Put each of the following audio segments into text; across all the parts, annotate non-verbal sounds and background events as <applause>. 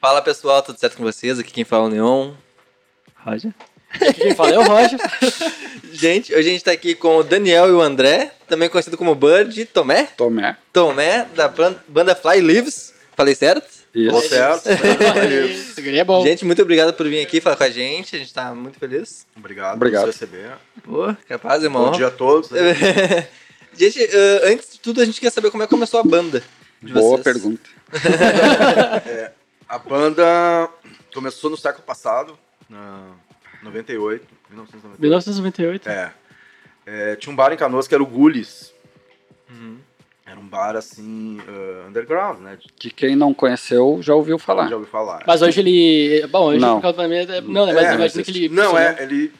Fala pessoal, tudo certo com vocês? Aqui quem fala é o Neon. Roger. Aqui quem fala é o Roger. <laughs> gente, hoje a gente tá aqui com o Daniel e o André, também conhecido como Bird, Tomé. Tomé. Tomé, da banda Fly Lives. Falei certo? Isso. certo. Isso, é bom. Gente, muito obrigado por vir aqui falar com a gente. A gente tá muito feliz. Obrigado, Obrigado. por receber. Pô, capaz, irmão. Bom dia a todos. né? <laughs> gente, uh, antes de tudo, a gente quer saber como é que começou a banda. de Boa vocês. pergunta. <laughs> A banda começou no século passado, na 98, 1998. 1998. É. É, Tinha um bar em Canoas que era o Gulis. Uhum. Era um bar assim, uh, underground, né? Que quem não conheceu já ouviu falar. Já ouviu falar. Mas hoje ele. Bom, hoje Não. por causa da pandemia. Não, né? Mas É, imagina que ele. Não, é, ele.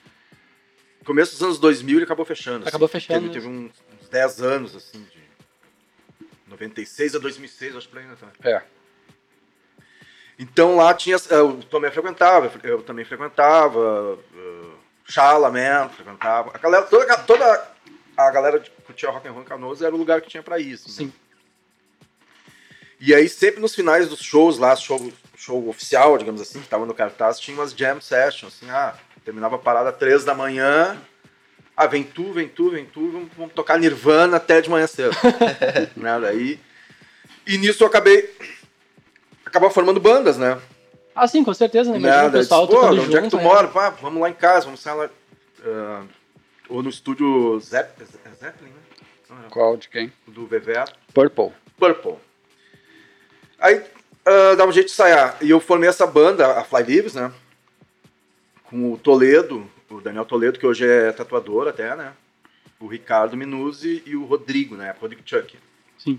Começo dos anos 2000 ele acabou fechando. Acabou assim. fechando. Teve, teve uns, uns 10 anos, assim, de 96 a 2006, acho que aí, né? tá? É. Então lá tinha. eh, O Tomé frequentava, eu também frequentava, uh, Chalaman frequentava. A galera, toda, toda a galera que curtia rock and roll em Canoas era o lugar que tinha pra isso. né? Sim. E aí, sempre nos finais dos shows lá, show, show oficial, digamos assim, que tava no cartaz, tinha umas jam sessions, assim, ah, terminava a parada três da manhã, ah, vem tu, vem tu, vem tu, vamos, vamos tocar Nirvana até de manhã cedo. <laughs> né, daí, e nisso eu acabei, acabava formando bandas, né? Ah, sim, com certeza, né? Imagina Nada, o pessoal disse, pô, onde é que tu junto, mora? Pá, vamos lá em casa, vamos sair lá, ah, ou no estúdio Zepp, é Zeppelin, né? Não, era Qual de quem? Do Veveto. Purple. Purple. Aí ah, dava um jeito de ensaiar. E eu formei essa banda, a Fly Lives, né? Com o Toledo, o Daniel Toledo, que hoje é tatuador até, né? O Ricardo Minuzzi e o Rodrigo, né? Rodrigo Chuck. Sim.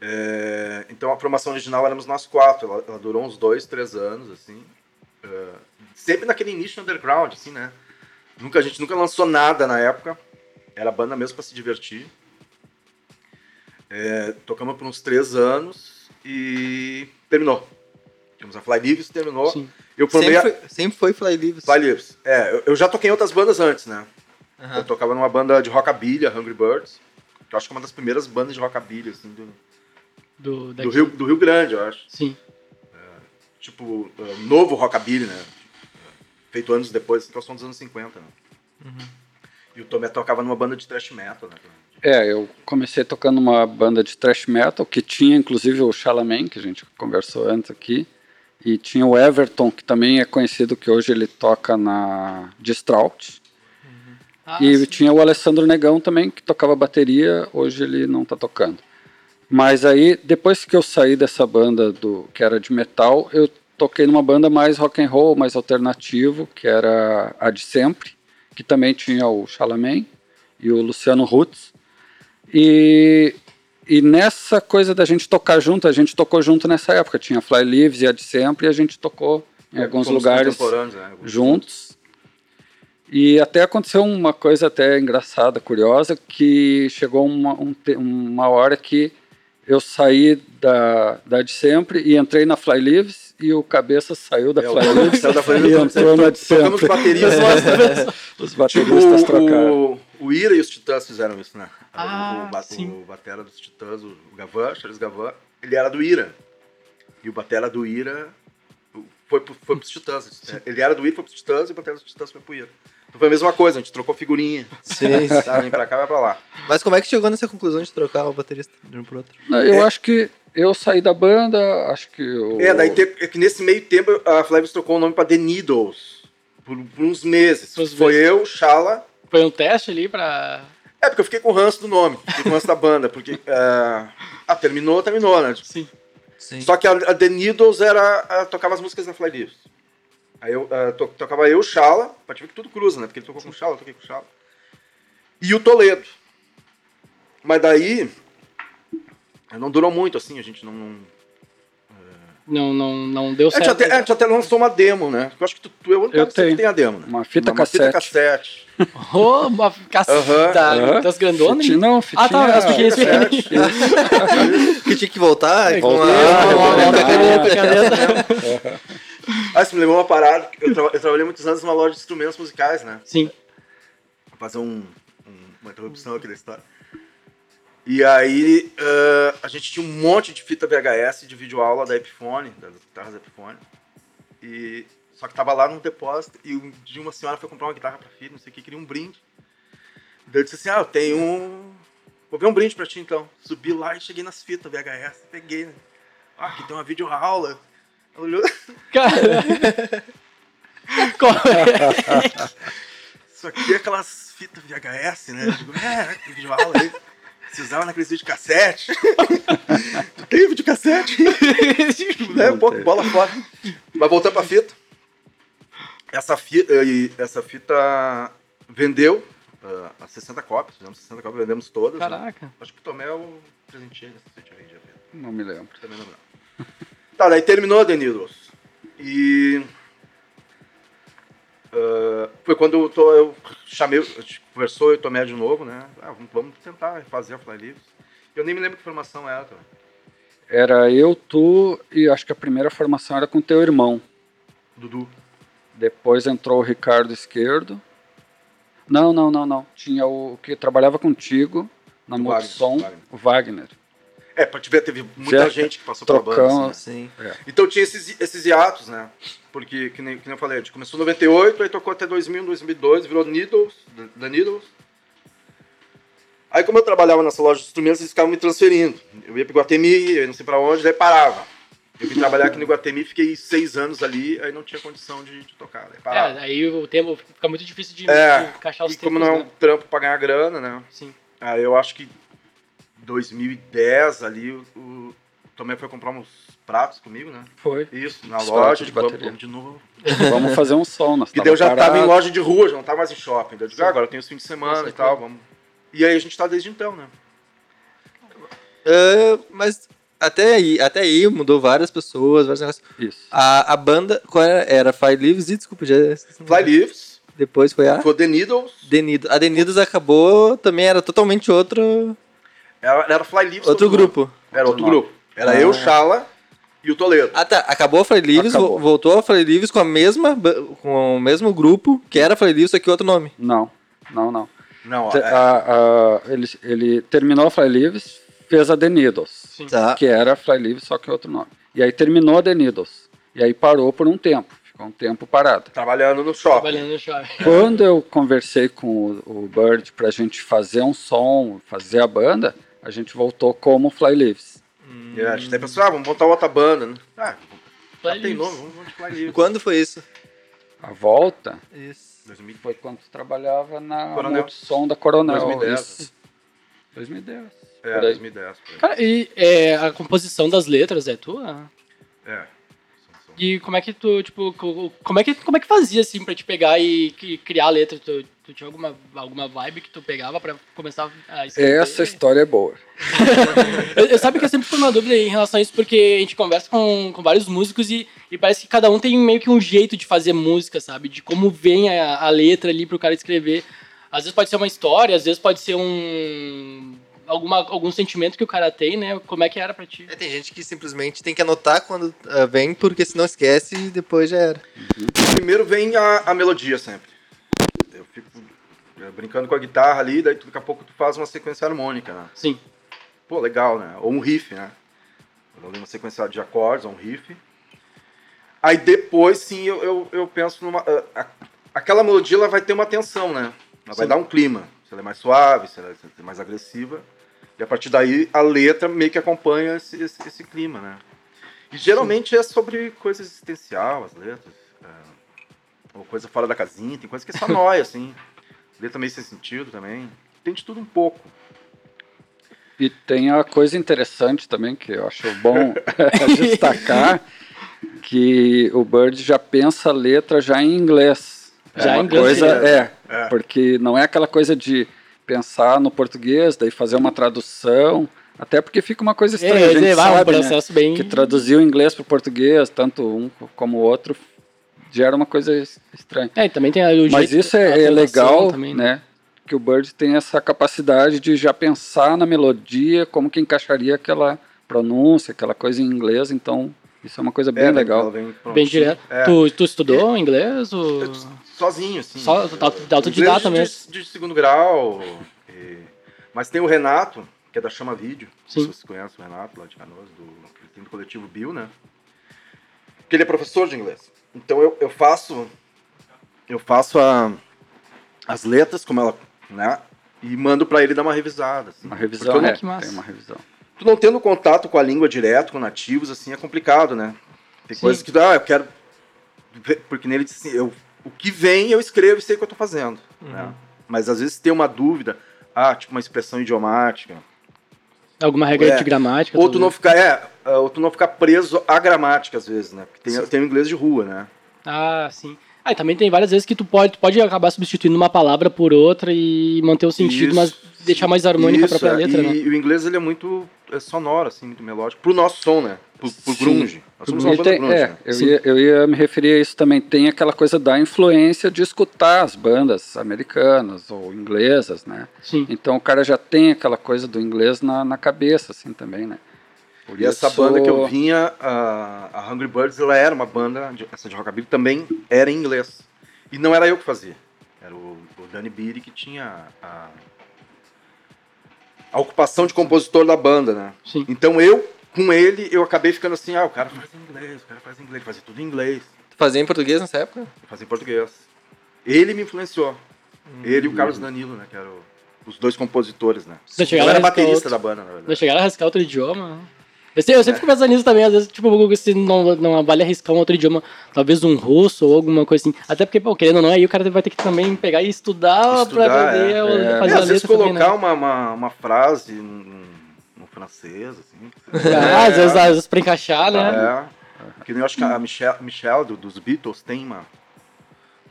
É, então a formação original éramos nós quatro. Ela, ela durou uns dois, três anos, assim. Ah, sempre naquele nicho underground, assim, né? Nunca, a gente nunca lançou nada na época. Era banda mesmo para se divertir. É, tocamos por uns três anos e terminou. Tínhamos a Fly Lives, terminou. Sim. Eu Sempre a foi, sempre foi Fly Lives. Fly Lives. É, eu, eu já toquei em outras bandas antes, né? Aham. Eu tocava numa banda de rockabilly, a Hungry Birds. Que eu acho que é uma das primeiras bandas de rockabilly, assim, do, Do, do. Rio, do Rio Grande, eu acho. Sim. Tipo, uh, novo rockabilly, né? Feito anos depois, que são dos anos 50, né? Uhum. E o Tomé tocava numa banda de thrash metal, né? É, eu comecei tocando uma banda de thrash metal que tinha inclusive o Chalaman, que a gente conversou antes aqui, e tinha o Everton, que também é conhecido que hoje ele toca na Distraught. Ah, e sim. tinha o Alessandro Negão também, que tocava bateria, hoje ele não está tocando. Mas aí, depois que eu saí dessa banda do que era de metal, eu toquei numa banda mais rock and roll, mais alternativo, que era a de sempre, que também tinha o Chalaman e o Luciano Rutz. E, e nessa coisa da gente tocar junto, a gente tocou junto nessa época, tinha Fly Lives e a de sempre, e a gente tocou em alguns Fomos lugares né? Alguns juntos. E até aconteceu uma coisa até engraçada, curiosa, que chegou uma, um uma hora que eu saí da, da de sempre e entrei na Fly Lives e o cabeça saiu da É, o Fly da Fly e entrou na de Tocamos sempre. baterias <laughs> Os Tipo, bateristas trocaram. o, o Ira e os Titãs fizeram isso, né? Ah, o, ba- sim. o batera dos Titãs, o Gavan, Charles Gavan, ele era do Ira. E o batera do Ira foi, pro- foi pros Titãs. Ele era do Ira, foi pros Titãs, e o batera dos Titãs foi pro Ira. Então foi a mesma coisa, a gente trocou figurinha. Sim. Tá, vem pra cá, vai pra lá. Mas como é que chegou nessa conclusão de trocar o baterista de um pro outro? Não, Eu acho que eu saí da banda, acho que eu... É, daí tem- é que nesse meio tempo a Flavius trocou o nome pra The Needles. Por, por uns meses. Por uns foi meses. eu, Shala. Foi um teste ali pra. É, porque eu fiquei com o ranço do nome, fiquei com o ranço da banda, porque. ah, ah, terminou, terminou, né? Sim. Sim. Só que a, a The Needles era, ah, tocava as músicas da Fly Lives. Aí eu ah, to- tocava eu, Shala, pra te ver que tudo cruza, né? Porque ele tocou com o Shala, eu toquei com o Shala. E o Toledo. Mas daí. Não durou muito, assim, a gente não. não- Não, não, não deu A gente, certo. até, a gente até lançou uma demo, né? Eu acho que tu, tu é o único que tem a demo, né? Uma fita uma fita cassete. cassete. <laughs> Oh, uma caça Aham, da, aham. das grandonas? Fitinha- não, Ah, tá, fitinha- as pequenas. cassete. <laughs> Que tinha que voltar É, com a... com <laughs> a- caneta, caneta. Ah, isso me lembrou uma parada. Eu, tra- eu trabalhei muitos anos numa loja de instrumentos musicais, né? Sim. Vou fazer um, um- uma interrupção aqui da história. E aí ah, a gente tinha um monte de fita VHS de videoaula da Epiphone, das guitarras da Epiphone. E só que tava lá num depósito e um dia uma senhora foi comprar uma guitarra pra filha, não sei o que, queria um brinde. Daí eu disse assim: "Ah, eu tenho um Vou ver um brinde pra ti então". Subi lá e cheguei nas fitas VHS, peguei, né? Ah, aqui tem uma videoaula. Olhou, Cara. <laughs> Qual é? isso aqui é aquelas fitas VHS, né? Eu digo, é, tem videoaula aí. Se usava naqueles videocassete. tu <laughs> tem videocassete? né? Não Pô, tem. bola fora. Mas voltando pra fita. Essa fita, essa fita vendeu ah, a 60 cópias. Fizemos 60 cópias, vendemos todas. né? Caraca. Acho que o Tomé eu presenteei nessa fita aí, já vi. Não me lembro. Também não lembro. Tá, daí terminou The Needles. E. ah, foi quando eu, tô- eu chamei, a gente conversou eu e Tomé de novo, né? Ah, vamos, vamos tentar fazer a Fly Livres. Eu nem me lembro que formação era também. Era eu, tu e acho que a primeira formação era com teu irmão. Dudu. Depois entrou o Ricardo Esquerdo. Não, não, não, não. Tinha o que trabalhava contigo na Multissom, Wagner, o Wagner. É, pra te ver, teve muita Já gente que passou pela banda. assim, né? Sim. Então tinha esses, esses hiatos, né? Porque, que nem, que nem eu falei, a gente começou em 98, aí tocou até 2000, 2002, virou Needles, The Needles. Aí como eu trabalhava nessa loja de instrumentos, eles ficavam me transferindo. Eu ia pro Guatemi, eu não sei pra onde, daí parava. Eu vim trabalhar aqui no Guatemi, fiquei seis anos ali, aí não tinha condição de, de tocar, daí É, parava. aí o tempo fica muito difícil de, É, de encaixar os e como tempos, não é um né? trampo pra ganhar grana, né? Sim. Aí eu acho que 2010 ali, o, o Tomé foi comprar uns pratos comigo, né? Foi. Isso, na Os loja, de bateria. vamos de novo. <laughs> Vamos fazer um som. Nós E daí eu já tava em parado. loja de rua, já não tava mais em shopping. Daí eu digo, ah, agora eu tenho os fins de semana Nossa, e tal, vamos. E aí a gente tá desde então, né? Ah, mas até aí, até aí mudou várias pessoas, vários negócios. Isso. A, a banda, qual era? Era Fly Lives e, desculpa, já. Fly Leaves, Depois foi a foi The Needles, Denidos. A Denidos acabou, também era totalmente outro, era, era Fly Leaves. outro grupo. Era outro Outro grupo. Era Ah. eu, Chala e o Toledo. Ah tá, acabou a Fly Lives, Acabou. vo- voltou a Fly Lives com a mesma, com o mesmo grupo, que era Fly Lives, só que outro nome. Não, não, não. Não, Te- é, a- a- ele, ele terminou a Fly Leaves, fez a The Needles, Sim. Tá. que era Fly Leaves, só que outro nome. E aí terminou a The Needles. E aí parou por um tempo. Ficou um tempo parado. trabalhando no shopping. Trabalhando no shopping. <laughs> Quando eu conversei com o, o Bird pra gente fazer um som, fazer a banda, a gente voltou como Fly Leaves. E a gente até pensou, ah, vamos montar outra banda, né? Ah, já Fly tem Leaves. nome, vamos, vamos de Fly Leaves. <laughs> Quando foi isso? A volta Isso. 2000. foi quando tu trabalhava na. Multissom da Coronel. 2010. Isso. 2010. É, por aí. 2010. por aí. Cara, e é, a composição das letras é tua? É. E como é que tu, tipo, co- como é que, como é que fazia, assim, pra te pegar e, e criar a letra? Tu, tu tinha alguma, alguma vibe que tu pegava pra começar a escrever? Essa história é boa. <laughs> Eu, eu sabe que eu sempre fui uma dúvida em relação a isso, porque a gente conversa com, com vários músicos e, e parece que cada um tem meio que um jeito de fazer música, sabe? De como vem a, a letra ali pro cara escrever. Às vezes pode ser uma história, às vezes pode ser um. Alguma, algum sentimento que o cara tem, né? Como é que era pra ti? É, tem gente que simplesmente tem que anotar quando ah, vem, porque senão esquece e depois já era. Primeiro vem a, a melodia sempre. Eu fico é, brincando com a guitarra ali, daí daqui a pouco tu faz uma sequência harmônica, né? Sim. Pô, legal, né? Ou um riff, né? Uma sequência de acordes, ou um riff. Aí depois, sim, eu, eu, eu penso numa... ah, a- aquela melodia, ela vai ter uma tensão, né? Ela vai Sim. dar um clima. Se ela é mais suave, se ela é mais agressiva. E a partir daí, a letra meio que acompanha esse, esse, esse clima, né? E geralmente é sobre coisa existencial, as letras. é, ou coisa fora da casinha, tem coisa que é só <laughs> nóia, assim. Letra meio sem sentido também. Tem de tudo um pouco. E tem a coisa interessante também, que eu acho bom <laughs> <laughs> destacar, que o Bird já pensa a letra já em inglês. Já é em inglês, coisa, né? é, É. porque não é aquela coisa de pensar no português, daí fazer uma tradução, até porque fica uma coisa estranha, a gente é, vai, um sabe, né, processo bem. que traduzir o inglês para o português, tanto um como o outro, gera uma coisa es- estranha. É, e também tem o Mas isso a é, é legal, também, né? Que o Bird tem essa capacidade de já pensar na melodia, como que encaixaria aquela pronúncia, aquela coisa em inglês. Então, isso é uma coisa bem É, legal. Bem prontinha. direto. É. Tu, tu estudou inglês? Ou... Eu, sozinho, assim. Só- autodidata inglês de- mesmo. De, segundo grau. e- Mas tem o Renato, que é da Chama Vídeo. Sim. Se vocês conhecem o Renato lá de Canoas, do, do coletivo Bill, né? Que ele é professor de inglês. Então eu, eu faço eu faço a, as letras como ela, né? E mando pra ele dar uma revisada. assim. Uma revisão, não- é, que massa. tem uma revisão. tu não tendo contato com a língua direto, com nativos, assim, é complicado, né? Tem Sim. coisas que, ah, eu quero. ver- Porque nele disse assim, eu, o que vem eu escrevo e sei o que eu tô fazendo. Né? Mas às vezes tem uma dúvida, ah, tipo uma expressão idiomática. Alguma regra É. de gramática. Ou tu não ficar, é, ah, ou tu não ficar preso à gramática, às vezes, né? Porque tem, tem o inglês de rua, né? Ah, sim. Ah, e também tem várias vezes que tu pode, tu pode acabar substituindo uma palavra por outra e manter o sentido, Isso. mas deixar mais harmônica a Isso, própria é. letra, e, né? e o inglês ele é muito é sonoro, assim, muito melódico. Pro nosso som, né? Pro, pro grunge. Nós somos uma banda tem- grunge, é, né? eu ia, eu ia me referir a isso também. Tem aquela coisa da influência de escutar as bandas americanas ou inglesas, né? Sim. Então o cara já tem aquela coisa do inglês na, na cabeça, assim, também, né? Por E essa banda que eu vinha, a, a Hungry Birds, ela era uma banda, de, essa de rockabilly também era em inglês. E não era eu que fazia. Era o, o Danny Beatty que tinha a, a ocupação de compositor da banda, né? Sim. Então eu, com ele, eu acabei ficando assim, ah, o cara faz em inglês, o cara faz em inglês, fazia tudo em inglês, fazia em português nessa época? eu fazia em português. Ele me influenciou. Ele e o Carlos Danilo, né? Que eram os dois compositores, né? Você Eu era baterista da banda, na verdade. chegar a arriscar outro idioma. né? Eu sempre, eu sempre fico pensando nisso também, às vezes, tipo, se não, não vale arriscar um outro idioma, talvez um russo ou alguma coisa assim. Até porque, pô, querendo ou não, aí o cara vai ter que também pegar e estudar, Estudar, pra poder é. ou- É. fazer É, a às vezes letra também, colocar né? uma, uma, uma frase no, no francês, assim. Ah, às vezes, às vezes pra encaixar, né? É. Que nem eu acho que a Michelle, Michelle do- dos Beatles tem uma,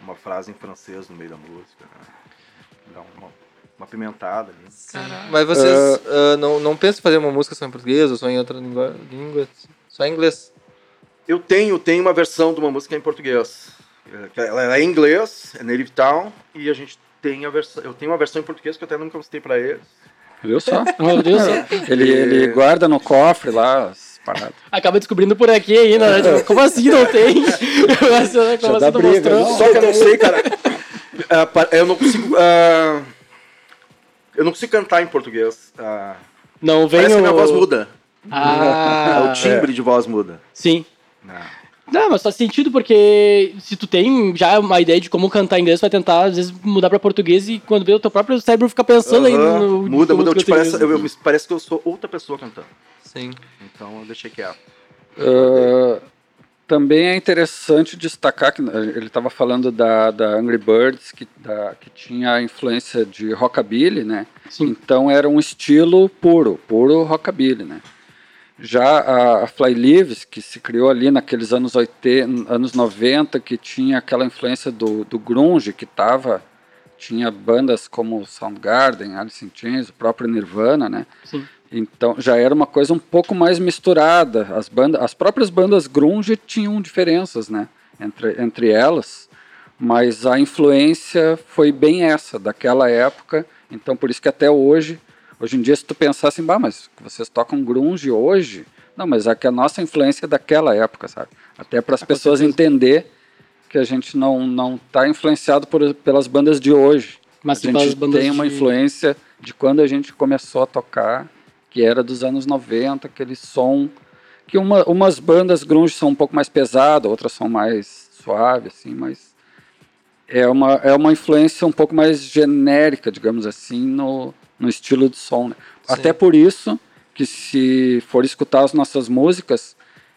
uma frase em francês no meio da música. Né? Dá uma, uma pimentada ali. Mas vocês ah, não, não pensam em fazer uma música só em português ou só em outra língua? língua só em inglês? Eu tenho, tenho uma versão de uma música em português. É, Ela é em inglês, é Native Town, e a gente tem a versão. Eu tenho uma versão em português que eu até nunca mostrei pra eles. Viu só? <laughs> Meu Deus, ele, ele guarda no cofre lá as paradas. <laughs> acaba descobrindo por aqui ainda, né? Tipo, como assim não tem? <laughs> Como assim briga, mostrou? não. Só que eu não sei, cara. Pa- eu não consigo. ah, eu não consigo cantar em português. ah, Não vem parece o... que minha voz muda. Ah, o timbre de voz muda. sim. Não. Não, mas faz sentido porque se tu tem já uma ideia de como cantar em inglês, tu vai tentar às vezes mudar pra português e quando vê o teu próprio cérebro fica pensando aí Aham, no muda, muda. em parece, eu, eu- parece que eu sou outra pessoa cantando. Sim. Então eu deixei quieto. Ah, também é interessante destacar que eh, ele estava falando da, da Angry Birds, que, da- que tinha a influência de rockabilly, né? Sim. Então era um estilo puro, puro rockabilly, né? Já a, a Fly Leaves, que se criou ali naqueles anos 80, anos 90, que tinha aquela influência do, do grunge, que tava, tinha bandas como Soundgarden, Alice in Chains, o próprio Nirvana, né? Sim. Então já era uma coisa um pouco mais misturada. As, bandas, as próprias bandas grunge tinham diferenças, né? Entre, entre elas, mas a influência foi bem essa, daquela época. Então por isso que até hoje, hoje em dia, se tu pensar assim, bah, mas vocês tocam grunge hoje? Não, mas é que a nossa influência é daquela época, sabe? Até para as com pessoas entender que a gente não não está influenciado por, pelas bandas de hoje. Mas a gente tem uma de- influência de quando a gente começou a tocar, que era dos anos 90, aquele som que uma, umas bandas grunge são um pouco mais pesadas, outras são mais suaves, assim, mas é uma, é uma influência um pouco mais genérica, digamos assim, no, no estilo de som. né? Até por isso que se for escutar as nossas músicas,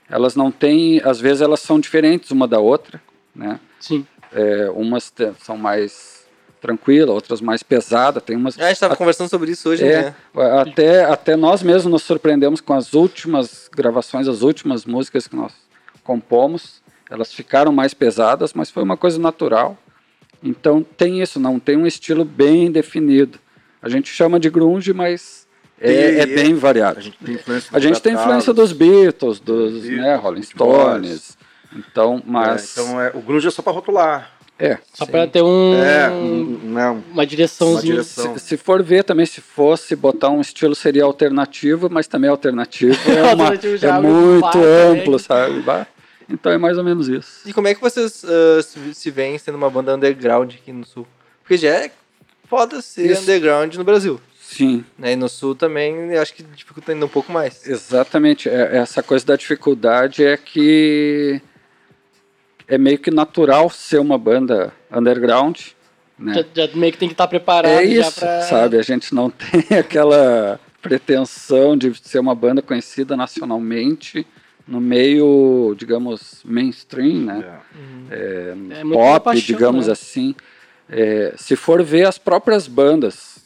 elas não têm, às vezes elas são diferentes uma da outra, né? Sim. É, umas são mais tranquilas, outras mais pesadas, tem umas Ah, a gente tava conversando sobre isso hoje, é, né? até, até nós mesmos nos surpreendemos com as últimas gravações, as últimas músicas que nós compomos. Elas ficaram mais pesadas, mas foi uma coisa natural. Então tem isso, não tem um estilo bem definido. A gente chama de grunge, mas é, E- é bem variado. A gente tem influência A gente tem influência dos Beatles, dos Beatles, né, Rolling. Stones. Então, mas É, então é, o grunge é só pra rotular. É, Só pra ter um, É, não. uma direçãozinha. Uma direção. Se, se for ver também, se fosse botar um estilo, seria alternativo, mas também alternativo <laughs> é, uma- Alternativo já é muito amplo, sabe? Então é mais ou menos isso. E como é que vocês ah, se, se veem sendo uma banda underground aqui no Sul? Porque já é foda ser Isso. underground no Brasil. Sim, Né? E no sul também eu acho que dificulta ainda um pouco mais. exatamente. É- Essa coisa da dificuldade é que é meio que natural ser uma banda underground, né? Já, já meio que tem que estar preparado É já isso, pra... sabe? A gente não <laughs> tem aquela pretensão de ser uma banda conhecida nacionalmente no meio, digamos, mainstream, né? É. É muito pela Pop, paixão, digamos né? assim. É, se for ver as próprias bandas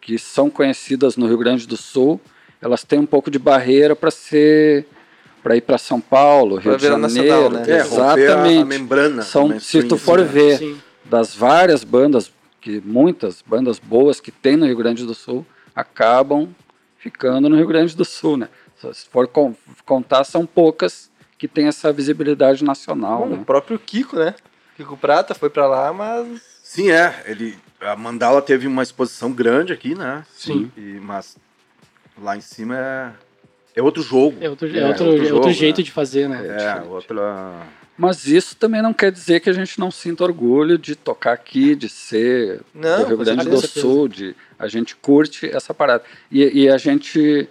que são conhecidas no Rio Grande do Sul, elas têm um pouco de barreira para ser para ir para São Paulo, Rio Pra de Janeiro, nacional, né? É, romper a- a exatamente. membrana. São, né, se tu for né? ver Sim. das várias bandas, que muitas bandas boas que tem no Rio Grande do Sul, acabam ficando no Rio Grande do Sul, né? Só Se for con- contar, são poucas que têm essa visibilidade nacional, Bom, né? o próprio Kiko, né? Kiko Prata foi pra lá, mas Sim, é. Ele, a Mandala teve uma exposição grande aqui, né? Sim. E, mas lá em cima é, é outro jogo. É outro, é É, outro, outro é outro jogo, jeito né? de fazer, né? É, outra. Mas isso também não quer dizer que a gente não sinta orgulho de tocar aqui, de ser Não, do Rio Grande do Sul, de a gente curte essa parada. E, e a gente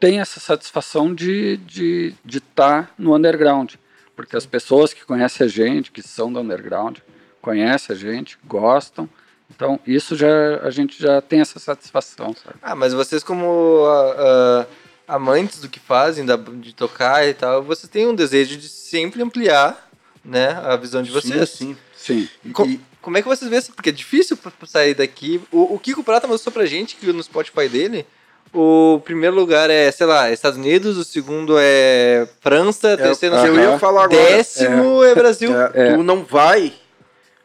tem essa satisfação de estar de, de tá no underground. Porque as pessoas que conhecem a gente, que são do underground, conhecem a gente, gostam. Então, isso já a gente já tem essa satisfação, sabe? Ah, mas vocês como ah, ah, amantes do que fazem, da- de tocar e tal, vocês têm um desejo de sempre ampliar, né, a visão de vocês. Sim, sim. Sim. E- Co- e- Como é que vocês veem isso? Porque é difícil sair daqui. O, o Kiko Prata mostrou pra gente que no Spotify dele, o primeiro lugar é, sei lá, Estados Unidos, o segundo é França, é, terceiro eu não sei ia lá. falar agora. Décimo é, Brasil. É, É. Tu não vai,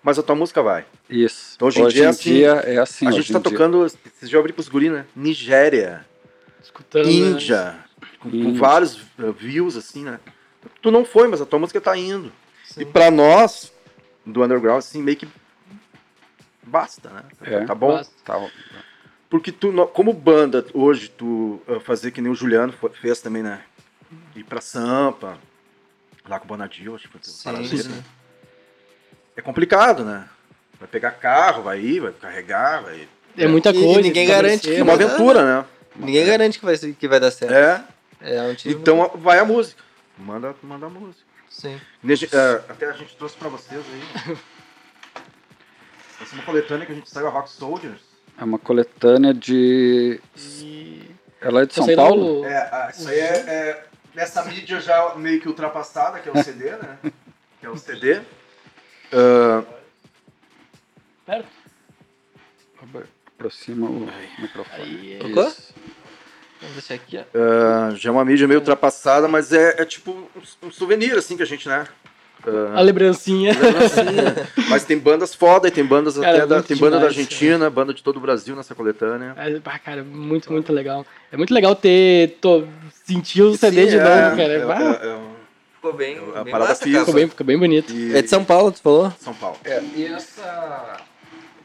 mas a tua música vai. Isso. Então, hoje em dia é assim. dia é assim. a hoje gente tá em dia. tocando, vocês já ouviram pros guri, né? Nigéria? Índia, com, com vários uh, views, assim, né? Tu não foi, mas a tua música tá indo. Sim. E pra nós, do underground, assim, meio que basta, né? É. Tá bom? Basta. Tá, Porque tu, como banda, hoje, tu uh, fazer que nem o Juliano fez também, né? Ir pra Sampa, lá com o Bonadil, acho que foi dele, né? É complicado, né? Vai pegar carro, vai ir, vai carregar, vai... É muita e coisa. ninguém que garante É uma aventura, né? Ninguém garante que vai, que vai dar certo. É. É, um tiro Então vai a música. Manda, manda a música. Sim. É, até a gente trouxe pra vocês aí. Essa é uma coletânea que a gente saiu a Rock Soldiers. É uma coletânea de. E... Ela é de São Paulo? É, a- isso aí é, é nessa mídia já meio que ultrapassada, que é o CD, né? Que é o CD. Ah, Perto. Aproxima o microfone. Aí, Tocou? Vamos deixar aqui, ó. ah, já é uma mídia meio ultrapassada, mas é, é tipo um, souvenir, assim, que a gente, né? a lembrancinha. <laughs> Mas tem bandas foda e tem bandas Cara, até da, tem banda da demais, Argentina, banda de todo o Brasil nessa coletânea. É, cara, muito, muito legal. É muito legal ter. Tô, sentir o CD Sim, de é, novo, cara. é- é- é Ficou bem, A bem parada massa, física. ficou, bem, ficou bem bonito. e- É de São Paulo, tu falou? São Paulo. É, e essa.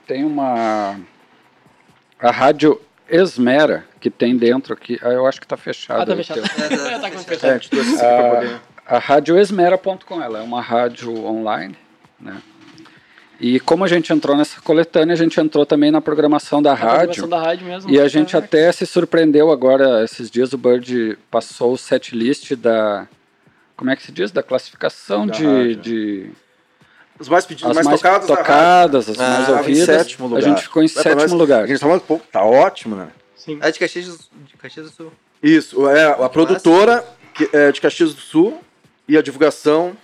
Tem uma. A rádio Esmera, que tem dentro aqui. Ah, eu acho que tá fechado. Ah, tá aí, fechado. <laughs> É, tá com É, a. A radioesmera.com, ela é uma rádio online, né? E como a gente entrou nessa coletânea, a gente entrou também na programação da A programação rádio. da rádio mesmo. E a gente É, até se surpreendeu agora, esses dias o Bird passou o setlist da. Como é que se diz? Da classificação Da de, rádio. de. Os mais pedidos, As mais, mais rádio. tocadas, as Ah, mais em ouvidas. sétimo A lugar. gente ficou em É, sétimo nós- lugar. A gente tá falando, pô, tá ótimo, né? Sim. É de Caxias, do- de Caxias do Sul. Isso, é a produtora que é de Caxias do Sul e a divulgação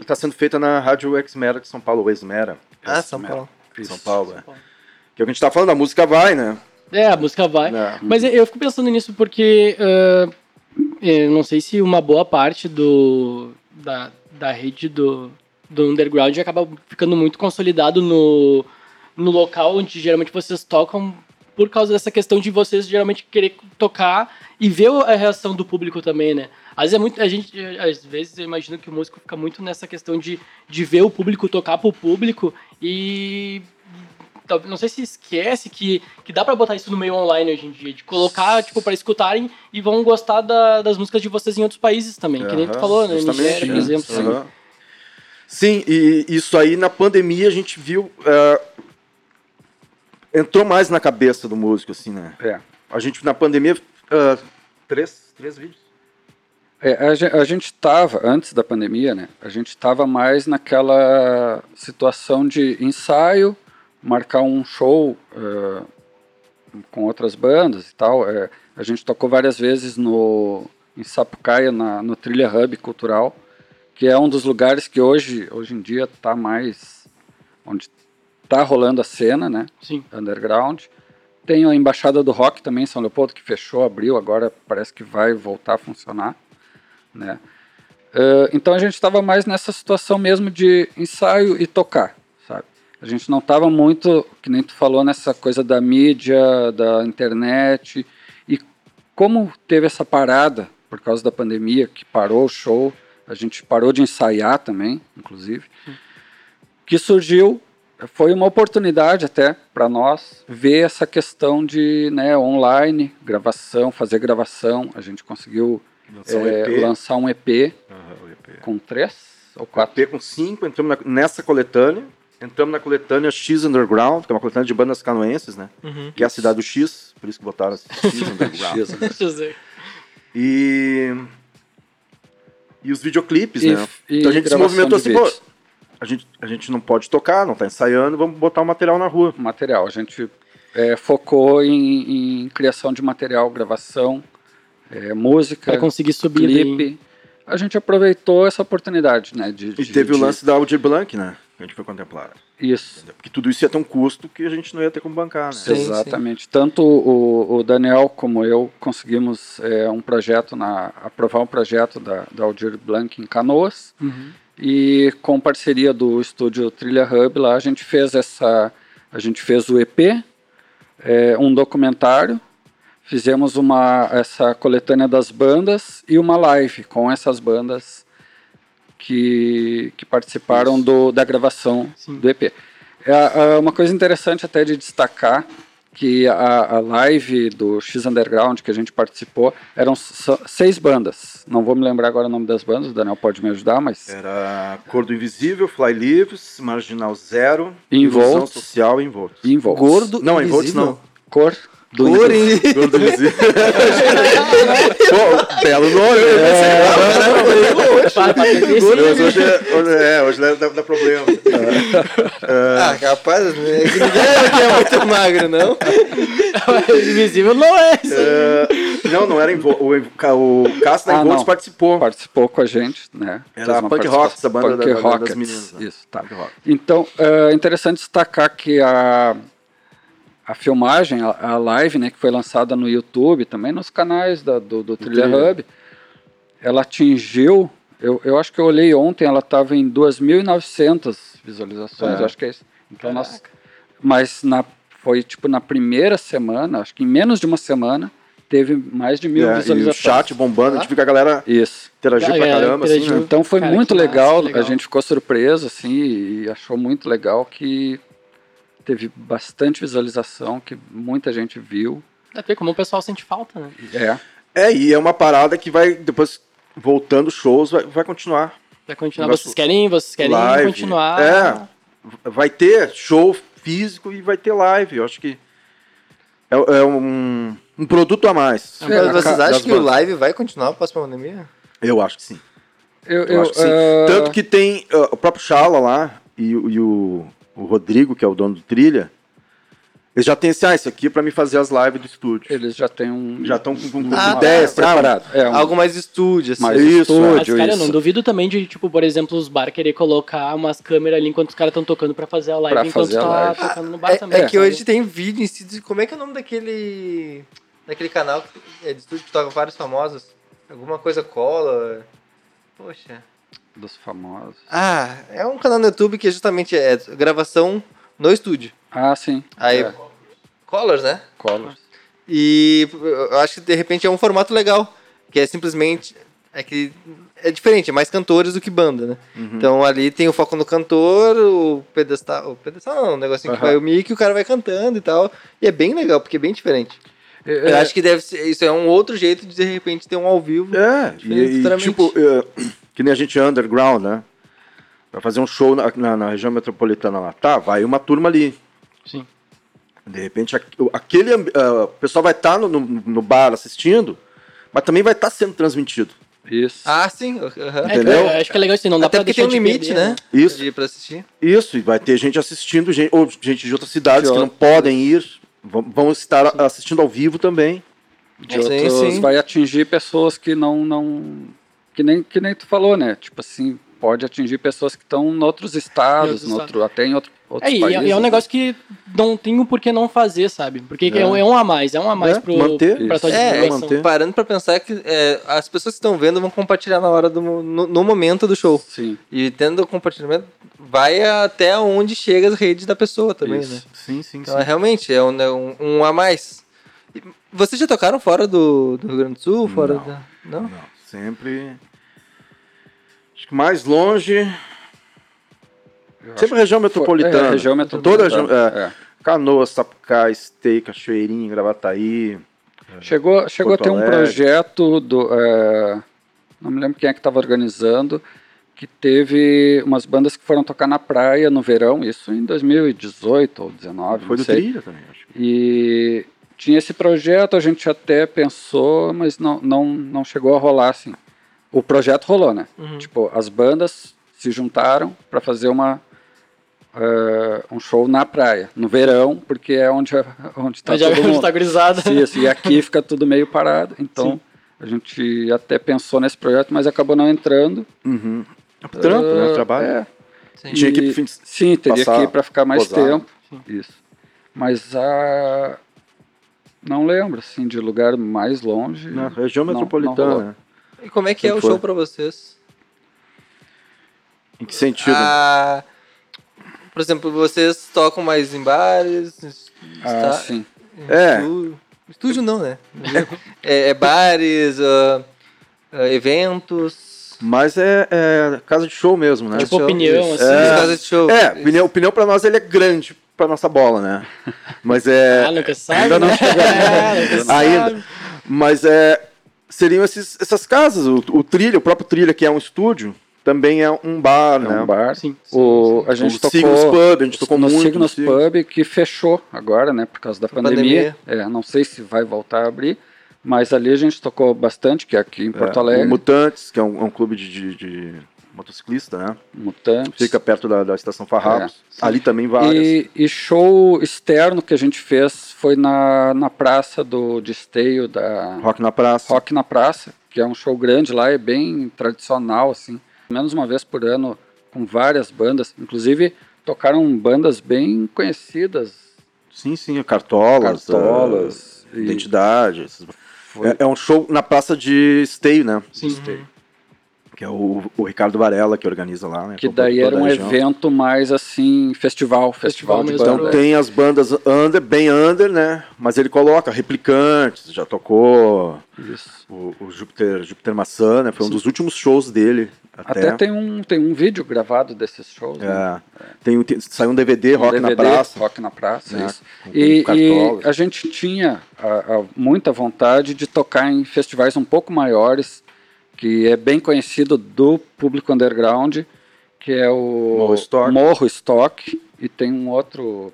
está sendo feita na Rádio Exmera de São Paulo, ou Exmera. Ah, São Paulo. Isso. São Paulo, é. Que é o que a gente tá falando, a música vai, né? É, a música vai. É. Mas eu fico pensando nisso porque ah, eu não sei se uma boa parte do, da, da rede do, do underground acaba ficando muito consolidado no, no local onde geralmente vocês tocam por causa dessa questão de vocês geralmente querer tocar e ver a reação do público também, né? Às vezes, é muito, a gente, às vezes eu imagino que o músico fica muito nessa questão de, de ver o público tocar pro público e não sei se esquece que, que dá pra botar isso no meio online hoje em dia, de colocar, tipo, pra escutarem e vão gostar da- das músicas de vocês em outros países também, que nem tu falou, né? Nigéria, por né? exemplo. assim. Sim, e isso aí na pandemia a gente viu. é, entrou mais na cabeça do músico, assim, né? É. A gente, na pandemia, ah, três, três vídeos. É, a, gen- a gente estava, antes da pandemia, né? A gente estava mais naquela situação de ensaio, marcar um show eh, com outras bandas e tal. É, a gente tocou várias vezes no, em Sapucaia, na, no Trilha Hub Cultural, que é um dos lugares que hoje, hoje em dia está mais... onde está rolando a cena, né? Sim. underground. Tem a Embaixada do Rock também em São Leopoldo, que fechou, abriu, agora parece que vai voltar a funcionar. Né? Eh, então a gente estava mais nessa situação mesmo de ensaio e tocar, sabe? A gente não estava muito, que nem tu falou, nessa coisa da mídia, da internet. E como teve essa parada por causa da pandemia, que parou o show, a gente parou de ensaiar também, inclusive, que surgiu foi uma oportunidade até para nós ver essa questão de né, online, gravação, fazer gravação. A gente conseguiu Lançar um é, EP. lançar um EP o EP. com três ou quatro. EP com cinco, entramos na- nessa coletânea. Entramos na coletânea X Underground, que é uma coletânea de bandas canoenses, né? Uhum. Que é a cidade do X, por isso que botaram X Underground. <laughs> X, né? <laughs> E. E os videoclipes, E- né? e então a gente se movimentou assim, pô, a gente, a gente não pode tocar, não tá ensaiando, vamos botar o material na rua. material. A gente é, focou em, em criação de material, gravação, é, música, Pra conseguir subir clipe. A gente aproveitou essa oportunidade, né? De, E de- teve o de- lance da Audir Blanc, né? Que a gente foi contemplar. Isso. Porque tudo isso ia ter um custo que a gente não ia ter como bancar, né? Sim, Exatamente. Tanto o, o Daniel como eu conseguimos é, um projeto, na, aprovar um projeto da, da Aldir Blanc em Canoas. Uhum. E com parceria do estúdio Trilha Hub lá, a gente fez essa. A gente fez o EP, é, um documentário, fizemos uma, essa coletânea das bandas e uma live com essas bandas que, que participaram do, da gravação Sim. do EP. É, é uma coisa interessante até de destacar que a, a live do X Underground que a gente participou eram seis bandas. Não vou me lembrar agora o nome das bandas, o Daniel pode me ajudar, mas Era Cor do Invisível, Fly Lives, Marginal Zero, Involts. Ilusão Social e Involts. Involts. Gordo Não, Involts invisível. não. Cor do Cor Invisível. em... Gordo Invisível. Pô, belo nome. Esse- Mas hoje, é, hoje, é, hoje dá, dá problema. Ah, capaz, né? Que ninguém aqui é muito magro, não? <laughs> Invisível não é isso. É, não, não era Involts. O, o, Cássio da Ah, Involts não. participou. participou com a gente, né? Era Punk participação- Rocks, a banda da- da- das meninas, né? Isso, tá. Punk Rock. Então, é interessante destacar que a, a filmagem, a, a live, né, que foi lançada no YouTube, também nos canais da- do, do Trilha. Hub, ela atingiu, eu, eu acho que eu olhei ontem, ela estava em 2.900 visualizações, É. eu acho que é isso. Então, nós, mas na, foi tipo na primeira semana, acho que em menos de uma semana, teve mais de mil É, e o visualizações. chat bombando, a gente viu que a galera Isso. interagiu Ah, pra é, caramba, assim, né? Então foi Cara, muito legal, legal. a gente ficou surpreso assim e achou muito legal que teve bastante visualização, que muita gente viu. Pra ver como o pessoal sente falta, né? É, É, e é uma parada que vai, depois, voltando shows, vai, vai continuar. Vai continuar. Vocês querem, vocês querem Live. continuar. É. Vai ter show físico e vai ter live. Eu acho que é, é um, um produto a mais. É, vocês acham que o bandas. live vai continuar após a pandemia? Eu acho que sim. eu, Eu eu, acho que sim. ah, Tanto que tem ah, o próprio Chala lá e, o- e o, o Rodrigo, que é o dono do Trilha, eles já têm assim, ah, isso aqui é pra me fazer as lives do estúdio. eles já têm um Já estão com, com, com Ah, ideias tá. preparadas. É, um, Algo mais estúdio, assim. mais Isso, estúdio, Mas, cara, eu não isso. duvido também de, tipo, por exemplo, os bar querer colocar umas câmeras ali enquanto os caras estão tocando pra fazer a live Pra enquanto fazer a tá live. tocando no bar É, também. é que sabe? hoje tem vídeo em si. de- Como é que é o nome daquele. daquele canal que é de estúdio que toca vários famosos? Alguma coisa cola. Poxa. Dos famosos. Ah, é um canal no YouTube que justamente é gravação no estúdio. Ah, sim. Aí. É, Colors, né? Colors. E eu acho que de repente é um formato legal. Que é simplesmente. É que é diferente, é mais cantores do que banda, né? Então ali tem o foco no cantor, o pedestal. O pedestal não, um negocinho que Aham. vai o mic e o cara vai cantando e tal. E é bem legal, porque é bem diferente. É, Eu acho que deve ser. Isso é um outro jeito de de repente ter um ao vivo. É, Diferente, e, e tipo, é, que nem a gente é underground, né? Vai fazer um show na, na, na região metropolitana lá. Tá, vai uma turma ali. Sim. De repente, aqu- aquele ah, o pessoal vai estar no, no, no bar assistindo, mas também vai estar sendo transmitido. Isso. Ah, sim. É, Entendeu? eu acho que é legal isso, não dá Até pra porque tem um de limite, perder, né? Isso. De ir pra assistir. Isso, e vai ter gente assistindo, gente, ou gente de outras cidades De que não outras. podem ir, vão, vão estar assistindo ao vivo também. de Sim, outros sim. vai atingir pessoas que não não que nem que nem tu falou, né? Tipo assim, pode atingir pessoas que estão em outros estados, no outro, até em outro, outros É, e é- países. e é um né? negócio que não tem o porquê não fazer, sabe? Porque é, É. um- é um a mais, é um a mais É, pro, manter. pra tua. É, manter. Parando pra pensar que é, as pessoas que estão vendo vão compartilhar na hora do no, no momento do show. Sim. E tendo o compartilhamento, vai até onde chega as redes da pessoa também, Isso. né? Sim, sim, Então, é, realmente, é um, um, um a mais. Vocês já tocaram fora do, do Rio Grande do Sul? Fora Não. da... Não? Não, sempre. Acho que mais longe. Sempre região metropolitana. É, região metropolitana. Toda. É, é. Canoas, Sapucaí, Esteio, Cachoeirinha, Gravataí. Chegou, chegou a ter um projeto do. é, não me lembro quem é que estava organizando, que teve umas bandas que foram tocar na praia no verão, isso em 2018 ou 2019, Foi do sei. Trilha também, acho. E tinha esse projeto, a gente até pensou, mas não, não, não chegou a rolar assim. O projeto rolou, né? Uhum. Tipo, as bandas se juntaram para fazer uma eh, um show na praia, no verão, porque é onde onde tá Mas já todo <laughs> mundo. tá gurizada. Isso, e aqui <laughs> fica tudo meio parado. Então, a gente até pensou nesse projeto, mas acabou não entrando. Uhum. Trampo, né? Ah, Trabalho. é. Sim. Tinha que Sim, teria passar, que ir para ficar mais posar. tempo. Isso. Mas a. Não lembro, assim, de lugar mais longe. Na região Não, não metropolitana. né? E como é que é Sempre o foi. show pra vocês? Em que sentido? Ah, por exemplo, vocês tocam mais em bares? Ah, está- sim. É. Estúdio, estúdio não, né? é, é bares, ah, eventos. Mas é, é casa de show mesmo, né? Tipo show. opinião, assim. É. Casa de show. É, o pneu, o pneu pra nós ele é grande pra nossa bola, né? Mas é. Ah, nunca sabe, Ainda não né? chegou. É, nunca sabe. Ainda. Mas é. Seriam esses, essas casas. O, o Trilha, o próprio Trilha, que é um estúdio, também é um bar, É né? um bar. Sim, O, a gente O tocou Signos Pub, a gente tocou no muito no Signos Signos. Pub, que fechou agora, né, por causa da pandemia. É, não sei se vai voltar a abrir, mas ali a gente tocou bastante, que é aqui em Porto É, Alegre. O Mutantes, que é um, é um clube de, de- de motociclista, né? Mutantes. Fica perto da, da estação Farrapos. É, Ali também várias. E, e show externo que a gente fez foi na, na praça do de esteio da Rock na Praça. Rock na Praça, que é um show grande lá, é bem tradicional, assim. Menos uma vez por ano, com várias bandas. Inclusive, tocaram bandas bem conhecidas. Sim, sim, Cartolas. Cartolas. e- Identidade. esses- Foi- É, é um show na praça de Esteio, né? Sim. Que é o, o Ricardo Varela que organiza lá, né? Que daí era um evento mais assim, festival, festival, de mesmo. banda. Então tem as bandas under, bem under, né? Mas ele coloca replicantes, já tocou Isso. o, o Júpiter, Júpiter Maçã, né? Foi um dos últimos shows dele. Até, Até tem um, tem um vídeo gravado desses shows. né? É. Tem, um- tem- saiu um DVD, Um Rock na DVD, Praça. Rock na Praça, né? isso. Com- E, com e a gente tinha a- a muita vontade de tocar em festivais um pouco maiores, que é bem conhecido do público underground, que é o Morro Stock. Morro Stock, e tem um outro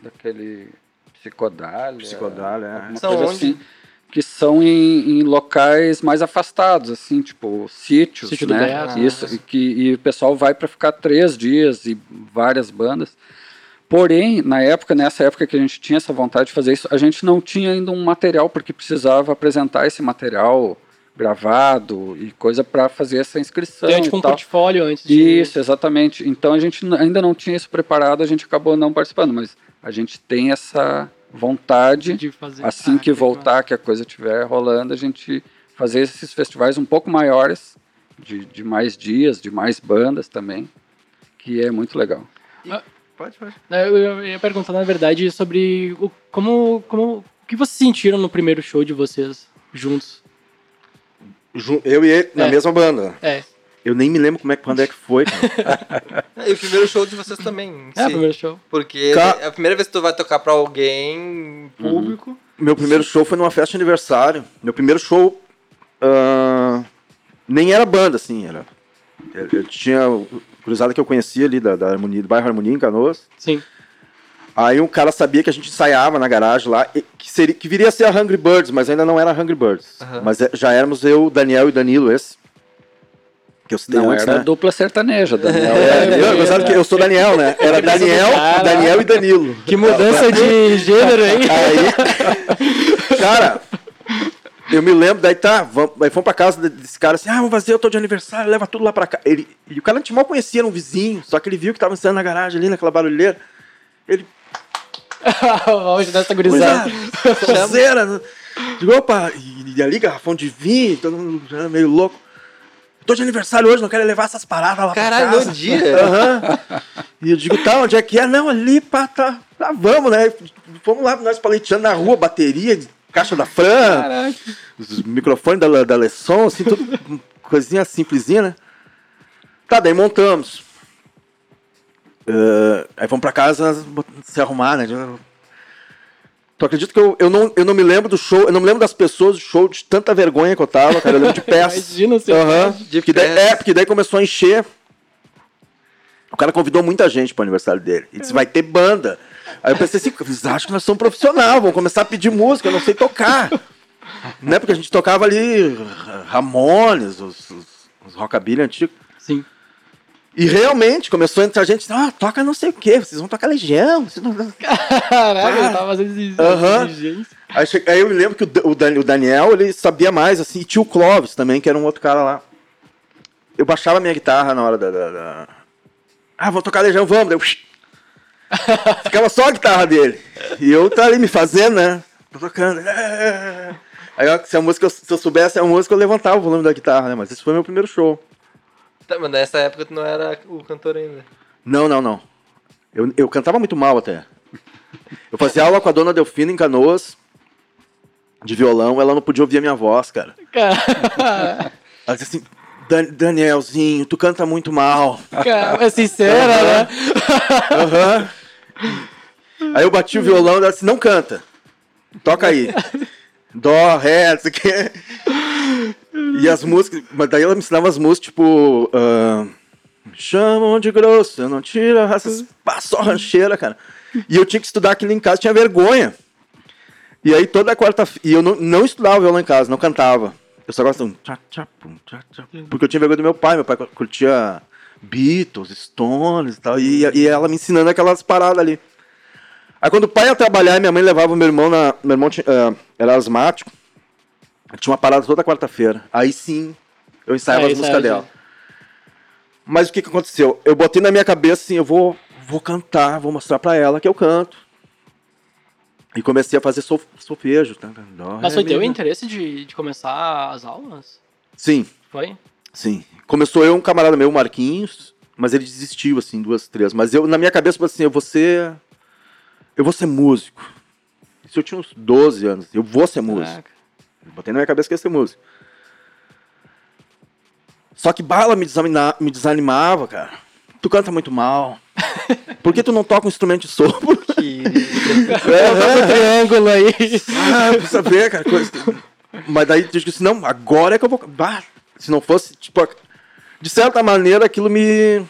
daquele Psicodália. Psicodália, é. São onde? assim, que são em, em locais mais afastados, assim, tipo sítios, Sítio né? Isso, e, que, e o pessoal vai para ficar três dias e várias bandas. Porém, na época, nessa época que a gente tinha essa vontade de fazer isso, a gente não tinha ainda um material, porque precisava apresentar esse material gravado e coisa para fazer essa inscrição. Tem e tipo um tal. portfólio antes de... Isso, exatamente. Então a gente ainda não tinha isso preparado, a gente acabou não participando, mas a gente tem essa vontade, de fazer. assim Ah, que voltar, que a coisa estiver rolando, a gente fazer esses festivais um pouco maiores, de, de mais dias, de mais bandas também, que é muito legal. Pode, pode. Eu, eu ia perguntar, na verdade, sobre o, como, como, o que vocês sentiram no primeiro show de vocês juntos. Eu e ele na É. mesma banda. É, Eu nem me lembro como é, quando é que foi. <laughs> E o primeiro show de vocês também. é o primeiro show. Porque Ca- é a primeira vez que tu vai tocar pra alguém em público. Meu primeiro show foi numa festa de aniversário. Meu primeiro show ah, nem era banda, assim, era. Eu, eu tinha cruzada que eu conhecia ali da, da Harmonia, do bairro Harmonia em Canoas. Sim. Aí um cara sabia que a gente ensaiava na garagem lá, e que, seria, que viria a ser a Hungry Birds, mas ainda não era Hungry Birds. Aham. Mas é- já éramos eu, Daniel e Danilo, esse. Que eu citei Não antes, era né? dupla sertaneja, Daniel. É, eu, eu sou Daniel, né? Era Daniel. Daniel e Danilo. Que mudança de gênero, hein? Aí, cara, eu me lembro, daí tá, vamos, aí fomos pra casa de- desse cara assim, ah, vamos fazer, eu tô de aniversário, leva tudo lá pra cá. Ele, e o cara a gente mal conhecia, era um vizinho, só que ele viu que tava ensaiando na garagem ali, naquela barulheira. Ele, <laughs> Hoje dessa gurizada. sonzeira. né? Digo, opa, e, e ali garrafão de vinho, todo mundo já meio louco. Tô de aniversário hoje, não quero levar essas paradas lá Caralho, pra casa. no dia. Aham. E eu digo, tá, onde é que é? Não, ali, pá, tá, tá, vamos, né? Fomos lá, nós paleteando na rua, bateria, caixa da Fran, Caraca. os microfones da, da Lesson, assim, tudo coisinha simplesinha, né? Tá, daí montamos. Eh, aí fomos pra casa se arrumar, né? Tu acredita que eu, eu, não, eu não me lembro do show, eu não me lembro das pessoas do show, de tanta vergonha que eu tava, cara. Eu lembro de <laughs> peças. Imagina você. Aham. de Porque daí- é, porque daí começou a encher. O cara convidou muita gente pro aniversário dele. E disse, vai ter banda. Aí eu pensei assim, eles acham que nós somos profissional, vão começar a pedir música, eu não sei tocar. né? Porque a gente tocava ali Ramones, os, os, os rockabilly antigos. E realmente começou a entrar gente, ah, toca não sei o quê, vocês vão tocar Legião. vocês não- <laughs> Caraca, eu tava fazendo exigência. Aham. Aí, aí eu me lembro que o, o Dan- o Daniel, ele sabia mais, assim, e tinha o Clóvis também, que era um outro cara lá. Eu baixava a minha guitarra na hora da... da- da- Ah, vou tocar Legião, vamos. Eu... <laughs> Ficava só a guitarra dele. E eu tá ali me fazendo, né? Tô tocando. Aí ó, se, a música, se eu soubesse a música, eu levantava o volume da guitarra, né? Mas esse foi meu primeiro show. Tá, mas nessa época tu não era o cantor ainda. Não, não, não. Eu, eu cantava muito mal até. Eu fazia aula com a dona Delfina em Canoas, de violão, ela não podia ouvir a minha voz, cara. Cara, Ela disse assim, "Dan- Danielzinho, tu canta muito mal. cara, é sincera, né? Aham. Aí eu bati o violão e ela disse, não canta. Toca aí. Dó, ré, não sei o quê. E as músicas, mas daí ela me ensinava as músicas, tipo. ah, me chamam de grosso, não tiro essas. Só rancheira, cara. E eu tinha que estudar aquilo em casa, tinha vergonha. E aí toda quarta-feira. E eu não, não estudava violão em casa, não cantava. Eu só gostava. de um pum, Porque eu tinha vergonha do meu pai. Meu pai curtia Beatles, Stones e tal. E, e ela me ensinando aquelas paradas ali. Aí quando o pai ia trabalhar, minha mãe levava o meu irmão na. Meu irmão tinha, ah, era asmático. Tinha uma parada toda quarta-feira. Aí sim, eu ensaiava Aí as músicas dela. Mas o que, que aconteceu? Eu botei na minha cabeça assim, eu vou, vou cantar, vou mostrar pra ela que eu canto. E comecei a fazer sol, solfejo. tá? Mas foi teu interesse de, de começar as aulas? Sim, Foi? sim. Começou eu, um camarada meu, o Marquinhos, mas ele desistiu, assim, duas, três. Mas eu, na minha cabeça, assim, eu vou ser. Eu vou ser músico. Isso eu tinha uns 12 anos. Eu vou ser músico. Caraca. Botei na minha cabeça que ia ser músico. Só que bala me, me desanimava, cara. Tu canta muito mal. <laughs> Por que tu não toca um instrumento de sopro? Que... <laughs> Coloca o triângulo aí. Ah, preciso saber, cara. Coisa... Mas daí eu disse, não, agora é que eu vou. Bah, se não fosse, tipo, de certa maneira aquilo me.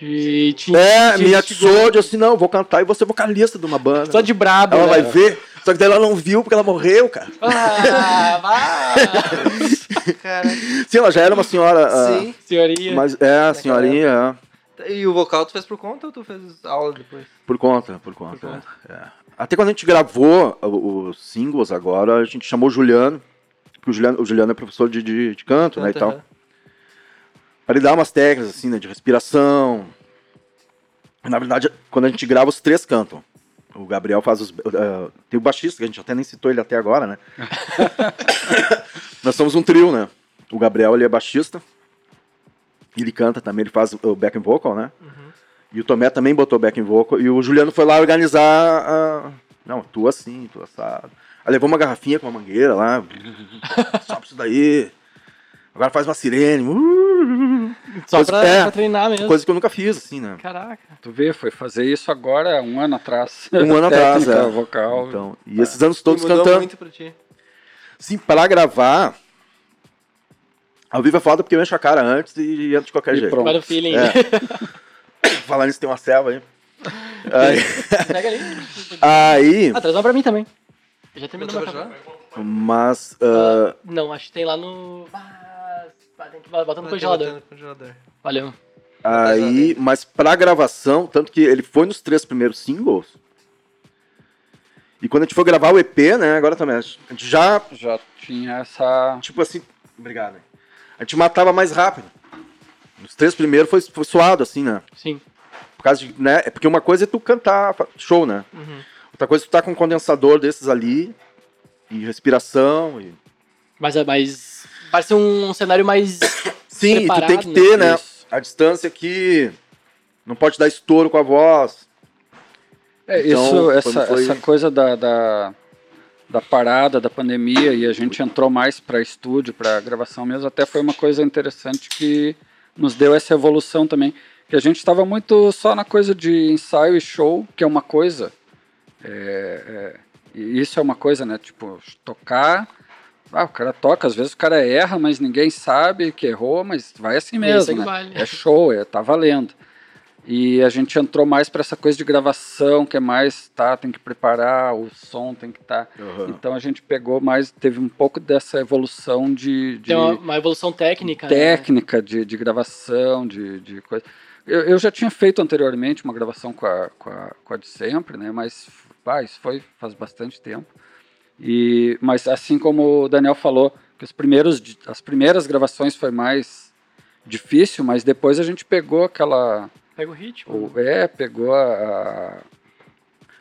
De, te, É, te me atiçou de assim, não, eu vou cantar e vou ser vocalista de uma banda. Só de brabo, Ela né? vai ver. Só que daí ela não viu porque ela morreu, cara. Ah, vai. Cara, <laughs> Sim, ela já era uma senhora. ah, sim. Senhoria. mas é, a senhorinha, é. E o vocal tu fez por conta ou tu fez aula depois? Por conta, por conta. Por conta. é. É. Até quando a gente gravou os singles agora, a gente chamou o Juliano, porque o Juliano, o Juliano é professor de, de, de canto, né, e tal. Pra ele dar umas técnicas, assim, né, de respiração. Na verdade, quando a gente grava, os três cantam. O Gabriel faz os... eh, tem o baixista, que a gente até nem citou ele até agora, né? <laughs> Nós somos um trio, né? O Gabriel, ele é baixista. Ele canta também, ele faz o backing vocal, né? E o Tomé também botou backing vocal. E o Juliano foi lá organizar a... Não, tu assim, tu assado. Aí levou uma garrafinha com uma mangueira lá. <laughs> Sobe isso daí. Agora faz uma sirene. Uh, Só coisa- pra, é, pra treinar mesmo. Coisa que eu nunca fiz, assim, né? Caraca. Tu vê, foi fazer isso agora, um ano atrás. Um ano <laughs> atrás, é. vocal. Então, e esses anos todos mudou cantando. muito pra ti. Sim, pra gravar. Ao vivo é foda porque eu encho a cara antes e entro de qualquer E jeito. pronto. Olha o feeling. É. <laughs> Falar nisso, tem uma selva aí. Aí, <laughs> Pega ali. aí Ah, traz uma pra mim também. Eu já terminou meu café? mas ah, Não, acho que tem lá no... Ah, tem que botar no Vai congelador. botando no congelador. Valeu. aí, mas pra gravação, tanto que ele foi nos três primeiros singles. E quando a gente foi gravar o EP, né, agora também, a gente já, Já tinha essa. tipo assim, obrigado. hein? A gente matava mais rápido. Nos três primeiros foi, foi suado, assim, né? Sim. Por causa de, né? É porque uma coisa é tu cantar show, né? Uhum. Outra coisa é tu tá com um condensador desses ali, e respiração, e... Mas, é mais... Parece um cenário mais... <coughs> Sim, tu tem que né? ter, né? Isso. A distância aqui, não pode dar estouro com a voz. É, Então, isso, essa, foi- essa coisa da, da, da parada, da pandemia, e a gente entrou mais para estúdio, para gravação mesmo, até foi uma coisa interessante que nos deu essa evolução também. Que a gente estava muito só na coisa de ensaio e show, que é uma coisa. é, é, e isso é uma coisa, né? Tipo, tocar. Ah, o cara toca, às vezes o cara erra, mas ninguém sabe que errou, mas vai assim Isso mesmo. é que né? vale. É show, é, tá valendo. E a gente entrou mais para essa coisa de gravação, que é mais, tá, tem que preparar, o som tem que estar. Então a gente pegou mais, teve um pouco dessa evolução de, de Tem uma, uma evolução técnica, né? técnica de, de gravação, de, de coisa. Eu, eu já tinha feito anteriormente uma gravação com a, com a, com a de sempre, né? Mas pá, isso foi faz bastante tempo. E, mas assim como o Daniel falou, que os primeiros, as primeiras gravações foi mais difícil, mas depois a gente pegou aquela. Pega o ritmo. o- é, pegou a,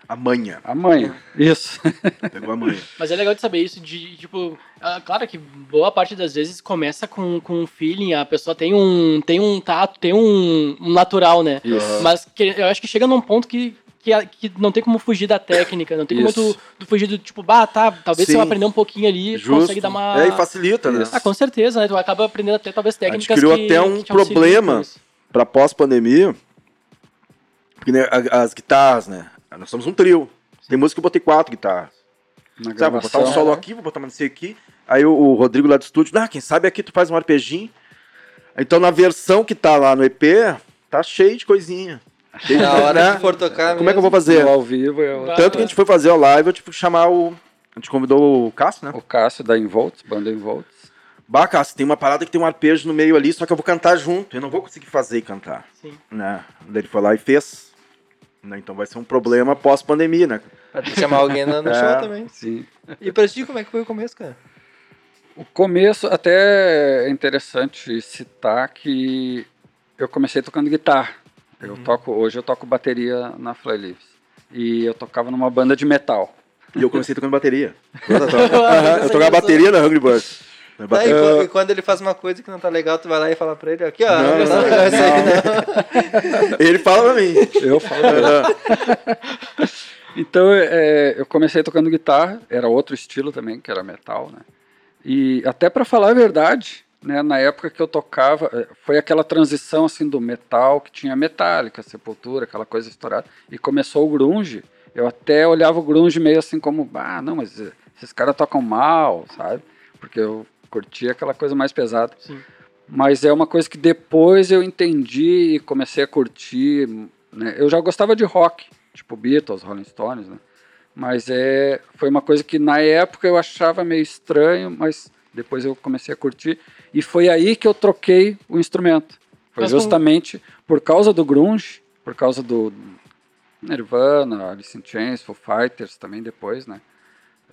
A manha. a, a manha. Isso. <laughs> Pegou a manha. Mas é legal de saber isso, de, tipo, ah, claro que boa parte das vezes começa com, com um feeling, a pessoa tem um, tem um tato, tem um, um natural, né? Isso. Mas que, eu acho que chega num ponto que, que, a- que não tem como fugir da técnica, não tem como tu, tu fugir do tipo, bah, tá, talvez Sim. se eu aprender um pouquinho ali, tu Justo. consegue dar uma... É, e facilita, né? Ah, com certeza, né? Tu acaba aprendendo até talvez A gente técnicas criou que, até um problema. Pra pós-pandemia, porque né, as guitarras, né? Nós somos um trio. Tem música que eu botei quatro guitarras. Na Sabe, vou botar um gravação. solo aqui, vou botar uma nesse aqui. Aí o, o Rodrigo lá do estúdio, ah, quem sabe aqui tu faz um arpeginho. Então na versão que tá lá no EP, tá cheio de coisinha. Na hora que for tocar Como é que eu vou mesmo, fazer? Ao vivo é o, Bah. Tanto que a gente foi fazer a live, eu tive que chamar o. A gente convidou o Cássio, né? o Cássio da Involts, banda Involts. Bah, Cássio, tem uma parada que tem um arpejo no meio ali, só que eu vou cantar junto. Eu não vou conseguir fazer e cantar. Sim. Né? Ele foi lá e fez. Né? Então vai ser um problema pós-pandemia, né? Pra te chamar alguém no, no <laughs> É. show também. Sim. E pra ti, como é que foi o começo, cara? O começo até é interessante citar que eu comecei tocando guitarra. Eu toco hoje eu toco bateria na Fly Leaves. E eu tocava numa banda de metal. E eu comecei tocando bateria. <laughs> Aham, eu tocava bateria na Hungry Birds. Tá, e, quando ele faz uma coisa que não tá legal, tu vai lá e fala pra ele, aqui, ó, Não, não, tá não, legal isso aí, não. Ele fala pra mim. Eu falo Então é, eu comecei tocando guitarra, era outro estilo também, que era metal, né? E até para falar a verdade, né, na época que eu tocava, eh, foi aquela transição assim do metal que tinha Metallica, Sepultura, aquela coisa estourada, e começou o grunge. Eu até olhava o grunge meio assim como, ah, não, mas eh, esses caras tocam mal, sabe? Porque eu curtia aquela coisa mais pesada. Sim. Mas é uma coisa que depois eu entendi e comecei a curtir. Né? Eu já gostava de rock, tipo Beatles, Rolling Stones, né? Mas é, foi uma coisa que na época eu achava meio estranho, mas depois eu comecei a curtir. E foi aí que eu troquei o instrumento. Foi Mas como- justamente por causa do grunge, por causa do Nirvana, Alice in Chains, Foo Fighters também depois, né?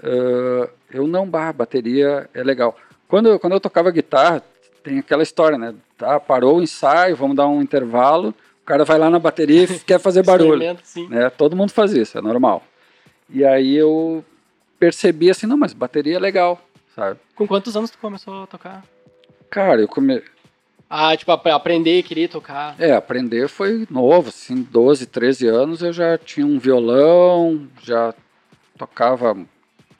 Ah, eu não, bah, bateria é legal. Quando, eu- quando eu tocava guitarra, tem aquela história, né? Tá, parou o ensaio, vamos dar um intervalo, o cara vai lá na bateria e quer fazer <laughs> barulho. Né? Todo mundo faz isso, é normal. E aí eu percebi assim, não, mas bateria é legal, sabe? Com quantos anos tu começou a tocar? Cara, eu come... Ah, tipo, ap- aprender, querer tocar. É, aprender foi novo, assim, 12, 13 anos eu já tinha um violão, já tocava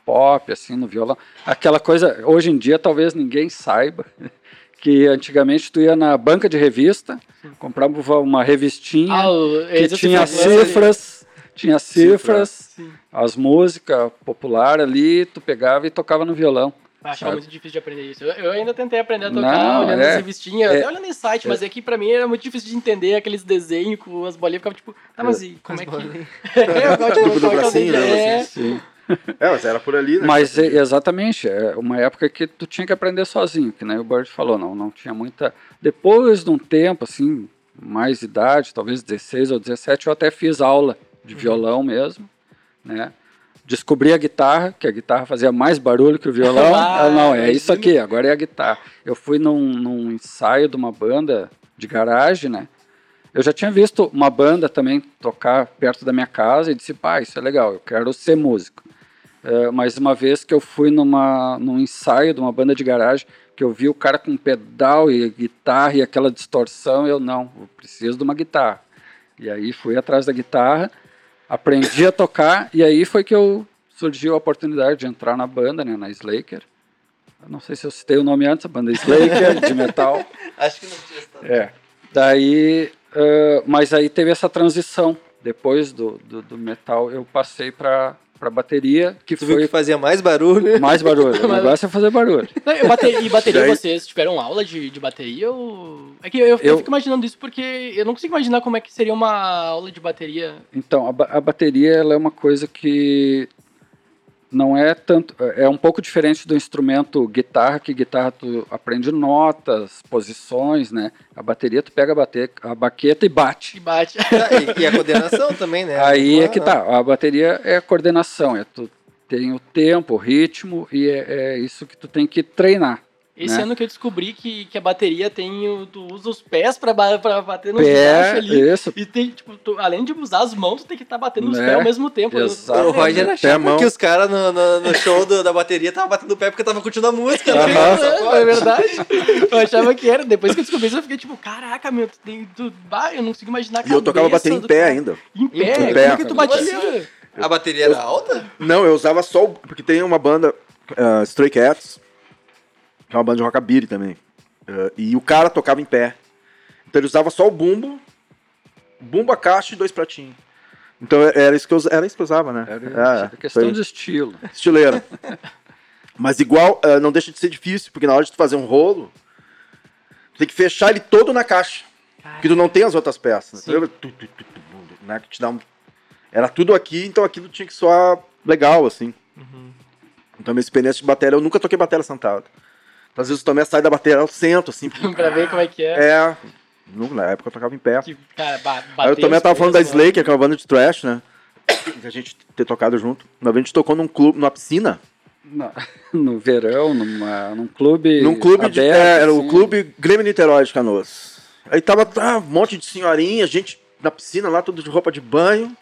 pop, assim, no violão. Aquela coisa, hoje em dia talvez ninguém saiba, <laughs> que antigamente tu ia na banca de revista, comprava uma revistinha Ah, que tinha você falou, cifras, tinha cifras, as músicas popular ali, tu pegava e tocava no violão. Eu achava muito difícil de aprender isso. Eu, eu ainda tentei aprender a tocar Não, olhando é. as revistinhas, É. até olhando em site, mas é que pra mim era muito difícil de entender aqueles desenhos com as bolinhas. Ficava tipo, tá, mas e como é que. <laughs> é, eu gosto de Tipo do é é bracinho, né, É. É, mas era por ali, né? Mas é, exatamente, é uma época que tu tinha que aprender sozinho, que nem o Bird falou, não, não tinha muita. Depois de um tempo, assim, mais idade, talvez 16 ou 17, eu até fiz aula de Uhum. violão mesmo, né? Descobri a guitarra, que a guitarra fazia mais barulho que o violão. <laughs> Ah, não, é isso aqui, agora é a guitarra. Eu fui num, num ensaio de uma banda de garagem, né? Eu já tinha visto uma banda também tocar perto da minha casa e disse, pá, isso é legal, eu quero ser músico. É, mas uma vez que eu fui numa, num ensaio de uma banda de garagem, que eu vi o cara com pedal e guitarra e aquela distorção, eu não, eu preciso de uma guitarra. E aí fui atrás da guitarra, aprendi a tocar e aí foi que eu surgiu a oportunidade de entrar na banda, né, na Slaker. Eu não sei se eu citei o nome antes, a banda Slaker de metal. <laughs> Acho que não tinha estado. É. Daí, eh, mas aí teve essa transição. Depois do, do, do metal, eu passei para para bateria, que Tu viu que foi fazia mais barulho? mais barulho. <laughs> O negócio é fazer barulho. Não, eu bate- e bateria, Daí- vocês tiveram aula de, de bateria? Ou... É que eu, eu, Eu- fico imaginando isso porque eu não consigo imaginar como é que seria uma aula de bateria. Então, a, a bateria ela é uma coisa que não é tanto. É um pouco diferente do instrumento guitarra, que guitarra tu aprende notas, posições, né? A bateria tu pega a, bate, a baqueta e bate. Que bate. <laughs> Ah, e, e a coordenação também, né? Aí é Ah, que tá. A bateria é a coordenação, é tu tem o tempo, o ritmo e é, é isso que tu tem que treinar. Esse né? ano que eu descobri que, que a bateria tem. o- Tu usa os pés pra, pra bater nos Pé, baixos ali. isso. E tem, tipo, tu- além de usar as mãos, tu tem que estar batendo os Né? pés ao mesmo tempo. Eu- Exato. O Roger achava mão. que os caras no, no, no show do- da bateria estavam batendo o pé porque tava curtindo a música. né? É, é verdade. Eu achava que era. Depois que eu descobri isso, eu fiquei tipo, caraca, meu, tu tem. Tu, bah, eu não consigo imaginar a E eu tocava bateria em pé cara. ainda. Em pé? Em Como pé, é que tu batia? A bateria era alta? Não, eu usava só o. Porque tem uma banda, uh, Stray Cats, que é uma banda de rockabilly também. Uh, e o cara tocava em pé. Então ele usava só o bumbo, bumbo, a caixa e dois pratinhos. Então era isso que eu, era isso que eu usava, né? Era É, questão foi de estilo. estileiro. <laughs> Mas igual, uh, não deixa de ser difícil, porque na hora de tu fazer um rolo, tu tem que fechar ele todo na caixa. Porque tu não tem as outras peças. Né? Tu, tu, tu, tu, né? Que te dá um... Era tudo aqui, então aquilo tinha que soar legal, assim. Então, minha experiência de bateria, eu nunca toquei bateria sentado. Às vezes eu também saio da bateria, eu sento, assim. <laughs> pra ver como é que é. É. Na época eu tocava em pé. Que, cara, Aí eu também tava falando da né? Slaker, que é uma banda de trash, né? <coughs> Que a gente ter tocado junto. Uma vez a gente tocou num clube, numa piscina. Na- <laughs> no verão, numa, num clube. Num clube de. aberto, é, era o assim. clube Grêmio Niterói de Canoas. Aí tava ah, um monte de senhorinha, gente na piscina lá, tudo de roupa de banho.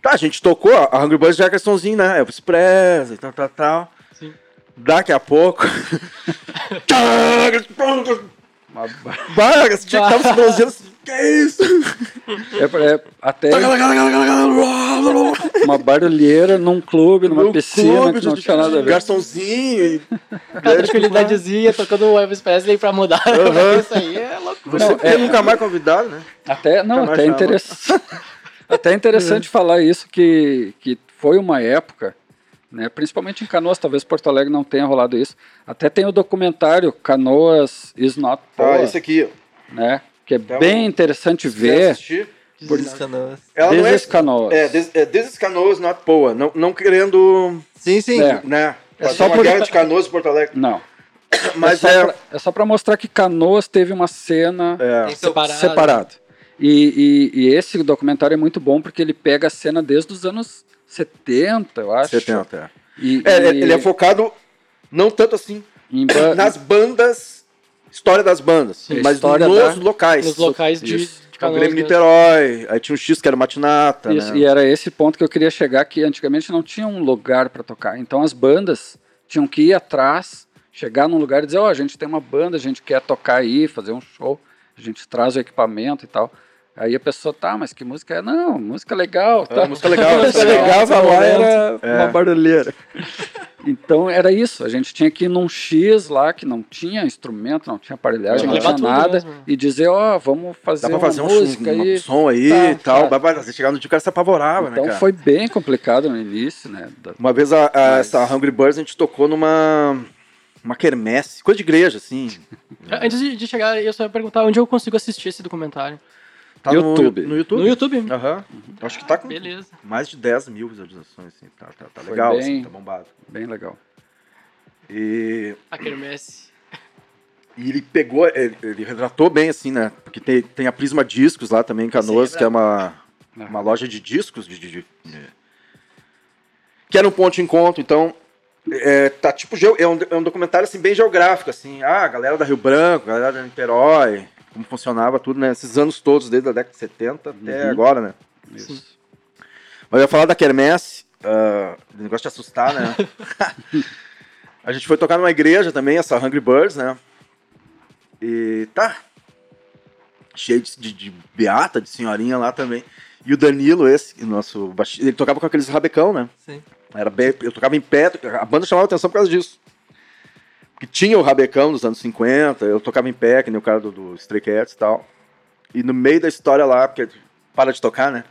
Tá, a gente tocou a Hungry Boys Jeffersonzinho, né? Elvis Presley, tal, tal, tal. Daqui a pouco. Uma ba- Vagas, tinha que tava se bronzeando que isso? é, é até uma barulheira num clube, numa No piscina clube, que não tinha nada a ver. Garçomzinho. Uma <laughs> tranquilidadezinha tocando o Elvis Presley pra mudar. Aham. <laughs> Isso aí é loucura. Você Não, é, é- nunca mais convidado, né? Até, não, <laughs> até interessante. até interessante falar isso, que, que foi uma época, né, principalmente em Canoas, talvez Porto Alegre não tenha rolado isso. Até tem o documentário Canoas is not poor, Ah, esse aqui. né, que é Tá bem interessante ver. assistir. Por isso Canoas. Ela não é. Canoas. É, This, é, This is Canoas, not Poa. Não, não querendo, Sim, sim. É. né? É só uma por- guerra de Canoas e Porto Alegre. Não. Mas é, é. só pra, é para mostrar que Canoas teve uma cena é, Separado. separada. E, e- e esse documentário é muito bom porque ele pega a cena desde os anos 70, eu acho. 70, é. E, É, e- ele é focado não tanto assim em ba- <clears throat> nas bandas, história das bandas, Sim, mas nos da- locais. Nos locais de, Isso. de O Canoas Grêmio. Niterói, aí tinha um X que era Matinata, Isso, né? E era esse ponto que eu queria chegar, que antigamente não tinha um lugar para tocar. Então as bandas tinham que ir atrás, chegar num lugar e dizer, ó, a gente tem uma banda, a gente quer tocar aí, fazer um show, a gente traz o equipamento e tal. Aí a pessoa, tá, mas que música é? Não, música legal. Tá. música legal, <laughs> música legal, lá momento. era É. uma barulheira. <laughs> Então era isso, a gente tinha que ir num X lá, que não tinha instrumento, não tinha aparelhagem, Tinha não tinha nada, mesmo. e dizer, ó, vamos fazer, Dá pra uma fazer um, música som, aí. um som aí Tá, e tal. tá. Vai, vai, Você chegar no dia o cara se apavorava, Então né, cara? foi bem complicado no início, né? da- Uma vez a, a- Mas- essa Hungry Birds a gente tocou numa uma quermesse, coisa de igreja, assim. <laughs> Antes de, de chegar, eu só ia perguntar onde eu consigo assistir esse documentário. Tá YouTube. No, no YouTube? No YouTube? Aham. Acho que tá com Beleza. mais de 10 mil visualizações, assim. Tá, tá, tá legal, bem- assim, tá bombado. Bem legal. E, A Kermesse. e ele pegou, ele, ele retratou bem, assim, né? Porque tem, tem a Prisma Discos lá também em Canoas, Sim, é que é uma, uma loja de discos, de, de- de- que era um ponto de encontro, então... É, tá tipo é um, é um documentário assim bem geográfico assim ah galera da Rio Branco galera da Niterói como funcionava tudo né esses anos todos desde a década de 70 até Uhum. agora né Isso. Mas eu ia falar da Quermesse, ah, negócio de assustar, né? <laughs> a gente foi tocar numa igreja também, essa Hungry Birds, né? E tá. Cheio de, de, de beata, de senhorinha lá também. E o Danilo, esse, o nosso baixista, ele tocava com aqueles rabecão, né? Sim. Era bem, eu tocava em pé, a banda chamava atenção por causa disso. Porque tinha o rabecão dos anos 50, eu tocava em pé, que nem o cara do, do Stray Cats e tal. E no meio da história lá, porque para de tocar, né?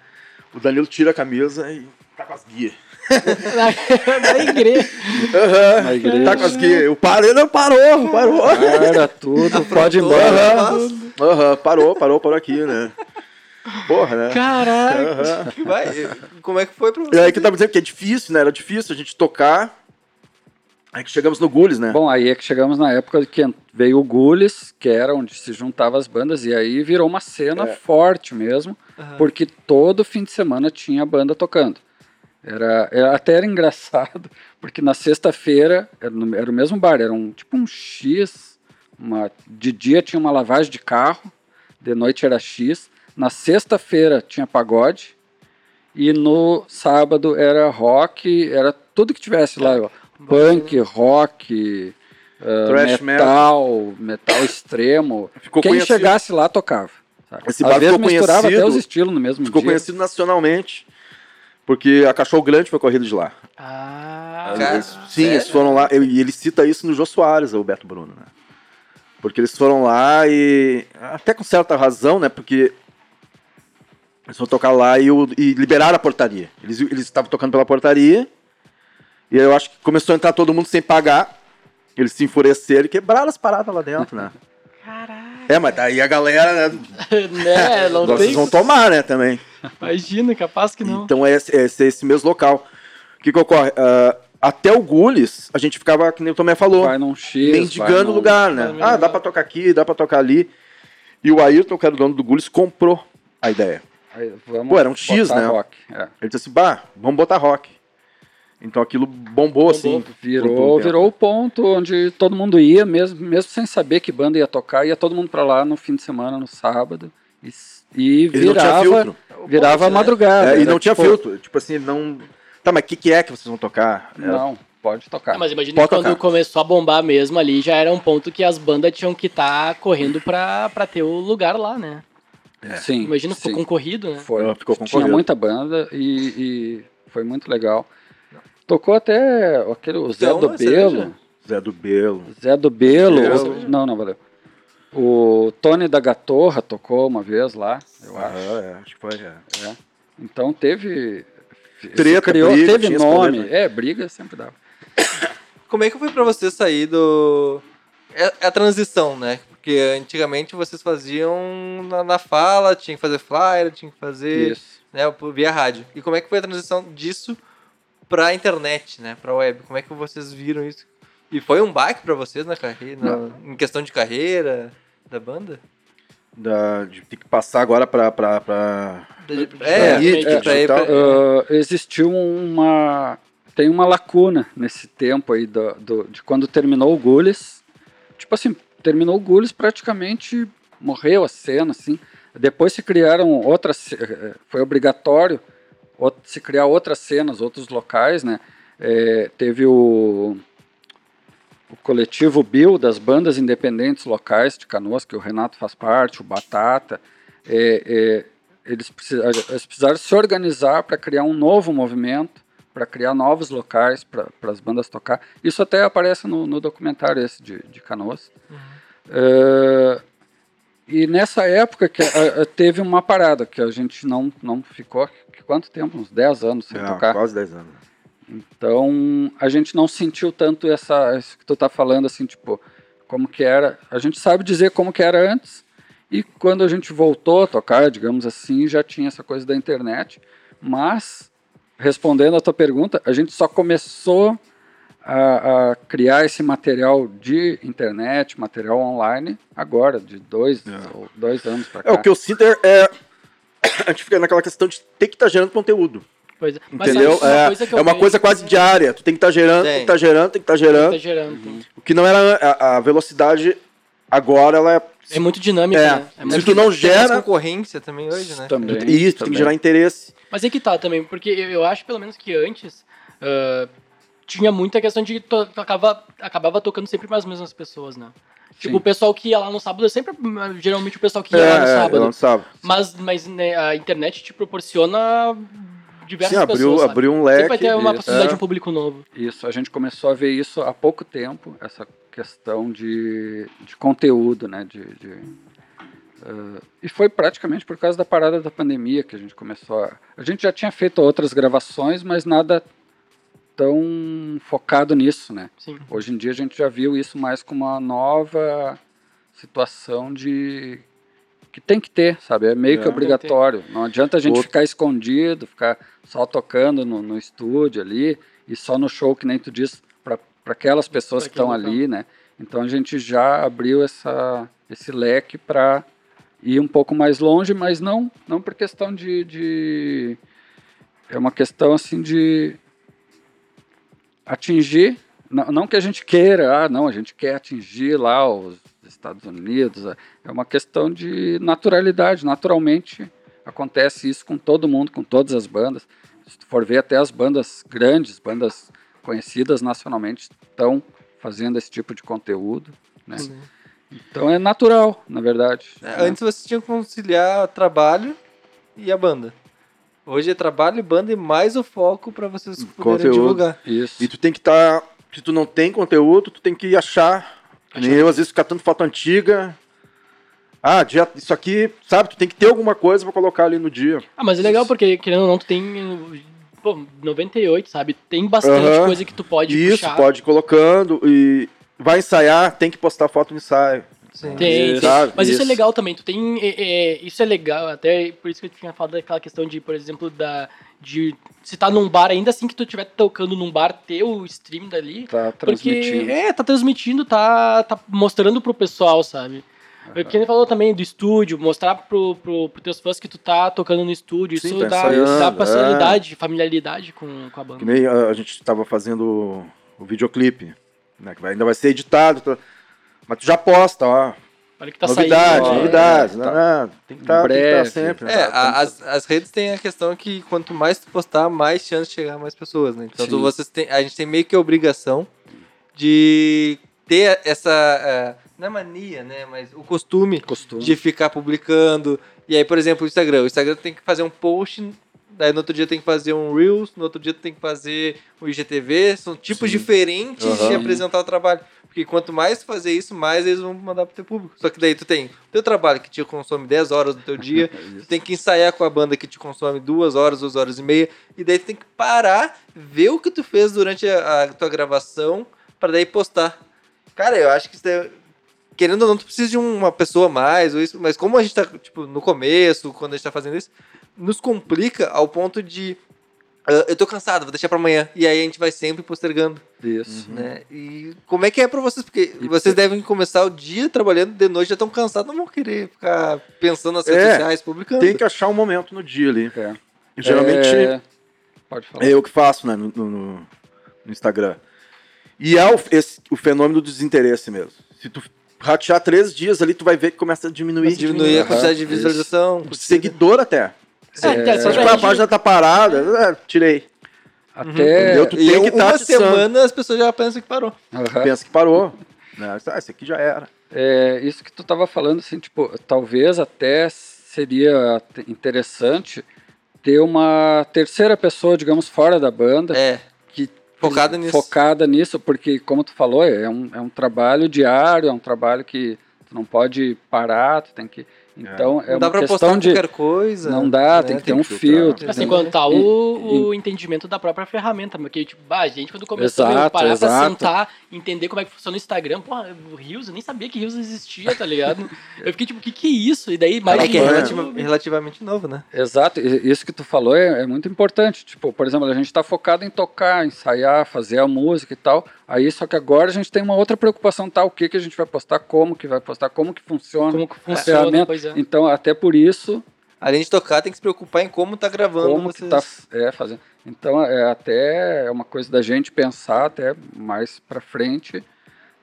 O Danilo tira a camisa e tá com as guias. Na, <laughs> na igreja. Aham, Na igreja. Tá com as guias. Eu parei, não, parou, parou. Para tudo, <laughs> pode ir embora. Aham, aham, parou, parou, parou aqui, né? Porra, né? Caraca. Vai, como é que foi pra você? E aí que eu tava dizendo que é difícil, né? Era difícil a gente tocar. Aí que chegamos no Gules, né? Bom, aí é que chegamos na época que veio o Gules, que era onde se juntavam as bandas, e aí virou uma cena É. forte mesmo, Aham. porque todo fim de semana tinha banda tocando. Era, era- até era engraçado, <laughs> porque na sexta-feira, era, era o mesmo bar, era um tipo um X, uma, de dia tinha uma lavagem de carro, de noite era X, na sexta-feira tinha pagode, e no sábado era rock, era tudo que tivesse lá, punk, rock, ah, Thrash metal, metal extremo. Ficou Quem conhecido. chegasse lá tocava. sabe? Esse Às bar vezes ficou misturava até conhecido- os estilos no mesmo Ficou dia. conhecido nacionalmente. Porque a Cachorro Grande foi corrido de lá. Ah, Cara, sim, sério? eles foram lá. E ele cita isso no Jô Soares, o Beto Bruno, né? Porque eles foram lá e. Até com certa razão, né? Porque. Eles foram tocar lá e, o- e liberaram a portaria. Eles eles estavam tocando pela portaria. E aí eu acho que começou a entrar todo mundo sem pagar. Eles se enfureceram e quebraram as paradas lá dentro, né? Caraca. É, mas daí a galera, né? <laughs> né? Não Vocês tem. vão tomar, né, também. Imagina, capaz que não. Então é esse, é esse, esse mesmo local. O que, que ocorre? Ah, até o Gules, a gente ficava, que nem o Tomé falou, Vai vai mendigando num- lugar, né? Ah, dá pra tocar aqui, dá pra tocar ali. E o Ayrton, que era o dono do Gules, comprou a ideia. Aí, vamos Pô, era um X, né? Rock. É. Ele disse assim, bah, vamos botar rock. Então aquilo bombou, assim. por um Virou, tempo. virou o ponto onde todo mundo ia, mesmo, mesmo sem saber que banda ia tocar, ia todo mundo pra lá no fim de semana, no sábado. E, e tinha virava, filtro. virava ponte, né? madrugada. É, e Era não tinha tipo, filtro. Tipo assim, não... Tá, mas o que, que é que vocês vão tocar? Era- Não, pode tocar. Ah, mas imagina Pode que quando tocar. começou a bombar mesmo ali, já era um ponto que as bandas tinham que estar correndo pra, pra ter o lugar lá, né? sim, Imagina, ficou sim. concorrido, né? Foi. Ficou Tinha concorrendo. muita banda e, e foi muito legal. Tocou até aquele, o Zé Então, do é cerveja? Belo. Zé do Belo. Zé do Belo. Belo. não, não, valeu. O Tony da Gatorra tocou uma vez lá, eu acho. Ah, é, acho que foi, é. É. Então teve. Treta, criou, briga, teve nome. né? É, briga sempre dava. Como é que foi pra você sair do. É é a transição, né? Porque antigamente vocês faziam na, na fala, tinha que fazer flyer, tinha que fazer Isso. né, via rádio. E como é que foi a transição disso pra internet, né? Pra web? Como é que vocês viram isso? E foi um baque pra vocês na carreira, na- em questão de carreira da banda? Da, de ter que passar agora pra... pra, pra... É, É, é, é, pra ir digital. pra- Ah, existiu uma. Tem uma lacuna nesse tempo aí do, do- de quando terminou o Gules. Tipo assim, terminou o Gules, praticamente morreu a cena, assim. Depois se criaram outras. ce- eh, Foi obrigatório se criar outras cenas, outros locais, né? Eh, teve o, o coletivo Bill das bandas independentes locais de Canoas, que o Renato faz parte, o Batata. Eh, eh, eles, precisaram, eles precisaram se organizar para criar um novo movimento, para criar novos locais para as bandas tocar. Isso até aparece no, no documentário esse de, de Canoas. Eh, e nessa época que eh, eh, teve uma parada que a gente não, não ficou, quanto tempo? Uns 10 anos sem É, tocar. quase 10 anos. Então, a gente não sentiu tanto essa, isso que tu tá falando, assim, tipo, como que era. A gente sabe dizer como que era antes, e quando a gente voltou a tocar, digamos assim, já tinha essa coisa da internet, mas, respondendo a tua pergunta, a gente só começou a, a criar esse material de internet, material online, agora, de dois, ou dois anos pra cá. É, o que eu sinto é, é- A gente fica naquela questão de ter que estar gerando conteúdo. Pois é. Mas Entendeu? uma É, coisa que eu é uma coisa quase que diária. Tu tem que estar gerando, tem que Tem. estar gerando, tem que estar Tá gerando. gerando. O que não era. A, a velocidade agora ela é. É muito dinâmico, É. né? É Se muito tu não Tem gera. concorrência também hoje, né? Também. Isso, tem também. que gerar interesse. Mas é que tá também, porque eu, eu acho pelo menos que antes ah, tinha muita questão de to, tu acaba, acabava tocando sempre para as mesmas pessoas, né? Tipo, Sim. o pessoal que ia lá no sábado é sempre, geralmente, o pessoal que ia É, lá no é, sábado. sabe. Mas, mas né, a internet te proporciona diversas Sim, abriu, pessoas, sabe? abriu um Sempre leque. vai ter uma isso. possibilidade É. de um público novo. Isso, a gente começou a ver isso há pouco tempo, essa questão de, de conteúdo, né? De, de, eh, e foi praticamente por causa da parada da pandemia que a gente começou a. A gente já tinha feito outras gravações, mas nada tão focado nisso, né? Sim. Hoje em dia a gente já viu isso mais como uma nova situação de que tem que ter, sabe? É meio É. que obrigatório. Não adianta a gente Outro- ficar escondido, ficar só tocando no, no estúdio ali e só no show que nem tu diz para aquelas pessoas Pra que estão ali, né? Então a gente já abriu essa esse leque para ir um pouco mais longe, mas não não por questão de, de é uma questão assim de atingir, não, não que a gente queira, ah, não, a gente quer atingir lá os Estados Unidos, é- é uma questão de naturalidade, naturalmente acontece isso com todo mundo, com todas as bandas. Se tu for ver até as bandas grandes, bandas conhecidas nacionalmente estão fazendo esse tipo de conteúdo, né? Então é natural, na verdade. É, né? Antes você tinha que conciliar trabalho e a banda. Hoje é trabalho e banda e mais o foco pra vocês poderem Conteúdo. divulgar. Isso. E tu tem que estar. se tu não tem conteúdo, tu tem que achar. Que Nem eu, às vezes, ficar tanto foto antiga. Ah, dia, isso aqui, sabe? Tu tem que ter alguma coisa pra colocar ali no dia. Ah, mas é legal porque, querendo ou não, tu tem. Pô, 98, sabe? Tem bastante Aham. coisa que tu pode Isso, puxar. pode ir colocando. E vai ensaiar, tem que postar foto no ensaio. Sim. Tem, Isso, tem. sabe? Mas isso. é Isso. legal também. Tu tem. é, é, isso é legal, até por isso que eu tinha falado daquela questão de, por exemplo, da. De se tá num bar, ainda assim que tu estiver tocando num bar, ter o stream dali. Tá Porque, transmitindo. é, tá transmitindo, tá, tá mostrando pro pessoal, sabe? É que ele falou também do estúdio, mostrar pro, pro, pro teus fãs que tu tá tocando no estúdio. Sim, isso tá dá, ensaiando, dá é. familiaridade com, com a banda. Que nem a, a gente tava fazendo o videoclipe, né? Que vai- ainda vai ser editado. tá? Mas tu já posta, ó. Olha que tá novidade, saindo. ó. novidades. é, né? tá. né? Tem que estar Breve. sempre. né? É, a- as, as redes têm a questão que quanto mais tu postar, mais chance de chegar a mais pessoas, né? Então tu- vocês têm, a gente tem meio que a obrigação de ter essa. eh, não é mania, né? Mas o costume Costume. de ficar publicando. E aí, por exemplo, o Instagram. O Instagram tem que fazer um post, daí no outro dia tem que fazer um Reels, no outro dia tem que fazer o IGTV. São tipos Sim. diferentes de Aham. apresentar o trabalho. Porque quanto mais tu fazer isso, mais eles vão mandar pro teu público. Só que daí tu tem o teu trabalho que te consome 10 horas do teu dia, <laughs> tu tem que ensaiar com a banda que te consome duas horas, duas horas e meia, e daí tu tem que parar, ver o que tu fez durante a, a tua gravação, pra daí postar. Cara, eu acho que isso é, querendo ou não, tu precisa de uma pessoa a mais, ou isso, mas como a gente tá, tipo, no começo, quando a gente tá fazendo isso, nos complica ao ponto de. Ah, eu tô cansado, vou deixar pra amanhã. E aí a gente vai sempre postergando, Isso. né? E como é que é pra vocês? Porque E vocês devem começar o dia trabalhando, de noite já estão cansados, não vão querer ficar pensando nas redes É, sociais, publicando. Tem que achar um momento no dia ali. É. Geralmente É, Pode falar. é eu que faço, né, no, no- no Instagram. E é o, esse- o fenômeno do desinteresse mesmo. Se tu ratear três dias ali, tu vai ver que começa a diminuir. diminuir a Aham, quantidade de isso. visualização. Seguidor até. É, é, só Tipo, a página tá parada, é, tirei. Até. Tu E uma tá semana as pessoas já pensam que parou. Aham. Pensa que parou. Ah, esse aqui já era. É, isso que tu estava falando, assim, tipo, talvez até seria te- interessante ter uma terceira pessoa, digamos, fora da banda, É, que focada nisso. focada nisso, porque, como tu falou, é um, é um trabalho diário, é um trabalho que tu não pode parar, tu tem que... Então é não dá uma pra postar questão de qualquer coisa. não dá, né? tem que ter um filtro. Assim, tem- quando tá E- o, o entendimento da própria ferramenta, porque, tipo, a gente quando começou a Exato, parar pra exato. sentar, entender como é que funciona o Instagram, porra, o Rios, eu nem sabia que Rios existia, tá ligado? <laughs> eu fiquei tipo, o que que é isso? E daí mais É que é relativa- relativamente novo, né? Exato, isso que tu falou é, é muito importante. Tipo, por exemplo, a gente está focado em tocar, ensaiar, fazer a música e tal. Aí só que agora a gente tem uma outra preocupação, tá? O que, que a gente vai postar, como que vai postar, como que funciona. como que a funciona, pois é. Então, até por isso, Além de tocar, tem que se preocupar em como tá gravando. como que tá é, fazendo. Então, é até é uma coisa da gente pensar até mais para frente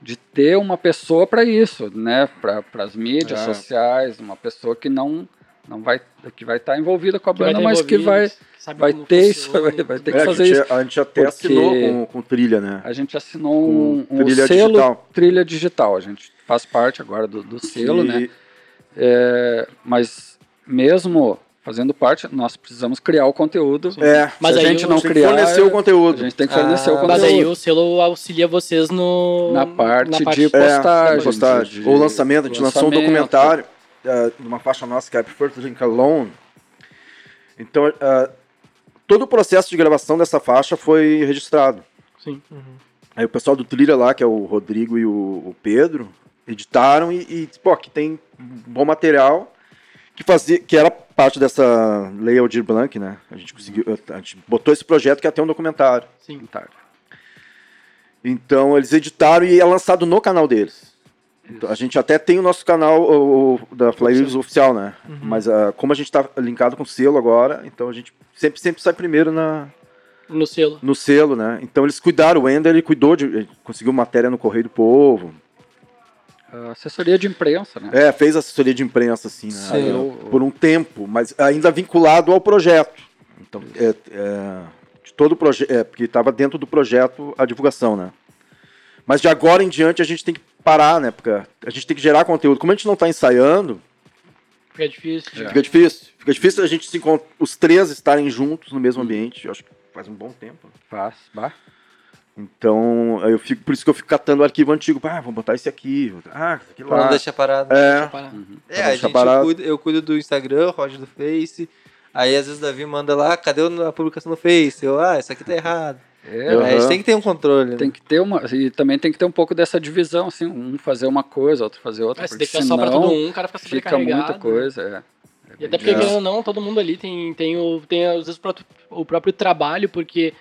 de ter uma pessoa para isso, né? Para as mídias É. sociais, uma pessoa que não não vai que vai estar envolvida com a banda, tá mas que vai vai ter isso, vai, vai ter É, que a, fazer gente, isso. a gente até assinou com, com trilha, né? A gente assinou um, Com um trilha selo digital. trilha digital. A gente faz parte agora do, do selo, E- né? É, mas mesmo fazendo parte, nós precisamos criar o conteúdo. É, Mas a gente o- não tem que criar, fornecer o a conteúdo. gente tem que fornecer o Ah, conteúdo. Mas aí o selo auxilia vocês no... na parte, na de É, postagem. postagem. de- Ou lançamento, a gente lançou um documentário uh, numa faixa nossa que é I Prefer to Drink Alone. Então, uh, todo o processo de gravação dessa faixa foi registrado. Sim. Aí o pessoal do Trilha lá, que é o Rodrigo e o, o Pedro, editaram e, e pô, aqui tem bom material que fazia, que era parte dessa Lei Aldir Blanc, né? A gente conseguiu, a gente botou esse projeto que é até um documentário. Sim. Então eles editaram e é lançado no canal deles. Então, a gente até tem o nosso canal o, o, da Flyers oficial, né? Mas ah, como a gente está linkado com o selo agora, então a gente sempre, sempre sai primeiro na, No selo. no selo, né? Então eles cuidaram, o Ender ele cuidou de. ele conseguiu matéria no Correio do Povo. A assessoria de imprensa, né? É, fez assessoria de imprensa, assim, né? Sim. Eu- Por um tempo, mas ainda vinculado ao projeto. Então, é, é, de todo o projeto. É, porque estava dentro do projeto a divulgação, né? Mas de agora em diante a gente tem que parar, né? Porque a gente tem que gerar conteúdo. Como a gente não está ensaiando, Fica difícil. É. fica difícil. Fica difícil a gente se encont- os três estarem juntos no mesmo ambiente. Eu acho que faz um bom tempo. Faz, bah. Então, eu fico, por isso que eu fico catando o arquivo antigo. Ah, vamos botar esse aqui. Ah, esse aqui Pra não lá. deixar parado. É, Parar. É, a gente parado. cuida, eu cuido do Instagram, o Roger do Face. Aí às vezes o Davi manda lá, cadê a publicação no Face? Eu, ah, isso aqui tá errado. É, a gente tem que ter um controle. né? tem que ter uma. E também tem que ter um pouco dessa divisão, assim, um fazer uma coisa, outro fazer outra. É, se porque deixar só pra todo um, o cara fica fica muita coisa. É. É E até porque, É. querendo ou não, todo mundo ali tem, tem, o, tem às vezes, o próprio, o próprio trabalho, porque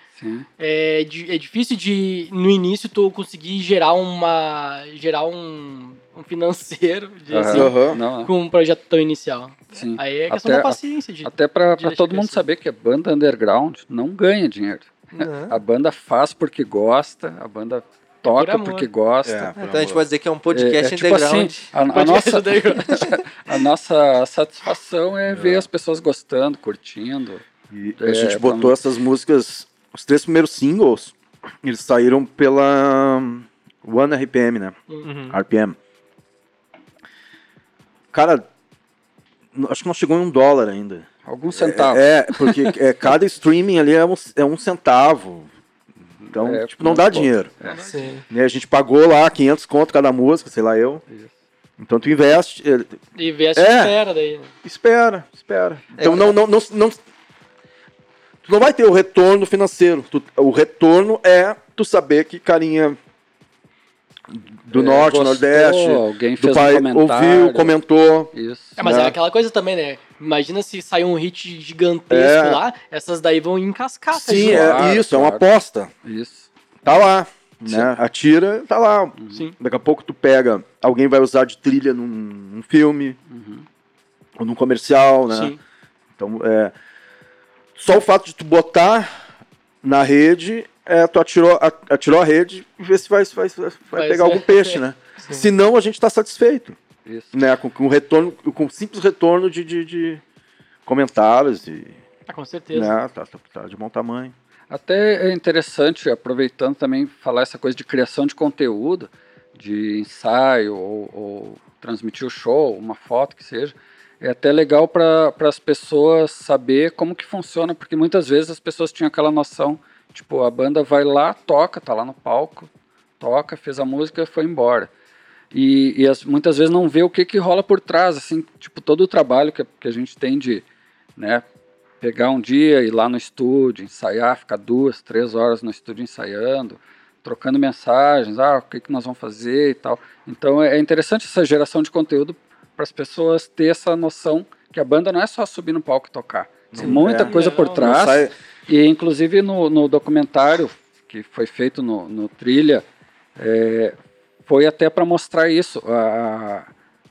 é, di- é difícil de, no início, tu conseguir gerar uma. gerar um, um financeiro de, Aham. assim, é. com um projeto tão inicial. Sim. Aí é questão Até- da paciência. De, Até deixar todo mundo saber que a banda underground não ganha dinheiro. Não. A banda faz porque gosta, a banda toca amor. porque gosta. É. Então a gente pode dizer que é um podcast É, é tipo underground. assim, a, a Podcast nossa, underground. <laughs> a nossa satisfação é ver as pessoas gostando, curtindo. E É, a gente vamos- botou essas músicas, os três primeiros singles, eles saíram pela hum, One RPM, né? Uhum. RPM. Cara, acho que não chegou em um dólar ainda. Alguns centavos. É, é, porque é, cada streaming ali é um, é um centavo. Então, É, tipo, não dá dinheiro. Sim. Né? A gente pagou lá 500 conto cada música, sei lá eu. Isso. Então tu investe, eh, E a É. espera daí. né? espera, espera. Então É, não, não, não, não, tu não vai ter o retorno financeiro. Tu- o retorno é tu saber que carinha do É, norte, gostou, nordeste, alguém do fez pai um comentário. ouviu, comentou. Isso. É, mas Né? é aquela coisa também, né? Imagina se sair um hit gigantesco É. lá, essas daí vão em cascata. Sim, é Claro, isso, é uma claro. aposta. Isso. Tá lá, né? Atira, tá lá. Sim. Daqui a pouco tu pega, alguém vai usar de trilha num, num filme, ou num comercial, né? Sim. Então, é, só o fato de tu botar na rede, é, tu atirou, a- atirou a rede e vê se vai, vai, vai, Vai pegar ser. algum peixe, né? Senão a gente está satisfeito, Isso. né? Com, com retorno, com simples retorno de, de, de comentários e, Ah, com certeza. né? Tá, tá, tá de bom tamanho. Até é interessante, aproveitando também, falar essa coisa de criação de conteúdo, de ensaio ou, ou transmitir o show, uma foto que seja. É até legal para as pessoas saber como que funciona, porque muitas vezes as pessoas tinham aquela noção, tipo, a banda vai lá, toca, tá lá no palco, toca, fez a música foi embora. e, e as- muitas vezes não vê o que, que rola por trás, assim, tipo, todo o trabalho que, que a gente tem de, né, pegar um dia, ir lá no estúdio, ensaiar, ficar duas, três horas no estúdio ensaiando, trocando mensagens, ah, o que, que nós vamos fazer e tal. Então é é interessante essa geração de conteúdo para as pessoas ter essa noção que a banda não é só subir no palco e tocar. Tem muita é. coisa por trás. Sai- E inclusive no, no documentário que foi feito no, no Trilha, é, foi até para mostrar isso, a-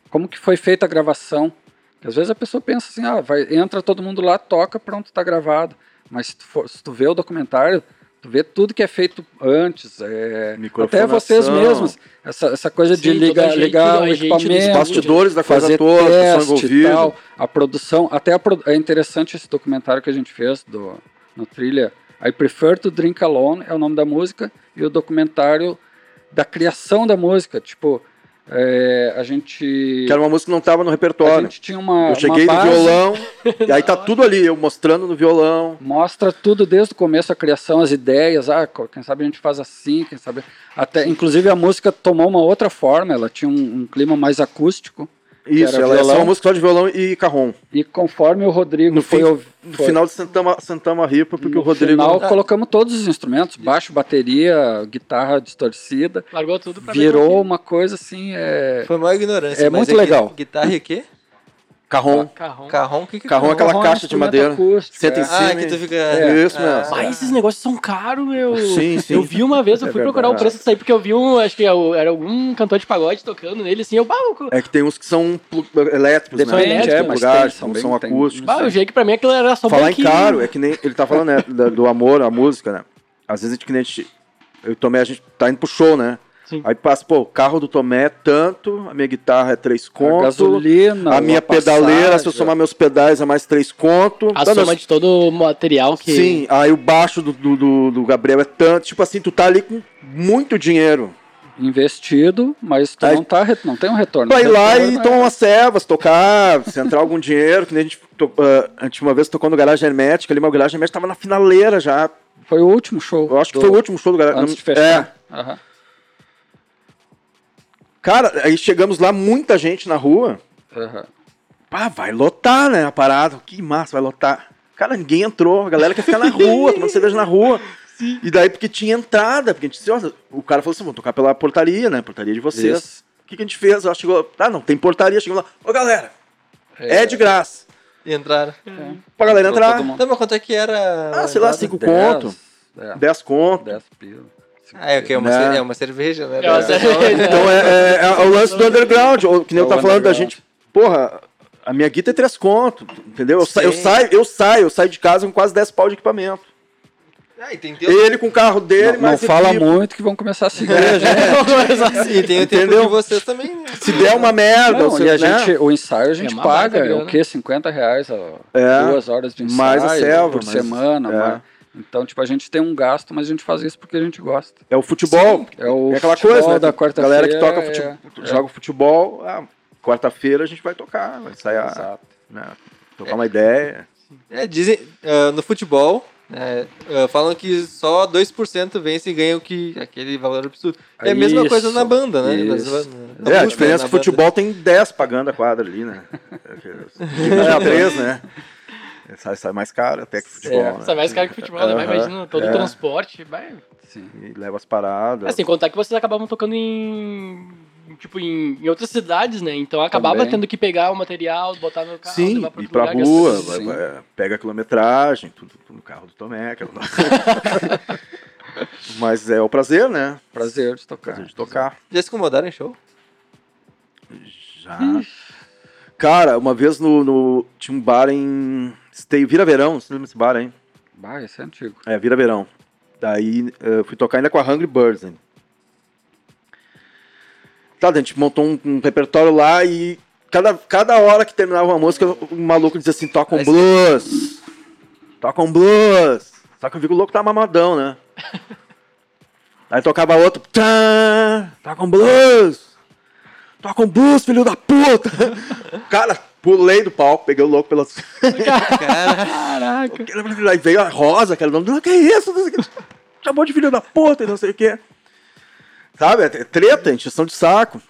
como que foi feita a gravação. Porque às vezes a pessoa pensa assim, ah, vai, entra todo mundo lá, toca, pronto, está gravado. Mas se tu, for- se tu vê o documentário, vê tudo que é feito antes, é, até vocês mesmos, essa, essa coisa de Sim, toda ligar, gente, ligar o equipamento, Os bastidores da coisa fazer toda, que teste e envolvidos. tal, a produção, até a é interessante esse documentário que a gente fez do, no Trilha, I Prefer to Drink Alone é o nome da música, e o documentário da criação da música, tipo, é, a gente... Que era uma música que não estava no a repertório. gente tinha uma, Eu cheguei uma no base, violão, e aí tá <laughs> tudo ali, eu mostrando no violão. mostra tudo desde o começo, a criação, as ideias, ah, quem sabe a gente faz assim, quem sabe... Até, inclusive a música tomou uma outra forma, ela tinha um, um clima mais acústico, Isso, ela essa é violão. uma música só de violão e carrom. e conforme o Rodrigo No, foi... fim, no foi- final de Santama, Santama Ripa, porque no o Rodrigo. final, Ah. colocamos todos os instrumentos, baixo, bateria, guitarra distorcida, Largou tudo pra virou uma coisa assim, é... Foi uma ignorância. É mas muito gui- legal. Guitarra e o quê? Carrom. Carrom? O que que é Carrom é carrom? aquela Carrom caixa de madeira. acústico, Senta em é. cima. Ah, que tu fica... É, isso mesmo. Mas esses negócios são caros, meu. Sim, sim. Eu vi uma vez, eu É fui procurar o preço disso aí, porque eu vi um, acho que era algum cantor de pagode tocando nele, assim, eu, É que tem uns que são elétricos, né? é, Tipo, mas lugares, tem, são, são acústicos. bah, eu achei que pra mim aquilo era só Falar em caro, é que nem ele tá falando, né, do amor à música, né? Às vezes a gente, que nem a gente, eu Tomé, a gente tá indo pro show, né? Sim. Aí passa, pô, o carro do Tomé é tanto, a minha guitarra é três A conto, gasolina, a minha a pedaleira, se eu passagem. somar meus pedais, é mais três conto. A Tá, soma meus- de todo o material que. Sim, aí o baixo do, do, do- do Gabriel é tanto. Tipo assim, tu tá ali com muito dinheiro. investido, mas tu Aí- não, tá, não tem um retorno. Ir lá Retorno e é- tomar umas cevas, tocar, se entrar algum dinheiro, que nem a gente, to, ah, a gente uma vez tocou no Garagem Hermética ali, mas o Garagem Hermética tava na finaleira já. Foi o último show. Eu acho que do- foi o último show do Garagem Antes de É. fechar. Cara, aí chegamos lá, muita gente na rua. Aham. Pá, vai lotar, né? A parada. Que massa, vai lotar. Cara, ninguém entrou. A galera quer ficar na rua, tomando cerveja na rua. <laughs> E daí, porque tinha entrada, porque a gente disse, "Ó, o cara falou assim: vamos tocar pela portaria, né? Portaria de vocês. Isso. O que, que a gente fez? Ela chegou, ah, não, tem portaria, chegou lá. Ô, galera, é, de graça. E entraram. Pra galera Entrou entrar. Então, mas quanto é que era? Ah, sei lá, a entrada? 5 Dez, conto, É, 10 conto. 10 pila. Ah, é o que? É uma, Né? cer- é uma cerveja, né? É uma <laughs> cerveja. Então é, é- é o lance do underground. ou Que nem É eu o tava falando da gente. Porra, a minha guita é 3 conto, entendeu? Eu, sa- eu saio, eu saio, eu saio de casa com quase 10 pau de equipamento. Ah, e. Ele com o carro dele, Não, não mas fala equipe. muito que vão começar a seguir a gente. <laughs> E tem o tempo Entendeu? de vocês também, né? Se der uma merda, Não, você, e a né? gente, o ensaio a gente É paga, é o quê? 50 reais a É, duas horas de ensaio mais a selva, por mais- semana. é. mais- Então, tipo, a gente tem um gasto, mas a gente faz isso porque a gente gosta. É o futebol. É o é aquela futebol coisa, né? da quarta-feira. Galera que toca é- futebol, joga futebol, ah, quarta-feira a gente vai tocar, vai ensaiar, Exato. né? Tocar uma ideia. É, dizem, ah, no futebol, né, ah, falam que só 2% vence e ganha o que, aquele valor absurdo. É a mesma Isso, coisa na banda, né? isso. Nas- na é, a diferença na é que o futebol tem 10 pagando a quadra ali, né? <laughs> É, 3, né? Sai, sai mais caro até que futebol, É, né? Sai mais caro que futebol, né? Vai, Aham, Imagina todo é. o transporte. Vai. Sim. E leva as paradas. Assim, contar que vocês acabavam tocando em. Tipo, em, em outras cidades, né? Então acabava Também. tendo que pegar o material, botar no carro, Sim, levar pra ir pra lugar, rua, gastar- vai- vai- pega a quilometragem, tudo, tudo no carro do Tomé. aquela- <laughs> Mas é o prazer, né? Prazer de tocar. Prazer de tocar. Já se incomodaram em show? Já. Cara, uma vez no, no- Tinha um bar em. Stay, Vira Verão, você lembra desse bar, hein? Bah, esse é antigo. É, Vira Verão. Daí eu fui tocar ainda com a Hungry Birds. Hein? Tá, a gente montou um, um repertório lá e cada, cada hora que terminava uma música, o maluco dizia assim: toca um blues. Toca um blues. Só que eu vi que o louco tá mamadão, né? <laughs> Aí tocava outro. Tchan, toca um blues. Toca um blues, filho da puta. <laughs> Cara, pulei do palco, peguei o louco pelas. <laughs> Caraca. Aí veio a Rosa, aquela nome, que é isso? Não. Chamou de filho da puta e não sei o quê. Sabe? É treta, encheção de saco.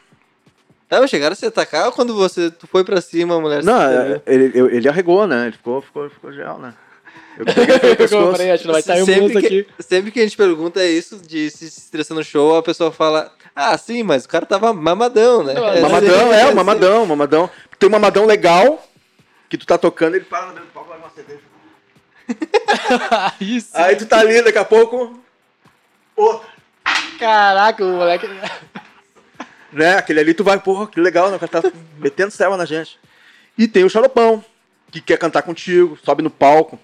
Mas chegaram a se atacar quando você tu foi pra cima, a mulher Não, é, ele, ele, ele arregou, né? Ele ficou, ficou, ficou geral, né? Eu <laughs> acho que não vai sair um sempre, que, aqui. sempre que a gente pergunta isso, de se estressar no show, a pessoa fala, ah, sim, mas o cara tava mamadão, né? Não, É Mamadão, sempre é, assim. o mamadão, mamadão. Tem um mamadão legal, que tu tá tocando, ele para no meio do palco, uma cerveja. <laughs> Isso. Aí tu tá ali, daqui a pouco, outro. Caraca, o moleque. Né? Aquele ali tu vai, porra, que legal, né? O cara tá metendo selva na gente. E tem o xaropão, que quer cantar contigo, sobe no palco,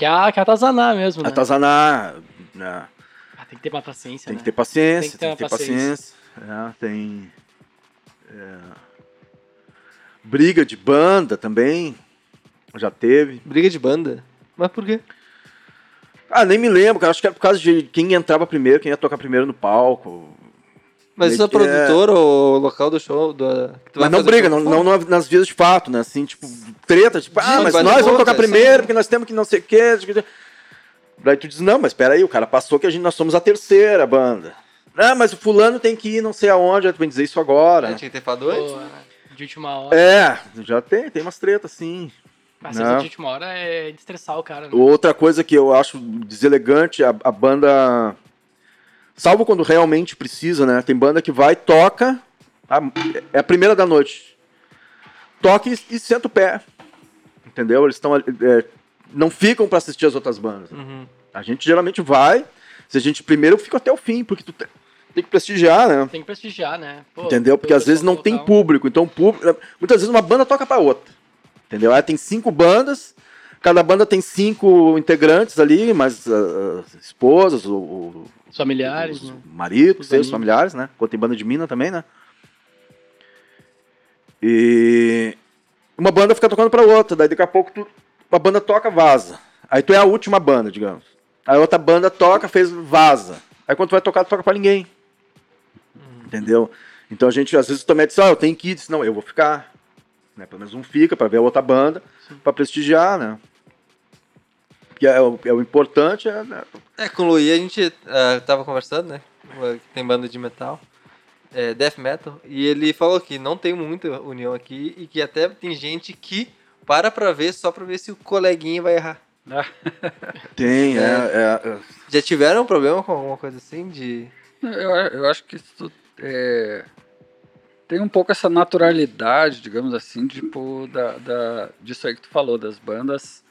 Que é, que é atazanar mesmo, né? atazanar, né? Ah, tem que ter uma paciência, Tem né? que ter paciência, Tem tem que que ter ter, uma paciência. É, tem. é, briga de banda também. Já teve. Briga de banda? Mas por quê? Ah, nem me lembro, cara. Acho que era por causa de quem entrava primeiro, quem ia tocar primeiro no palco. Mas isso é é- produtor ou local do show? Do, que tu vai Mas não fazer briga, show? não, não, não nas vias de fato, né? Assim, tipo, treta, tipo, ah, mas nós vamos tocar primeiro, porque nós temos que não sei o quê. Daí tu diz, não, mas peraí, o cara passou que a gente, nós somos a terceira banda. Ah, mas o fulano tem que ir não sei aonde, tu vem dizer isso agora. A gente tinha que ter falado antes? De última hora. É, já tem, tem umas tretas, sim. Mas não. essa de última hora é de estressar o cara, né? Outra coisa que eu acho deselegante, a, a banda. Salvo quando realmente precisa, né? Tem banda que vai, toca, a- é a primeira da noite. Toca e, e senta o pé. Entendeu? Eles estão. é, não ficam pra assistir as outras bandas. Uhum. A gente geralmente vai. Se a gente primeiro, eu fico até o fim, porque tu te- tem que prestigiar, né? Tem que prestigiar, né? Pô, Entendeu? Porque às vezes não tem local. público. Então, público, muitas vezes uma banda toca pra outra. Entendeu? Aí tem cinco bandas, cada banda tem cinco integrantes ali, mais ah, ah, esposas, o, o- Os familiares, os né? maridos, Os seus amigos. familiares, né? Quando tem banda de mina também, né? E uma banda fica tocando pra outra, daí daqui a pouco tu, uma banda toca, vaza. Aí tu é a última banda, digamos. Aí outra banda toca, fez vaza. Aí quando tu vai tocar, tu toca pra ninguém. Entendeu? Então a gente às vezes também diz, ó, eu tenho que ir, não, eu vou ficar. Né? Pelo menos um fica pra ver a outra banda, pra prestigiar, né? Que é, o, é o importante, é, né? É, com o Luí a gente ah, tava conversando, né? Tem banda de metal, é, death metal, e ele falou que não tem muita união aqui e que até tem gente que para pra ver só pra ver se o coleguinha vai errar. <laughs> tem, é, é, é, Já tiveram um problema com alguma coisa assim de... Eu, eu acho que isso é, tem um pouco essa naturalidade, digamos assim, tipo, da, da, disso aí que tu falou, das bandas.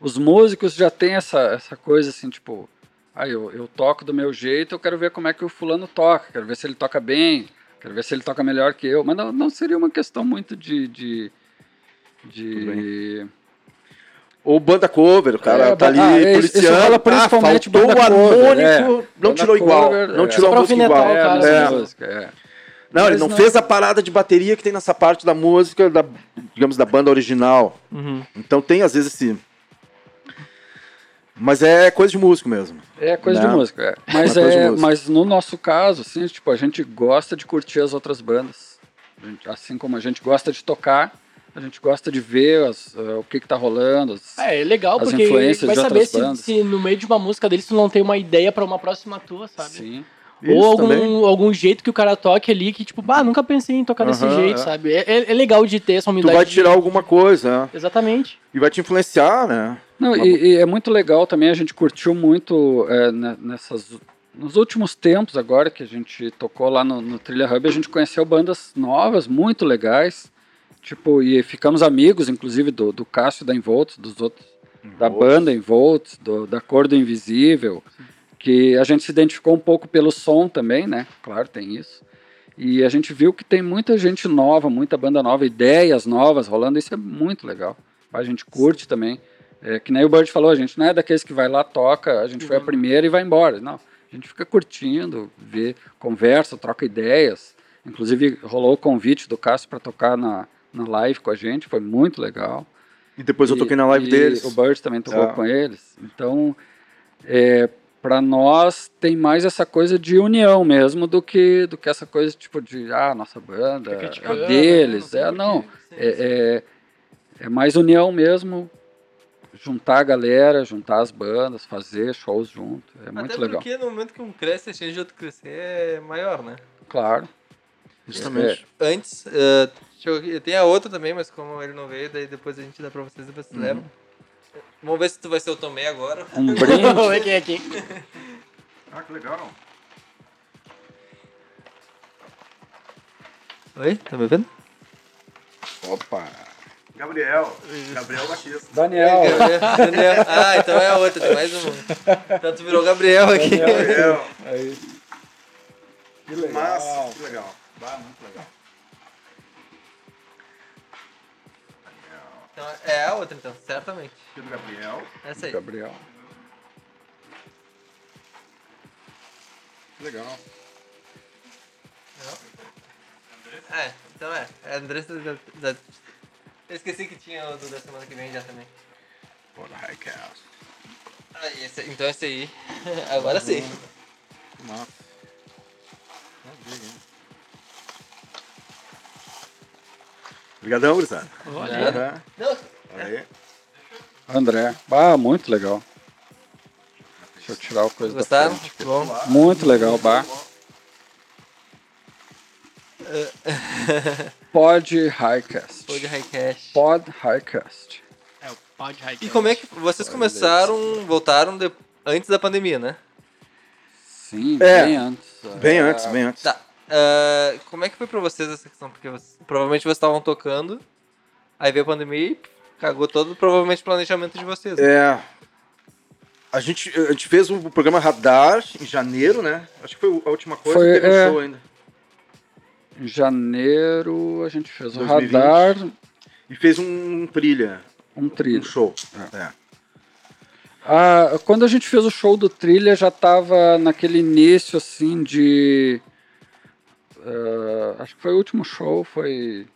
Os músicos já têm essa, essa coisa assim, tipo, ah, eu, eu toco do meu jeito, eu quero ver como é que o fulano toca, quero ver se ele toca bem, quero ver se ele toca melhor que eu, mas não, não seria uma questão muito de. de de... Ou banda cover, o cara É, tá ali ah, é, policiando. ah, principalmente faltou banda o harmônico, cover, é. não Banda tirou igual. cover, não é. tirou Só a música igual. o cara, É, É. a música, é. Não, ele Mas não, não- fez a parada de bateria que tem nessa parte da música, da, digamos, da banda original. Então tem às vezes esse. Mas é coisa de músico mesmo. É coisa Né? de música, é. Mas, coisa de é, música. mas no nosso caso, assim, tipo, a gente gosta de curtir as outras bandas. A gente- assim como a gente gosta de tocar, a gente gosta de ver as, eh, o que, que tá rolando. as- É, é legal, As porque vai de saber se, se no meio de uma música deles tu não tem uma ideia pra uma próxima tua, sabe? Sim. Ou Isso algum, também. algum jeito que o cara toque ali que, tipo, bah, nunca pensei em tocar desse Aham, jeito, é. sabe? É, é- é legal de ter essa Tu humildade. vai de- tirar alguma coisa, né? Exatamente. E vai te influenciar, né? Não, e, e é muito legal também, a gente curtiu muito é, ne- nessas. Nos últimos tempos, agora que a gente tocou lá no, no Trilha Hub, a gente conheceu bandas novas, muito legais. Tipo, e ficamos amigos, inclusive, do, do Cássio da Involts, dos outros, da banda Involts, do, da Cor do Invisível, que a gente se identificou um pouco pelo som também, né? Claro, tem isso. E a gente viu que tem muita gente nova, muita banda nova, ideias novas rolando, isso é muito legal. A gente curte também. É, que nem o Bird falou, a gente não é daqueles que vai lá, toca, a gente foi a primeira e vai embora. Não, a gente fica curtindo, vê, conversa, troca ideias. Inclusive rolou o convite do Cássio para tocar na, na live com a gente, foi muito legal. E depois eu toquei na live E deles. O Bird também tocou É. com eles. Então, é, para nós tem mais essa coisa de união mesmo do que do que essa coisa tipo de ah nossa banda é deles. não É não, quê. é, é, é mais união mesmo. Juntar a galera, juntar as bandas, fazer shows junto. É muito Até legal. porque no momento que um cresce, a chance de outro crescer é maior, né? Claro. Justamente. Antes, uh, eu, tem a outra também, mas como ele não veio, daí depois a gente dá pra vocês, depois vocês Uhum. levam. Vamos ver se tu vai ser o Tomé agora. Um brinde. <laughs> Vamos ver quem é quem. <laughs> Ah, que legal. Oi, tá me vendo? Opa. Gabriel. Gabriel Batista. Daniel. Daniel. Ah, então é a outra, tem mais uma. Então tu virou Gabriel aqui. Gabriel. Aí. Que legal. Massa. Que legal. Ah, muito legal. Então, é a outra, então, certamente. Aqui do Gabriel. Essa aí. Gabriel. Que legal. É, então é. É a Andressa da, da- Eu esqueci que tinha o do da semana que vem já também. Da Highcast. Ah, e esse, então esse aí. <laughs> Agora sim. Massa. Maravilha, Obrigadão, gurizada. Olha. Aí. André. Ah, muito legal. Deixa eu tirar o coisa gostaram? da frente. Bom. Muito legal, bah. <laughs> Pod Highcast. De Highcast. Pod Highcast. É o pau de E como é que vocês começaram, voltaram de- antes da pandemia, né? Sim, É. bem antes. Bem Ah, antes, bem antes. Tá. Ah, como é que foi pra vocês essa questão? Porque vocês- provavelmente vocês estavam tocando, aí veio a pandemia e cagou todo provavelmente o planejamento de vocês. né? É. A gente, a gente fez um programa Radar em janeiro, né? Acho que foi a última coisa Foi, que teve é. um show ainda. Em janeiro a gente fez o 2020. radar, E fez um trilha, um um trilho. show. É. Ah, quando a gente fez o show do Trilha, já tava naquele início, assim, de... ah, acho que foi o último show, foi...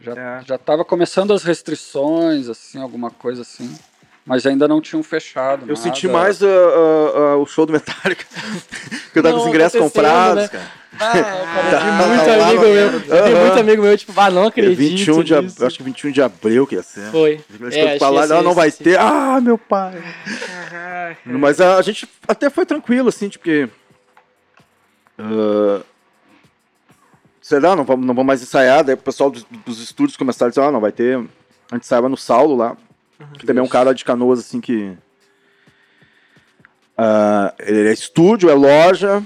Já, É. já tava começando as restrições, assim, alguma coisa assim. Mas ainda não tinham fechado Eu nada. senti mais ah, ah, o show do Metallica. <laughs> que eu tava com os Não ingressos comprados, né? cara. Ah, <laughs> cara, Tá, tem muito tá amigo meu. Tem Aham. muito amigo meu, tipo, ah, não É acredito 21 de, ab- acho que 21 de abril que ia ser. Foi. Eles É, ia ser "Ah, não vai esse, ter. Ah, meu pai. Mas a, a gente até foi tranquilo, assim, tipo, porque. ah, sei lá, não vamos, não vamos mais ensaiar. Daí o pessoal dos, dos estúdios começaram a dizer: ah, não vai ter. A gente ensaiava no Saulo lá, que também é um cara de canoas, assim, que. ah, ele é estúdio, é loja,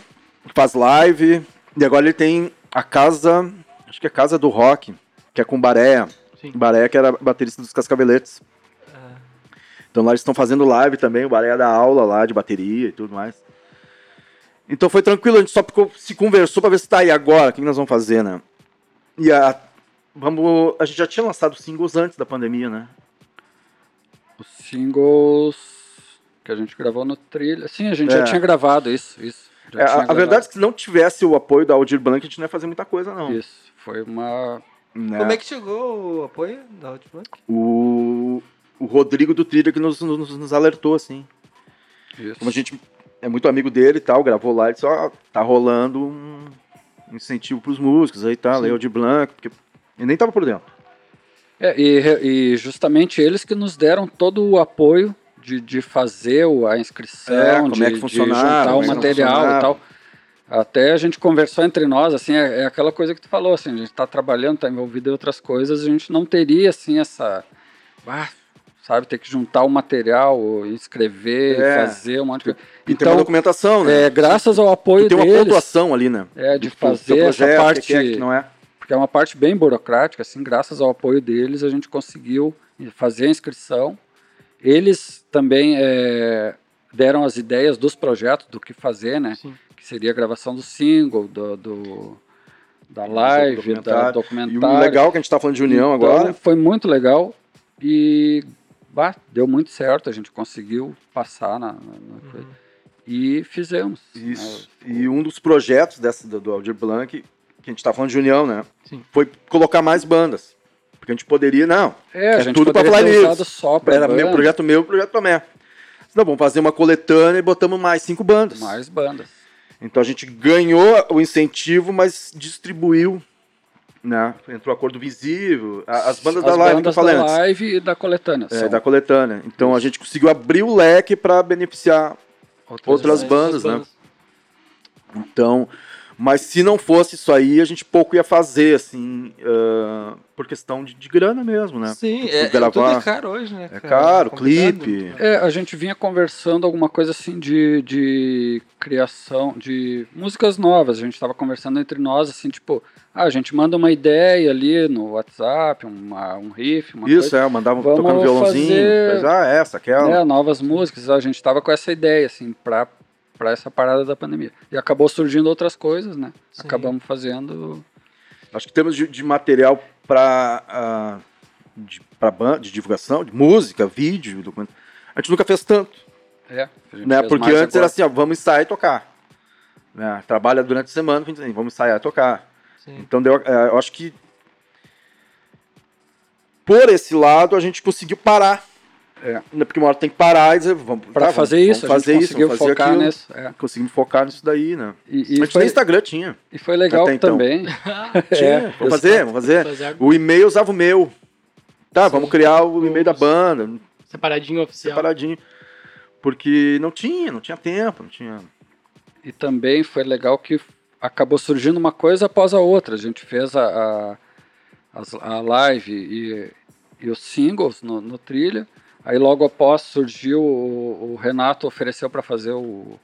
faz live. E agora ele tem a casa. Acho que é a Casa do Rock, que é com Baréia. Sim. Baréia, que era baterista dos Cascaveletes. Então lá eles estão fazendo live também, o Baréia dá aula lá de bateria e tudo mais. Então foi tranquilo, a gente só ficou- se conversou pra ver se tá aí agora, o que nós vamos fazer, né? E a, vamos, a gente já tinha lançado singles antes da pandemia, né? Os singles que a gente gravou no Trilha. Sim, a gente É. já tinha gravado isso, isso. É, a, a gravado. verdade é que se não tivesse o apoio da Aldir Blanc, a gente não ia fazer muita coisa, não. Isso, foi uma... Né? Como é que chegou o apoio da Outflank? o, o Rodrigo do Trilha que nos, nos, nos alertou, assim. Isso. Como a gente é muito amigo dele e tal, gravou lá, ele disse, ó, tá rolando um incentivo pros músicos aí e tal, aí o de Blanc, porque ele nem tava por dentro. É, e, e justamente eles que nos deram todo o apoio de, de fazer o- a inscrição, É, como de, é que de juntar o é que material e tal. Até a gente conversou entre nós, assim, é, é aquela coisa que tu falou, assim, a gente tá trabalhando, tá envolvido em outras coisas, a gente não teria, assim, essa... ah, sabe, ter que juntar o material, inscrever, É. fazer um monte de coisa. E tem uma Então, documentação, né? é, graças ao apoio tem uma deles, pontuação ali, né? é, de fazer essa projeto, o parte... que é, que não é. porque é uma parte bem burocrática, assim, graças ao apoio deles a gente conseguiu fazer a inscrição. Eles também é, deram as ideias dos projetos, do que fazer, né? Sim. Que seria a gravação do single, do, do- da live, da documentário. documentário. E o legal que a gente tá falando de união Então, agora, Foi muito legal e bah, deu muito certo, a gente conseguiu passar na, na- na coisa. E fizemos. Isso. né? E um dos projetos dessa, do, Aldir Blanc, que a gente tá falando de união, né? Sim. Foi colocar mais bandas. Porque a gente poderia, não. É, a É gente tudo usado News. só pra Era meu banda, projeto meu e projeto Tomé. Não, vamos fazer uma coletânea e botamos mais cinco bandas. mais bandas. Então a gente ganhou o incentivo, mas distribuiu, né? Entrou acordo visível, as bandas da live que eu bandas falei da antes. live e da coletânea. É, são da coletânea. Então a gente conseguiu abrir o leque para beneficiar outras bandas, né? Então, Mas se não fosse isso aí, a gente pouco ia fazer, assim, uh, por questão de, de, grana mesmo, né? Sim, é, gravar... tudo é caro hoje, né? É caro, é clipe. É, a gente vinha conversando alguma coisa assim de, de criação, de músicas novas. A gente estava conversando entre nós, assim, tipo, ah, a gente manda uma ideia ali no WhatsApp, uma, um riff, uma Isso, coisa. é, mandava Vamos tocando violãozinho, fazer, mas, ah, essa, aquela. É, novas músicas. A gente estava com essa ideia, assim, pra para essa parada da pandemia. E acabou surgindo outras coisas, né? Sim. Acabamos fazendo. Acho que temos de, de material para uh, de, pra de divulgação, de música, vídeo, documento. A gente nunca fez tanto. É, né? Porque antes agora. era assim, ó, vamos ensaiar e tocar. Né? Trabalha durante a semana, vamos ensaiar e tocar. Sim. Então deu, é, eu acho que por esse lado a gente conseguiu parar é. Porque uma hora tem que parar e dizer, vamos Para tá, fazer vamos, isso, vamos fazer isso, fazer focar aquilo. nisso. É. Conseguimos focar nisso daí, né? E, e Mas foi, nem Instagram tinha. E foi legal então. também. <laughs> <laughs> tinha. É, vamos fazer, vamos fazer. O e-mail usava o meu. Tá, Sim. vamos criar o e-mail da banda. Separadinho oficial. Separadinho. Porque não tinha, não tinha tempo, não tinha. E também foi legal que acabou surgindo uma coisa após a outra. A gente fez a, a, a live e, e os singles no, no trilha. Aí logo após surgiu, o, o Renato ofereceu para fazer o.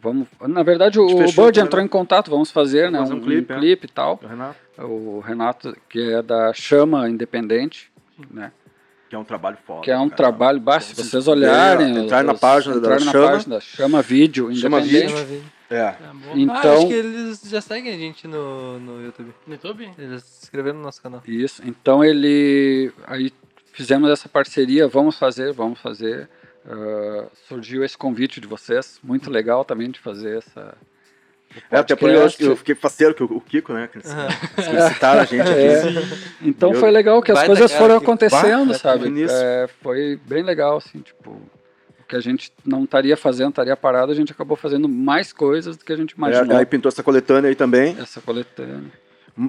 Vamos, na verdade, o, o Bud entrou em contato, vamos fazer né, um, um, clipe, um clipe e tal. O Renato. o Renato. que é da Chama Independente, né? Que é um trabalho foda. Que é um cara. trabalho, basta se vocês olharem. Entrar na página da na Chama. Página da Chama Vídeo Chama Independente. Vídeo. É. Então, ah, acho que eles já seguem a gente no, no YouTube. No YouTube? Eles se inscreveram no nosso canal. Isso. Então ele. Aí fizemos essa parceria, vamos fazer, vamos fazer. Uh, surgiu esse convite de vocês, muito legal também de fazer essa. É, até porque eu, eu fiquei faceiro que o Kiko, né? Que eles, uhum. citaram a gente aqui. <laughs> É. Então eu, foi legal que as coisas foram acontecendo, sabe? É, foi bem legal, assim, tipo, que a gente não estaria fazendo, estaria parado, a gente acabou fazendo mais coisas do que a gente imaginou. É, aí pintou essa coletânea aí também. Essa coletânea.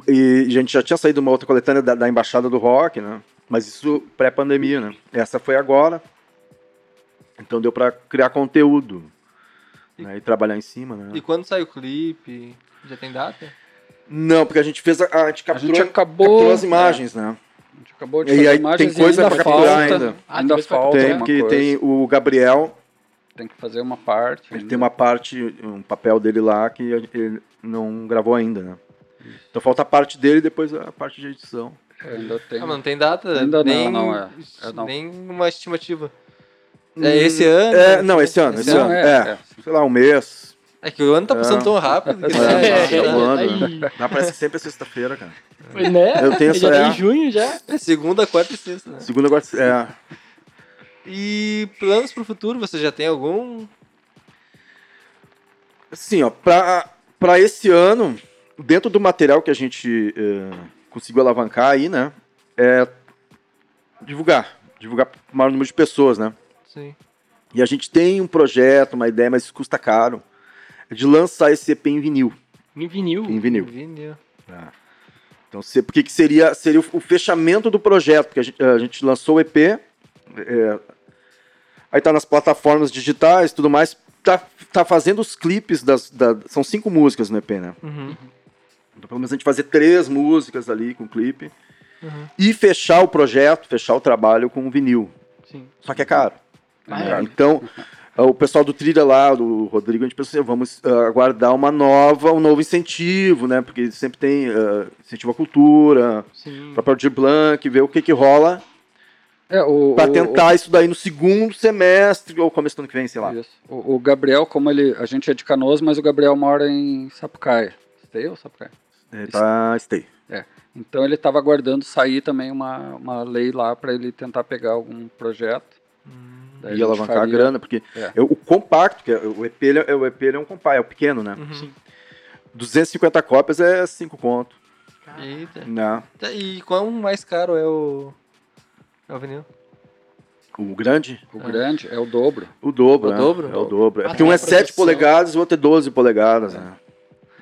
E a gente já tinha saído uma outra coletânea da, da Embaixada do Rock, né? Mas isso pré-pandemia, né? Essa foi agora. Então deu para criar conteúdo e, né? e trabalhar em cima, né? E quando sai o clipe? Já tem data? Não, porque a gente fez a, a gente capturou, a gente acabou, capturou as imagens, é. né? A gente acabou de fazer e aí imagens tem coisa para capturar ainda. Ah, ainda falta. Tem, porque tem o Gabriel. Tem que fazer uma parte. Ele ainda. tem uma parte, um papel dele lá que ele não gravou ainda, né? Então falta a parte dele e depois a parte de edição. É, ainda tem. Ah, não tem data? Ainda nem, não, não é. é não. Nem uma estimativa. É esse ano? É, não, esse ano. Esse, esse ano, ano é, é, Sei lá, um mês. É que o ano tá passando é. tão rápido. Que é, <laughs> é, é, ano, né? Parece sempre sexta-feira, cara. Né? Eu tenho essa, já tá em junho já. É segunda, quarta e sexta, né? Segunda, quarta é. E planos pro futuro, você já tem algum? Assim, ó, pra, pra esse ano, dentro do material que a gente uh, conseguiu alavancar aí, né? É divulgar. Divulgar para o maior número de pessoas, né? Sim. E a gente tem um projeto, uma ideia, mas isso custa caro, é de lançar esse EP em vinil. Em vinil? Em vinil. Em vinil. É. Então, porque que seria, seria o fechamento do projeto, porque a gente, a gente lançou o EP, é, aí tá nas plataformas digitais tudo mais, tá, tá fazendo os clipes das, da, são cinco músicas no EP, né? Uhum. Então, pelo menos a gente fazer três músicas ali com clipe. Uhum. E fechar o projeto, fechar o trabalho com vinil. Sim. Só que é caro. Ah, é. Então, o pessoal do Trilha lá, do Rodrigo, a gente pensou assim, vamos uh, aguardar uma nova, um novo incentivo, né? Porque sempre tem uh, incentivo à cultura, para o Blanc, ver o que que rola. É, para tentar o, isso daí no segundo semestre ou começo do ano que vem, sei lá. O, o, Gabriel, como ele, a gente é de Canoas, mas o Gabriel mora em Sapucaia. Stay ou Sapucaia? É, tá, stay. É. Então ele estava aguardando sair também uma, uma lei lá para ele tentar pegar algum projeto. E alavancar faria... a grana, porque é. eu, o compacto, que é, o EP, é, o EP é um compacto, é o pequeno, né? Uhum. 250 cópias é 5 conto. Eita. Não. Tá, e qual mais caro é o, é o vinil? O grande? O é. grande é o dobro. O dobro, o né? dobro? É o dobro. É porque um é 7 polegadas e o outro é 12 polegadas, é. né?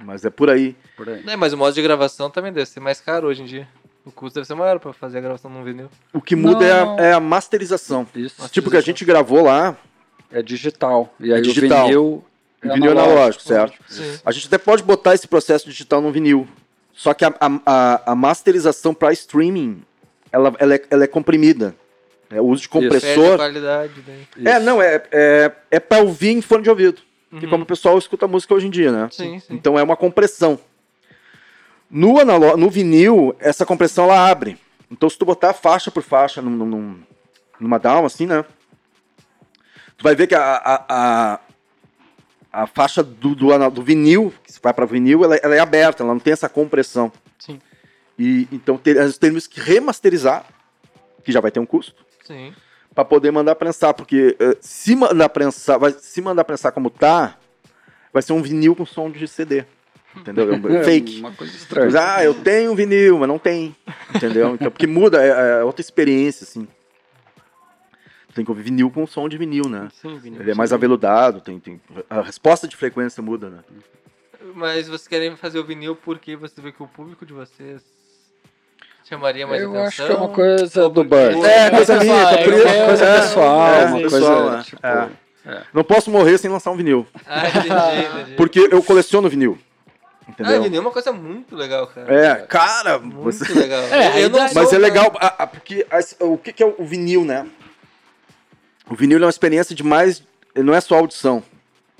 Mas é por aí. Por aí. É, mas o modo de gravação também deve ser mais caro hoje em dia. O custo deve ser maior para fazer a gravação num vinil. O que muda é a, é a, masterização. Isso. Tipo, que a gente gravou lá. É digital. E aí é digital. o vinil É o vinil analógico. analógico, certo? Sim. A gente até pode botar esse processo digital no vinil. Só que a, a, a- a masterização para streaming, ela, ela, é, ela é comprimida. É, o uso de compressor. qualidade, né? É, não, é, é, é para ouvir em fone de ouvido. Que como o pessoal escuta música hoje em dia, né? Sim, sim. Então é uma compressão. No, no vinil, essa compressão ela abre. Então se tu botar faixa por faixa num, num- numa down, assim, né? Tu vai ver que a, a, a, a faixa do, do, do vinil, que vai para vinil, ela, ela é aberta, ela não tem essa compressão. Sim. E então ter, nós temos que remasterizar, que já vai ter um custo Sim. para poder mandar prensar, porque eh, se mandar prensar, vai, se mandar prensar como tá, vai ser um vinil com som de CD. Entendeu? É <laughs> um É fake. Uma coisa Mas, estranha. ah, eu tenho um vinil, mas não tem. Entendeu? <laughs> Então, porque muda, é, é outra experiência, assim. Tem que ouvir vinil com som de vinil, né? Sim, vinil. Ele é mais aveludado, tem, tem, a resposta de frequência muda, né? Mas vocês querem fazer o vinil porque você vê que o público de vocês chamaria mais Eu atenção? acho que é uma coisa do Burt. É, coisa Mas, minha, eu- eu- coisa eu- pessoal, é, uma pessoal, coisa, né? tipo... É. Não posso morrer sem lançar um vinil. Ah, entendi, entendi. Porque eu coleciono vinil. Ah, Entendeu? vinil é uma coisa muito legal, cara. É, cara, Muito você... legal. É, eu não mas sou, Mas é legal, a- a- porque as- o que, que é o vinil, né? O vinil é uma experiência de mais. ele Não é só audição.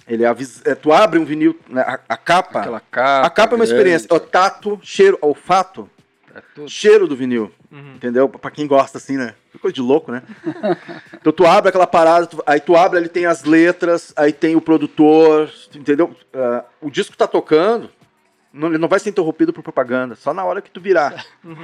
Ele é, a é, tu abre um vinil, né, a, a capa. Aquela capa. a capa é uma grande, experiência. O tato, cheiro, olfato, É cheiro do vinil. Uhum. Entendeu? Pra quem gosta assim, né? Que Coisa de louco, né? <laughs> então tu abre aquela parada, tu- aí tu abre, ali tem as letras, aí tem o produtor, entendeu? Ah, o disco tá tocando, não, ele não vai ser interrompido por propaganda, só na hora que tu virar. <laughs>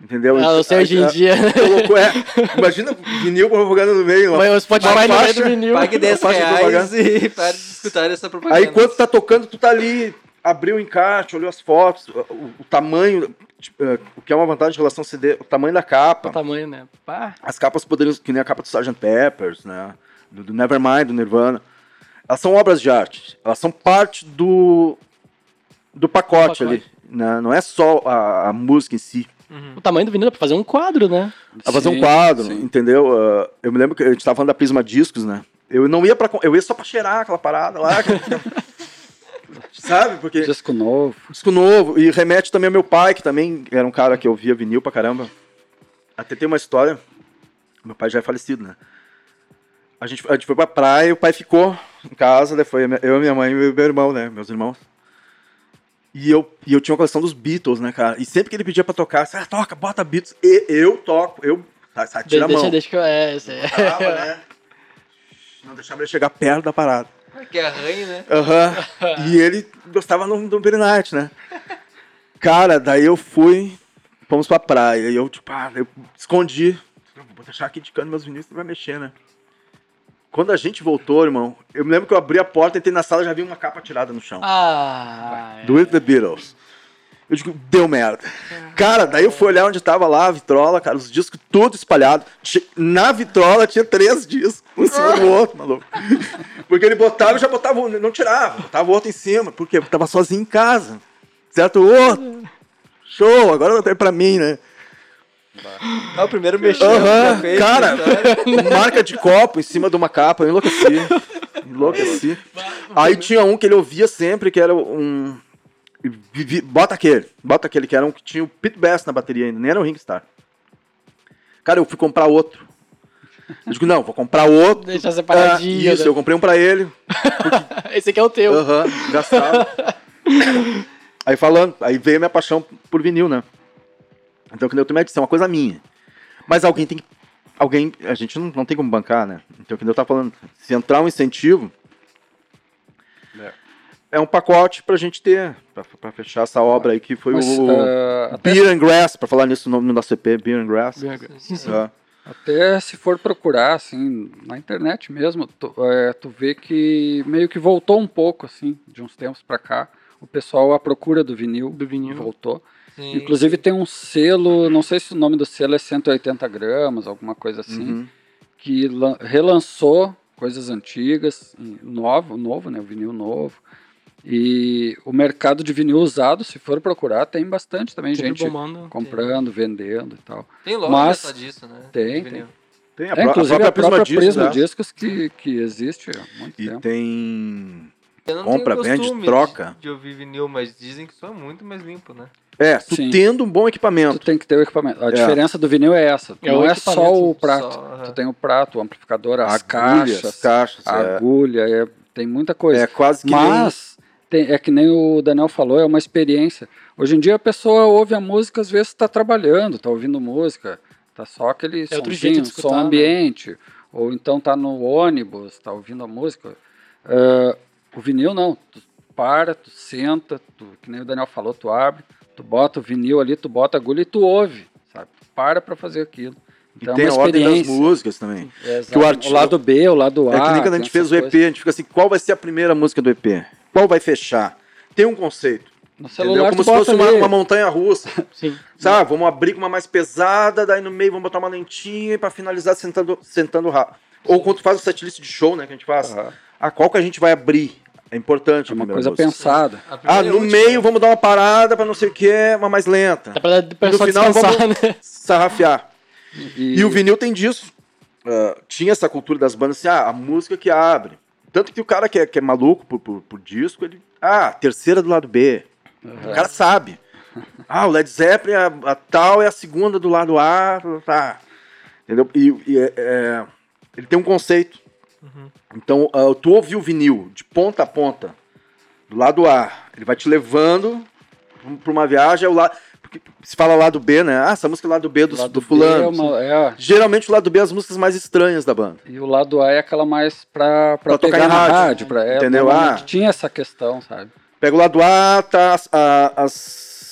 Entendeu? Ah, eu sei Aí, hoje em dia. <laughs> é louco, é. Imagina vinil com propaganda no meio. Mas o Spotify meio faixa, do vinil. Pague 10 faixa de reais propaganda. e <laughs> pare de escutar essa propaganda. Aí quando tá tocando, tu tá ali, abriu o encarte, olhou as fotos, o, o- tamanho, tipo, eh, o que é uma vantagem em relação ao CD, o tamanho da capa. O tamanho, né? Pá. As capas poderiam, que nem a capa do Sgt. Peppers, né? Do, do Nevermind, do Nirvana. Elas são obras de arte. Elas são parte do, do pacote, pacote. ali. Né? Não é só a, a música em si. O tamanho do vinil dá pra fazer um quadro, né? A fazer um quadro, sim. entendeu? Ah, eu me lembro que a gente tava falando da Prisma Discos, né? Eu não ia para eu ia só pra cheirar aquela parada lá. <laughs> Sabe? Porque Disco novo. disco novo e remete também ao meu pai, que também era um cara que ouvia vinil pra caramba. Até tem uma história. Meu pai já é falecido, né? A gente, a gente foi pra praia e o pai ficou em casa, daí foi eu, minha mãe e meu irmão, né? Meus irmãos. E eu, e eu tinha uma coleção dos Beatles, né, cara? E sempre que ele pedia pra tocar, ah, toca, bota Beatles. E eu toco, eu. Tá, tá, tira a mão. deixa que eu. É, é. Tava, né? Não deixava ele chegar perto da parada. Que arranho, né? Aham. E ele gostava no, do Billy Knight, né? Cara, daí eu fui, fomos pra praia. E eu, tipo, ah, eu escondi. Vou deixar aqui de cano meus vinis, vai mexer, né? Quando a gente voltou, irmão, eu me lembro que eu abri a porta, entrei na sala e já vi uma capa tirada no chão. Ah. Do With the Beatles. Eu digo, deu merda. Cara, daí eu fui olhar onde tava lá a vitrola, cara, os discos todos espalhados. Na vitrola tinha três discos, um em cima do outro, maluco. <laughs> Porque ele botava e já botava, um- não tirava, botava o outro em cima, porque eu tava sozinho em casa. Certo? Outro. Show, agora tem pra mim, né? Ah, o primeiro mexeu. Aham, já fez, cara, né? <laughs> marca de copo em cima de uma capa, eu enlouqueci. Enlouqueci. Aí tinha um que ele ouvia sempre, que era um. Bota aquele, bota aquele, que era um que tinha o Pete Best na bateria ainda, nem era o Ringstar. Cara, eu fui comprar outro. Eu digo, não, vou comprar outro. Deixa separadinho. Ah, isso, né? eu comprei um pra ele. <laughs> Esse aqui é o teu. Aham, gastado. <laughs> aí falando, aí veio a minha paixão por vinil, né? Então, que nem eu tomei a edição, é uma coisa minha. Mas alguém tem que. Alguém. A gente não, não tem como bancar, né? Então, que nem eu tava falando, se entrar um incentivo. É, um pacote pra gente ter, pra, pra fechar essa obra aí que foi Mas, o. até, Beer and Grass, pra falar nisso o nome da CP, Beer and Grass. Sim, sim. Ah, até se for procurar, assim, na internet mesmo, tu, é, tu vê que meio que voltou um pouco, assim, de uns tempos pra cá. O pessoal à procura do vinil, Do vinil. voltou. Sim. Inclusive tem um selo, não sei se o nome do selo é 180 gramas, alguma coisa assim, uhum. que lan- relançou coisas antigas, novo, novo, né, o vinil novo. E o mercado de vinil usado, se for procurar, tem bastante também Sempre gente bombando. comprando, vendendo e tal. Tem loja Mas- só disso, né? Tem, vinil. Tem a, É, pró- a inclusive própria a própria Prisma Prisma, Discos, né? Discos que, que existe há muito E tempo. tem. Eu não Compra, vende, troca. De, de ouvir vinil, mas dizem que soa muito mais limpo, né? É, tu Sim. tendo um bom Tu equipamento. tem que ter o equipamento. A É. diferença do vinil é essa. É não é só o prato. só, aham. Tu tem o prato, o amplificador, as Agulhas, caixas, caixas. a é. agulha, é- tem muita coisa. É quase que Mas tem- é que nem o Daniel falou, é uma experiência. Hoje em dia a pessoa ouve a música, às vezes está trabalhando, está ouvindo música, tá só aquele É outro somzinho, jeito de escutar, som né? ambiente, ou então tá no ônibus, tá ouvindo a música. Ah, o vinil não, tu para, tu senta, tu, que nem o Daniel falou, tu abre, tu bota o vinil ali, tu bota a agulha e tu ouve, sabe? Tu para para fazer aquilo. E Então tem é a uma ordem das músicas também. É, exato. que o arti- O lado B, o lado A. É que nem quando a tem gente fez o EP, coisas. a gente fica assim, qual vai ser a primeira música do EP? Qual vai fechar? Tem um conceito. No celular Como se fosse uma, uma montanha russa. <laughs> Sim. Sabe? Vamos abrir com uma mais pesada, daí no meio vamos botar uma lentinha e pra finalizar sentando, sentando rápido. Ou quando tu faz o setlist de show, né, que a gente faz. Aham. Ah, qual que a gente vai abrir? É importante. É uma coisa música. pensada. Ah, no última. meio vamos dar uma parada pra não sei o que, uma mais lenta. Dá pra pra no só final vamos- né? Sarrafiar. E, E o vinil tem disso. Ah, tinha essa cultura das bandas assim, ah, a música que abre. Tanto que o cara que é, que é maluco por, por, por disco, ele. Ah, terceira do lado B. O cara sabe. Ah, o Led Zeppelin, a, a tal é a segunda do lado A. Tá. Entendeu? E, e é- é, ele tem um conceito. Então, ah, tu ouve o vinil de ponta a ponta, do lado A, ele vai te levando pra uma viagem, é o lado. Se fala lado B, né? Ah, essa música é lado B do, lado do fulano. é uma- é, Geralmente o lado B é as músicas mais estranhas da banda. e o lado A é aquela mais pra, pra, Pra tocar em na rádio, rádio. pra, é, entendeu? normalmente Ah. Tinha essa questão, sabe? Pega o lado A, tá as, a- as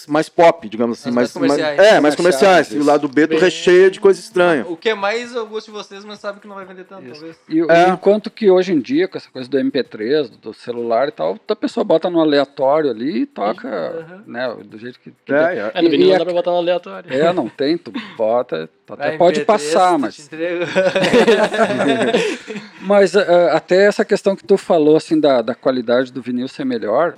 mais pop, digamos assim. As mais mais, comerciais. é, mais Comerciais. E o isso. lado B tu Bem- recheia de coisa estranha. O que é mais ao gosto de vocês, mas sabe que não vai vender tanto, talvez. E, É. enquanto que hoje em dia, com essa coisa do MP3, do, do celular e tal, a pessoa bota no aleatório ali e toca, Aham. né, do jeito que... que É, é. É, no vinil e não a- dá pra botar no aleatório. É, não tem, tu bota, tu até Vai, pode MP3, passar, mas... <laughs> Mas ah, até essa questão que tu falou, assim, da, da qualidade do vinil ser melhor,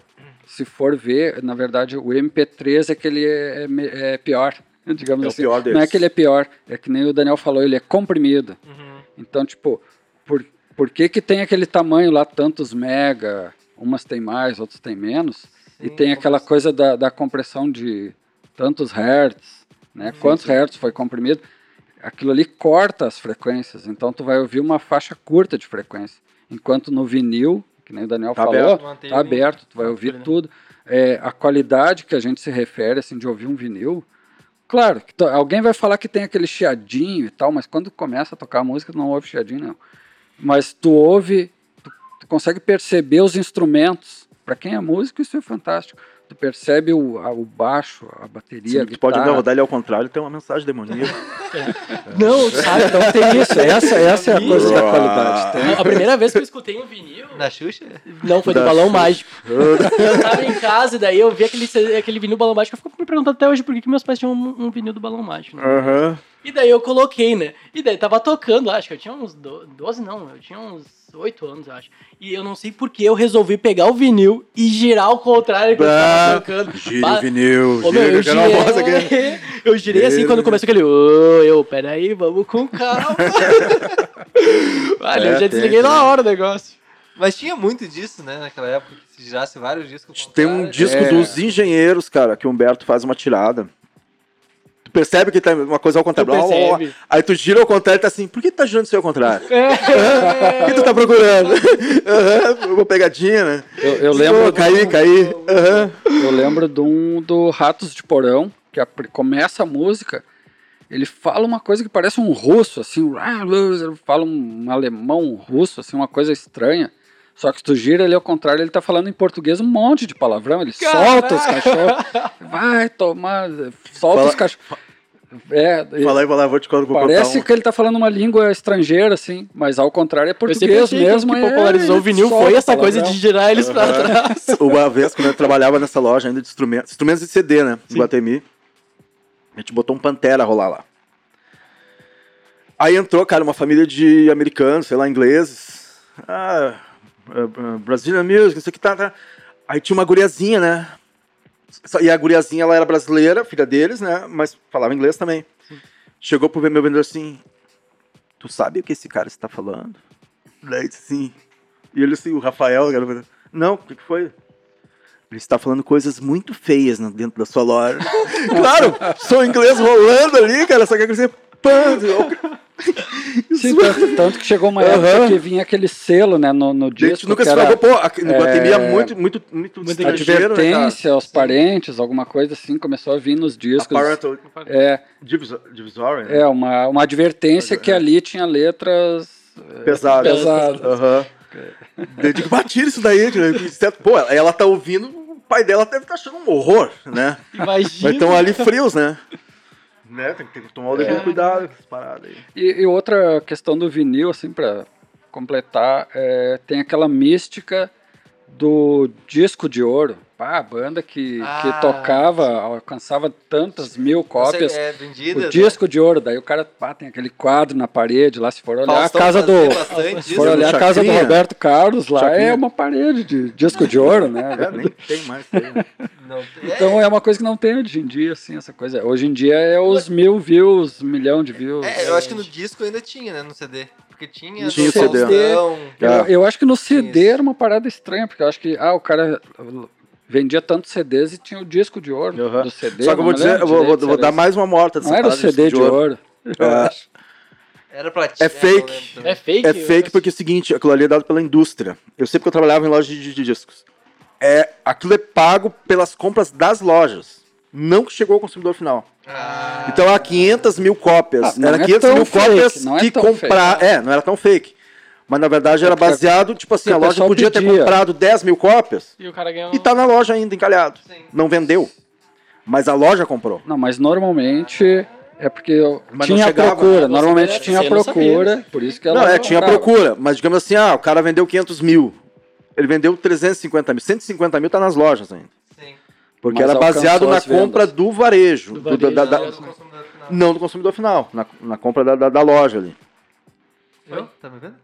se for ver, na verdade, o MP3 é que ele é, é é pior, <laughs> digamos É o assim. pior Não é que ele é pior, é que nem o Daniel falou, ele é comprimido. Uhum. Então, tipo, por, por que que tem aquele tamanho lá, tantos mega, umas tem mais, outras tem menos, e Sim, tem aquela coisa da, da compressão de tantos hertz, né? Quantos hertz foi comprimido? Aquilo ali corta as frequências, então tu vai ouvir uma faixa curta de frequência. Enquanto no vinil, que nem o Daniel Tá falou, aberto. Tá aberto, tu vai Tá ouvir aberto. tudo. É, a qualidade que a gente se refere, assim, de ouvir um vinil, claro, alguém vai falar que tem aquele chiadinho e tal, mas quando começa a tocar a música, tu não ouve chiadinho, não. Mas tu ouve, tu, tu consegue perceber os instrumentos. Para quem é músico, isso é fantástico. Tu percebe o, a- o baixo, a bateria, a Sim, tu pode guitarra. rodar ele ao contrário, tem uma mensagem demoníaca. <laughs> Não, sabe? Então tem isso, essa, essa é a coisa da qualidade. Tem. A primeira vez que eu escutei um vinil. Na Xuxa? Não, foi do Da Balão Xuxa. Mágico. <laughs> Eu tava em casa e daí eu vi aquele, aquele vinil do Balão Mágico. Eu fico me perguntando até hoje por que, que meus pais tinham um, um vinil do Balão Mágico. né? Aham. E daí eu coloquei, né? E daí tava tocando, acho que eu tinha uns do- 12, não, eu tinha uns 8 anos, eu acho. E eu não sei por que eu resolvi pegar o vinil e girar ao contrário que eu Bah, tava tocando. Gire Bah, o vinil, Ô, meu, eu eu girei, eu girei assim quando começou aquele. Ô, eu, peraí, vamos com calma. <laughs> Olha, É, eu já tem, desliguei na hora o negócio. Mas tinha muito disso, né, naquela época, que se girasse vários discos. Tem um disco É. dos engenheiros, cara, que o Humberto faz uma tirada. Tu percebe que tá uma coisa ao contrário. Tu blá. percebe. Aí tu gira ao contrário e tá assim, por que tu tá girando isso ao contrário? É. <laughs> O que tu tá procurando? <laughs> Aham, uma pegadinha, né? Eu, eu lembro. Pô, caí, caí. Aham. Eu lembro de um do Ratos de Porão, que a- começa a música, ele fala uma coisa que parece um russo, assim, <laughs> fala um alemão um russo, assim, uma coisa estranha. Só que se tu gira ele ao contrário, ele tá falando em português um monte de palavrão, ele solta os cachorros, vai tomar, solta Fala- os cachorros. É, Fala aí, vai lá, vou te contar. Vou parece contar que ele tá falando uma língua estrangeira, assim, mas ao contrário é português que mesmo. o que é- popularizou o vinil foi essa coisa de girar eles pra trás. um. <laughs> Uma vez, quando eu trabalhava nessa loja ainda de instrumentos, instrumentos de CD, né? Em Guatemi. A gente botou um Pantera rolar lá. Aí entrou, cara, uma família de americanos, sei lá, ingleses. Ah, uh, uh, Brazilian Music, isso aqui tá, tá. Aí tinha uma guriazinha, né? E a guriazinha, ela era brasileira, filha deles, né? Mas falava inglês também. Chegou pro meu vendedor assim, tu sabe o que esse cara está falando? Daí assim, e ele assim, o Rafael, o cara, Não, o que, que foi? Ele está falando coisas muito feias dentro da sua loja. <laughs> claro, sou inglês rolando ali, cara, só quer dizer pã. <laughs> <laughs> Sim, tanto, que chegou uma época Aham. que vinha aquele selo, né, no, no A disco. gente nunca se falou, pô, no Guatemi é é, muito, muito, muito né, cara? advertência aos parentes, alguma coisa assim, começou a vir nos discos. É, divisory, né? é uma, uma advertência que ali tinha letras Pesado. pesadas. Aham. Eu digo, isso daí. é- Pô, ela, tá ouvindo, o pai dela deve estar achando um horror, né? Mas Imagina. estão ali frios, né? Né? Tem, que- tomar o devido cuidado com essas paradas aí. E, e outra questão do vinil, assim, para completar, é, tem aquela mística do disco de ouro. Pá, a banda que, Ah. que tocava, alcançava tantas mil cópias. É vendida. O disco de ouro, daí o cara pá, tem aquele quadro na parede lá, se for olhar a casa do. Se for olhar a casa do. Roberto Carlos lá, Chacrinha. é uma parede de disco de ouro, né? <laughs> É, nem tem mais. Tem, né? Então é uma coisa que não tem hoje em dia, assim, essa coisa. Hoje em dia é os mil views, milhão de views. É, eu acho que no disco ainda tinha, né? No CD. Porque tinha. Tinha do CD. Faustão. Eu, É. eu acho que no CD era uma parada estranha, porque eu acho que ah, o cara vendia tantos CDs e tinha o disco de ouro Aham. do CD. Só que eu vou dizer, eu vou, vou- vou dar mais uma morta dessa Não era o de CD disco de ouro. É. Eu acho. Era platina. É fake. lembro também. É fake? É fake porque é o seguinte, aquilo ali é dado pela indústria. Eu sei porque eu trabalhava em loja de, de discos. É, aquilo é pago pelas compras das lojas, não que chegou ao consumidor final. Ah, Então há 500 mil cópias. Ah, não era é 500 tão mil fake, cópias é que comprar. É, não era tão fake. Mas na verdade era porque- baseado, tipo assim, a loja podia ter pedia. comprado 10 mil cópias E o cara ganhou. e tá na loja ainda encalhado. Sim. Não vendeu. Mas a loja comprou. Não, mas normalmente é porque eu Mas não tinha chegava, procura. né? Normalmente tinha sabia, procura, né? por isso que ela Não, é, tinha comprava. procura. Mas digamos assim, ah, o cara vendeu 500 mil. Ele vendeu 350 mil. 150 mil tá nas lojas ainda. sim. Porque Mas era baseado na vendas. compra do varejo. Do do- da- da- varejo, da- Não, do consumidor final. não do consumidor final. Na, na compra da, da, da loja ali. Eu? Tá me vendo?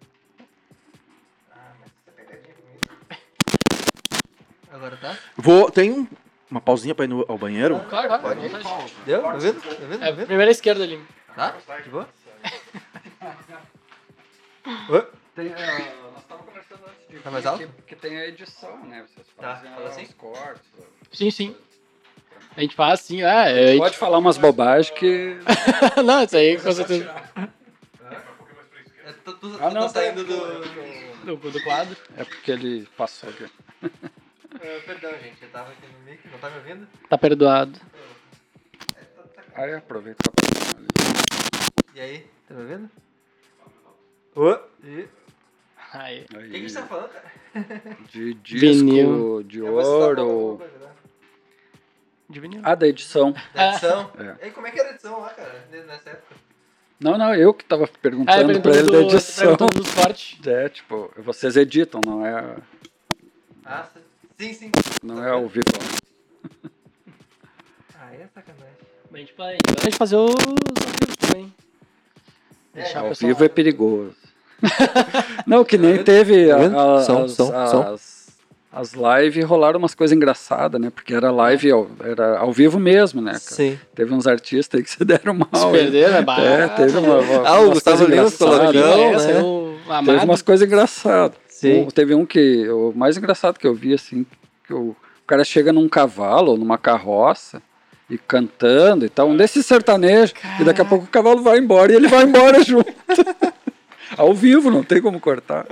Agora tá? Vou. Tem um- uma pausinha pra ir no- ao banheiro? Claro, claro. Pode ir. vontade. Deu? Tá vendo? Tá vendo? É, Tá vendo? primeira esquerda ali. Tá? De boa? <laughs> Tem, é, nós estávamos conversando antes de Tá mais alto? que, que tem a edição, né? Vocês Tá, fazem fala assim? os cortes. Sim, sim. A gente faz assim, ah, é, a gente- Pode falar umas bobagens que. <laughs> Não, isso aí com certeza. É, tu, tu, tu Ah, não, tá tá. saindo do. Do, do quadro. É porque ele passou aqui. <laughs> É, perdão, gente. Eu tava aqui no mic, não tá me ouvindo? Tá perdoado. Aí aproveita pra E aí? Tá me ouvindo? Ô? E... Aí. O que, que a gente tá falando, cara? De <laughs> disco, Vinil. de Eu vou citar alguma ouro. coisa, né? De vinil. Ah, da edição. Da edição? É. E como é que era a edição lá, cara? Nessa época? Não, não, eu que tava Ah, perguntando pra ele da do, edição. perguntando cortes. <laughs> É, tipo, vocês editam, não é, Ah, sim, sim. não é ao vivo. Ah, <laughs> é sacanagem. A gente vai, a gente fazer os amigos também. Deixar o Ao pessoal- vivo é perigoso. <laughs> não, que nem teve a- Tá a- Som, as, som, som. as, as lives rolaram umas coisas engraçadas, né? Porque era live, ao, era ao vivo mesmo, né? cara? Sim. Teve uns artistas aí que <laughs> se deram mal. Se perderam, é barato. É, teve uma, uma, Ah, o Gustavo loucão, Essa, né? o Teve umas coisas engraçadas. Sim. Um- teve um que. O mais engraçado que eu vi, assim, que o, o cara chega num cavalo, ou numa carroça, e cantando e tal, um desses sertanejos, e daqui a pouco o cavalo vai embora e ele vai embora <laughs> junto. <laughs> Ao vivo, não tem como cortar.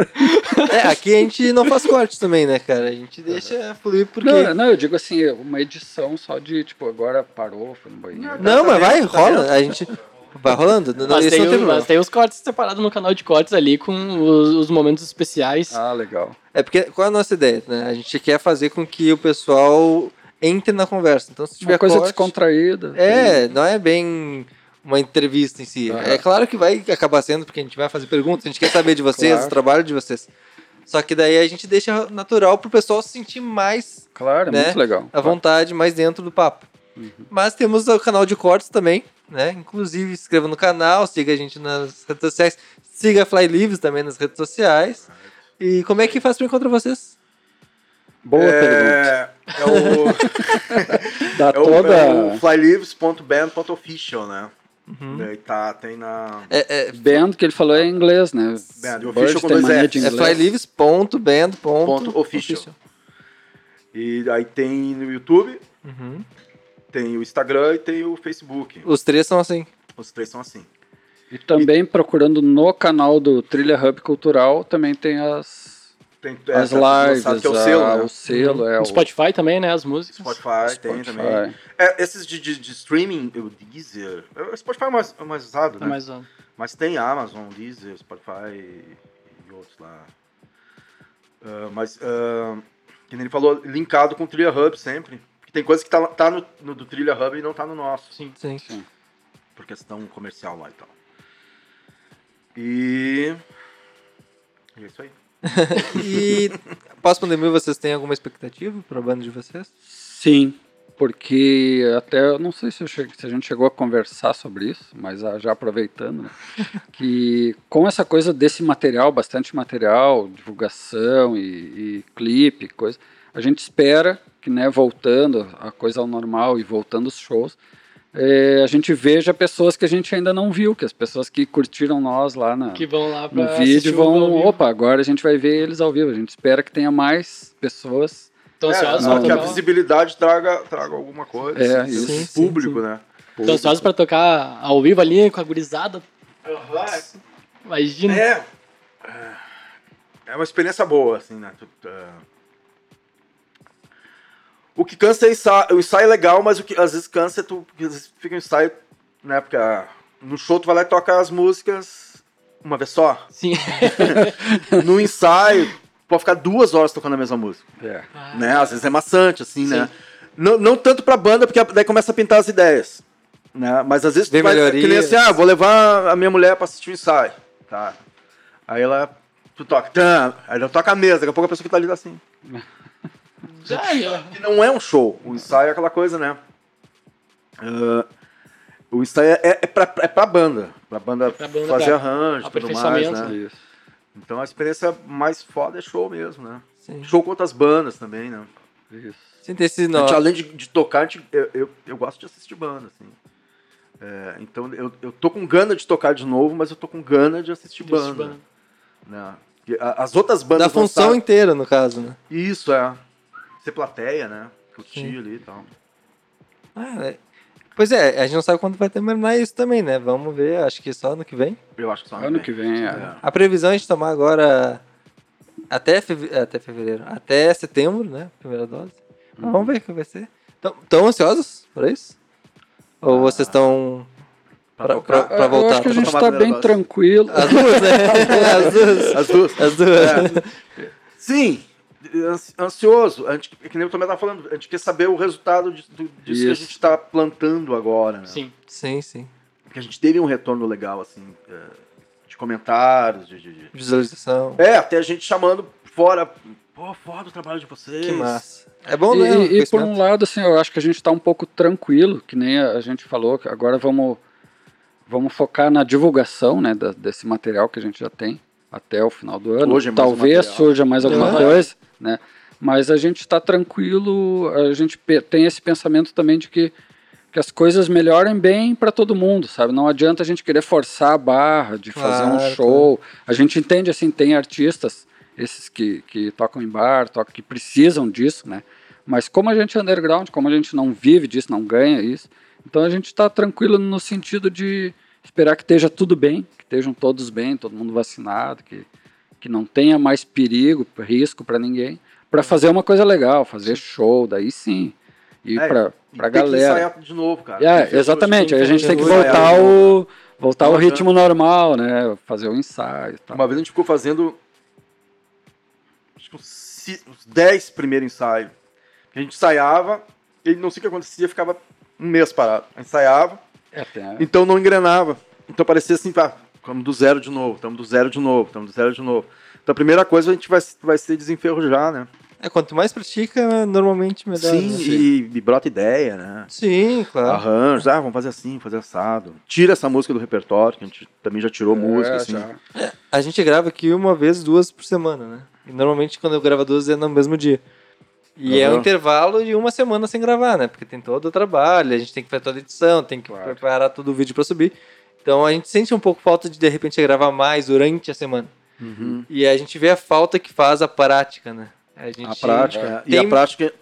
É, aqui a gente não faz cortes também, né, cara? A gente deixa fluir porque. Não, não, eu digo assim, uma edição só de, tipo, agora parou, foi no banheiro. Não, mas vai, rola. A gente. Vai rolando. Não, Mas, tem, não tem o- mas tem os cortes separados no canal de cortes ali com os, os momentos especiais. Ah, legal. É porque qual é a nossa ideia, né? A gente quer fazer com que o pessoal entre na conversa. Então, se tiver Uma coisa corte, descontraída. É, não é bem uma entrevista em si. Aham. É claro que vai acabar sendo, porque a gente vai fazer perguntas, a gente quer saber de vocês, Claro. o trabalho de vocês. Só que daí a gente deixa natural pro pessoal se sentir mais Claro, é né? muito legal. à vontade, mais dentro do papo. Mas temos o canal de cortes também, né? Inclusive, se inscreva no canal, siga a gente nas redes sociais, siga a Fly Lives também nas redes sociais. E como é que faz pra encontrar vocês? Boa pergunta. é, <laughs> é o, Dá é toda. é o flylives.band.official, né? Daí tá, tem na. É, é, Band que ele falou é em inglês, né? Band, official com dois de é flylives.band.official. Ponto official. E aí tem no YouTube, Uhum. Tem o Instagram e tem o Facebook. Os três são assim. Os três são assim. E também procurando no canal do Trilha Hub Cultural, também tem as, Tem as tá lives, lançado, que é o selo, a- né? o selo, é No o Spotify também, né? As músicas. Spotify, tem Spotify. também. É, esses de, de, de streaming, o Deezer. O Spotify é mais, é mais usado, É né? mais, ó. Mas tem Amazon, Deezer, Spotify e, e outros lá. Ah, mas, ah, que nem ele falou, linkado com o Trilha Hub sempre. Tem coisa que tá, tá no, no do Trilha Hub e não tá no nosso. Sim. Sim. Por questão comercial lá e tal. E. E é isso aí. <laughs> E pós-pandemia, vocês têm alguma expectativa para a banda de vocês? Sim, porque até eu não sei se, eu che- se a gente chegou a conversar sobre isso, mas ah, já aproveitando, né, <laughs> que com essa coisa desse material, bastante material, divulgação e, e clipe, coisa, a gente espera que, né, voltando a coisa ao normal e voltando os shows, eh, a gente veja pessoas que a gente ainda não viu, que as pessoas que curtiram nós lá na, Que vão lá no vídeo vão, opa, agora a gente vai ver eles ao vivo. A gente espera que tenha mais pessoas Tão É, ansiosos que a visibilidade traga, traga alguma coisa. É, assim, isso. Sim, sim, público, sim. né? Tão ansiosos pra tocar ao vivo ali com a gurizada. Imagina. É. É uma experiência boa, assim, né? O que cansa é ensaio. O ensaio é legal, mas o que às vezes cansa é tu. porque Às vezes fica um ensaio, né? Porque ah, no show tu vai lá e toca as músicas uma vez só. Sim. <laughs> No ensaio, pode ficar duas horas tocando a mesma música. É. né? Às vezes é maçante, assim, Sim. né? Não, não tanto pra banda, porque daí começa a pintar as ideias. Né? Mas às vezes tu vai, melhorias. que nem assim, ah, vou levar a minha mulher pra assistir o ensaio. Tá. Aí ela, tu toca, tá. aí ela toca a mesa, daqui a pouco a pessoa que tá ali tá assim. <laughs> Que não é um show, o ensaio é aquela coisa, né? Ah, o ensaio é, é, pra, é pra banda, pra banda, Pra banda, fazer pra arranjo, tudo mais, né? Isso. Então a experiência mais foda é show mesmo, né? Sim. Show com outras bandas também, né? Isso. Sim, esse nó. gente, além de, de tocar, gente- eu, eu, eu gosto de assistir banda, assim. É, então eu, eu tô com gana de tocar de novo, mas eu tô com gana de assistir banda. banda. né? As outras bandas Da função lançaram- inteira, no caso, né? Isso, é. Ser plateia, né? Curtir Sim. ali e tal. Ah, é. Pois é, a gente não sabe quando vai terminar isso também, né? Vamos ver, acho que só ano que vem. Eu acho que só Ano que vem, é. A previsão é a gente tomar agora até, feve- até fevereiro, até setembro, né? Primeira dose. Mas vamos ver o que vai ser. Estão ansiosos por isso? Ou vocês estão Pra pra, pra, pra eu voltar? acho que a gente tá bem dose. tranquilo. As duas, né? <laughs> As duas. As duas. As duas. <laughs> Sim, ansi- ansioso. A gente, que nem o Tomé tá falando, a gente quer saber o resultado de- do- disso que a Isso. gente tá plantando agora, né? Sim. Sim, sim. Porque a gente teve um retorno legal, assim, é, de comentários, de- de- de, Visualização. É, até a gente chamando fora. Pô, foda o trabalho de vocês. Que massa. É bom, né? e- e por um lado, assim, eu acho que a gente está um pouco tranquilo, que nem a, gente falou, que agora vamos, vamos focar na divulgação né, da- desse material que a gente já tem até o final do ano. Hoje é mais Talvez material. surja mais alguma Uhum. coisa, né? Mas a gente está tranquilo, a gente tem esse pensamento também de que, que as coisas melhorem bem para todo mundo, sabe? Não adianta a gente querer forçar a barra de fazer um Claro, show. A gente entende, assim, tem artistas, esses que, que tocam em bar, tocam, que precisam disso, né? Mas como a gente é underground, como a gente não vive disso, não ganha isso, então a gente está tranquilo no sentido de esperar que esteja tudo bem, que estejam todos bem, todo mundo vacinado, que, que não tenha mais perigo, risco para ninguém, para fazer uma coisa legal, fazer show, daí sim, ir É, para E pra tem que galera. ensaiar de novo, cara. É, exatamente, aí a gente tem que voltar o voltar ao ritmo normal, né? Fazer o ensaio e tal. Uma vez a gente ficou fazendo. Acho que uns, ci- uns 10 primeiros ensaios. A gente ensaiava, e não sei o que acontecia, ficava um mês parado. Ensaiava, É, então não engrenava. Então parecia assim, pá, estamos do zero de novo, estamos do zero de novo, estamos do zero de novo. Então a primeira coisa a gente vai, vai ser desenferrujar, né? É, quanto mais pratica, normalmente melhor. Sim, né? e, e brota ideia, né? Sim, claro. Arranjos, ah, vamos fazer assim, fazer assado. Tira essa música do repertório, que a gente também já tirou música, É, assim. já. A gente grava aqui uma vez, duas por semana, né? E normalmente quando eu gravo duas é no mesmo dia. E é um intervalo de uma semana sem gravar, né? Porque tem todo o trabalho, a gente tem que fazer toda a edição, tem que Claro. preparar todo o vídeo pra subir. Então a gente sente um pouco falta de de repente gravar mais durante a semana. Uhum. E a gente vê a falta que faz a prática, né? A, gente A prática. E Tem- a prática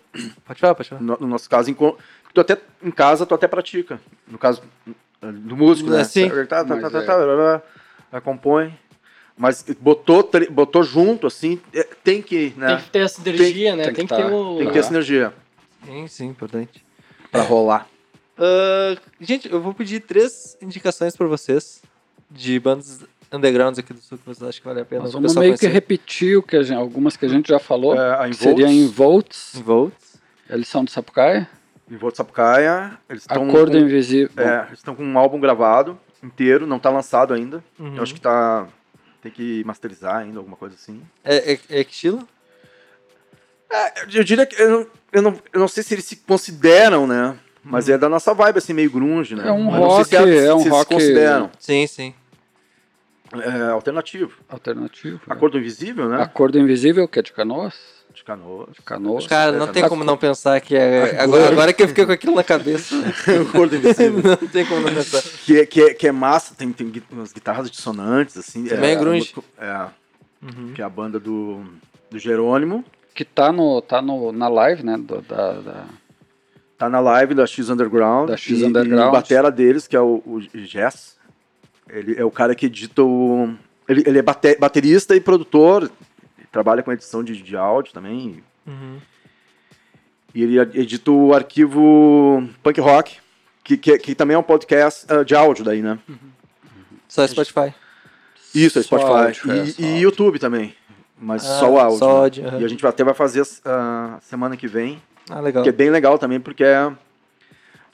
Pode falar, pode falar. No, no nosso caso, em, tu até, em casa, tu até pratica. No caso do músico, né? É, sim. Tá, tá, tá, Mas tá, é. tá, blá, blá, blá, compõe. Mas botou, botou junto, assim, é, tem que, né? Tem que ter essa sinergia, né? tem Tem que que, ter tá- o. Tem que ter Ah. sinergia Sim, sim, importante. pra rolar. Ah, gente, eu vou pedir três indicações pra vocês de bandas undergrounds aqui do sul que vocês acham que vale a pena Nós o vamos meio que conhecer. repetir o que a gente- algumas que a gente já falou. É, que seria em Volts, Em Volts. eles são de Sapucaia. Em Volta Sapucaia, eles estão Acordo com, Invisível. é, eles estão com um álbum gravado inteiro, não tá lançado ainda. Uhum. Eu acho que tá. Tem que masterizar ainda, alguma coisa assim. É, é, é que estilo? É, eu- eu diria que. Eu não, eu, não, eu não sei se eles se consideram, né? Mas é da nossa vibe, assim, meio grunge, né? É um Mas não sei rock, se eles- é um se rock- consideram. Sim, sim. É, alternativo. Alternativo. é. Acordo Invisível, né? Acordo Invisível, que é de Canoas. De Canoas. De Canoas. Cara, não É, tem como não pensar que é. <laughs> Agora, agora que eu fiquei com aquilo na cabeça. <laughs> Acordo Invisível. não tem como não pensar. que, é, que, é, que é massa, tem, tem umas guitarras dissonantes, assim. Também é grunge. É, Uhum. que é a banda do, do Jerônimo. Que tá, no, tá no, na live, né? do- da, da- Tá na live da X Underground. Da X Underground. E o batera deles, que é o, o Jess, ele é o cara que edita o... Ele, ele é bate- baterista e produtor, trabalha com edição de, de áudio também. Uhum. E ele edita o arquivo Punk Rock, que, que, que também é um podcast ah, de áudio daí, né? Só Spotify. Isso, é Só Spotify. áudio, é, e, e. YouTube também. Mas Ah, só o áudio. só né? áudio, aham. E a gente até vai fazer a semana que vem, Ah, legal. que é bem legal também, porque é, o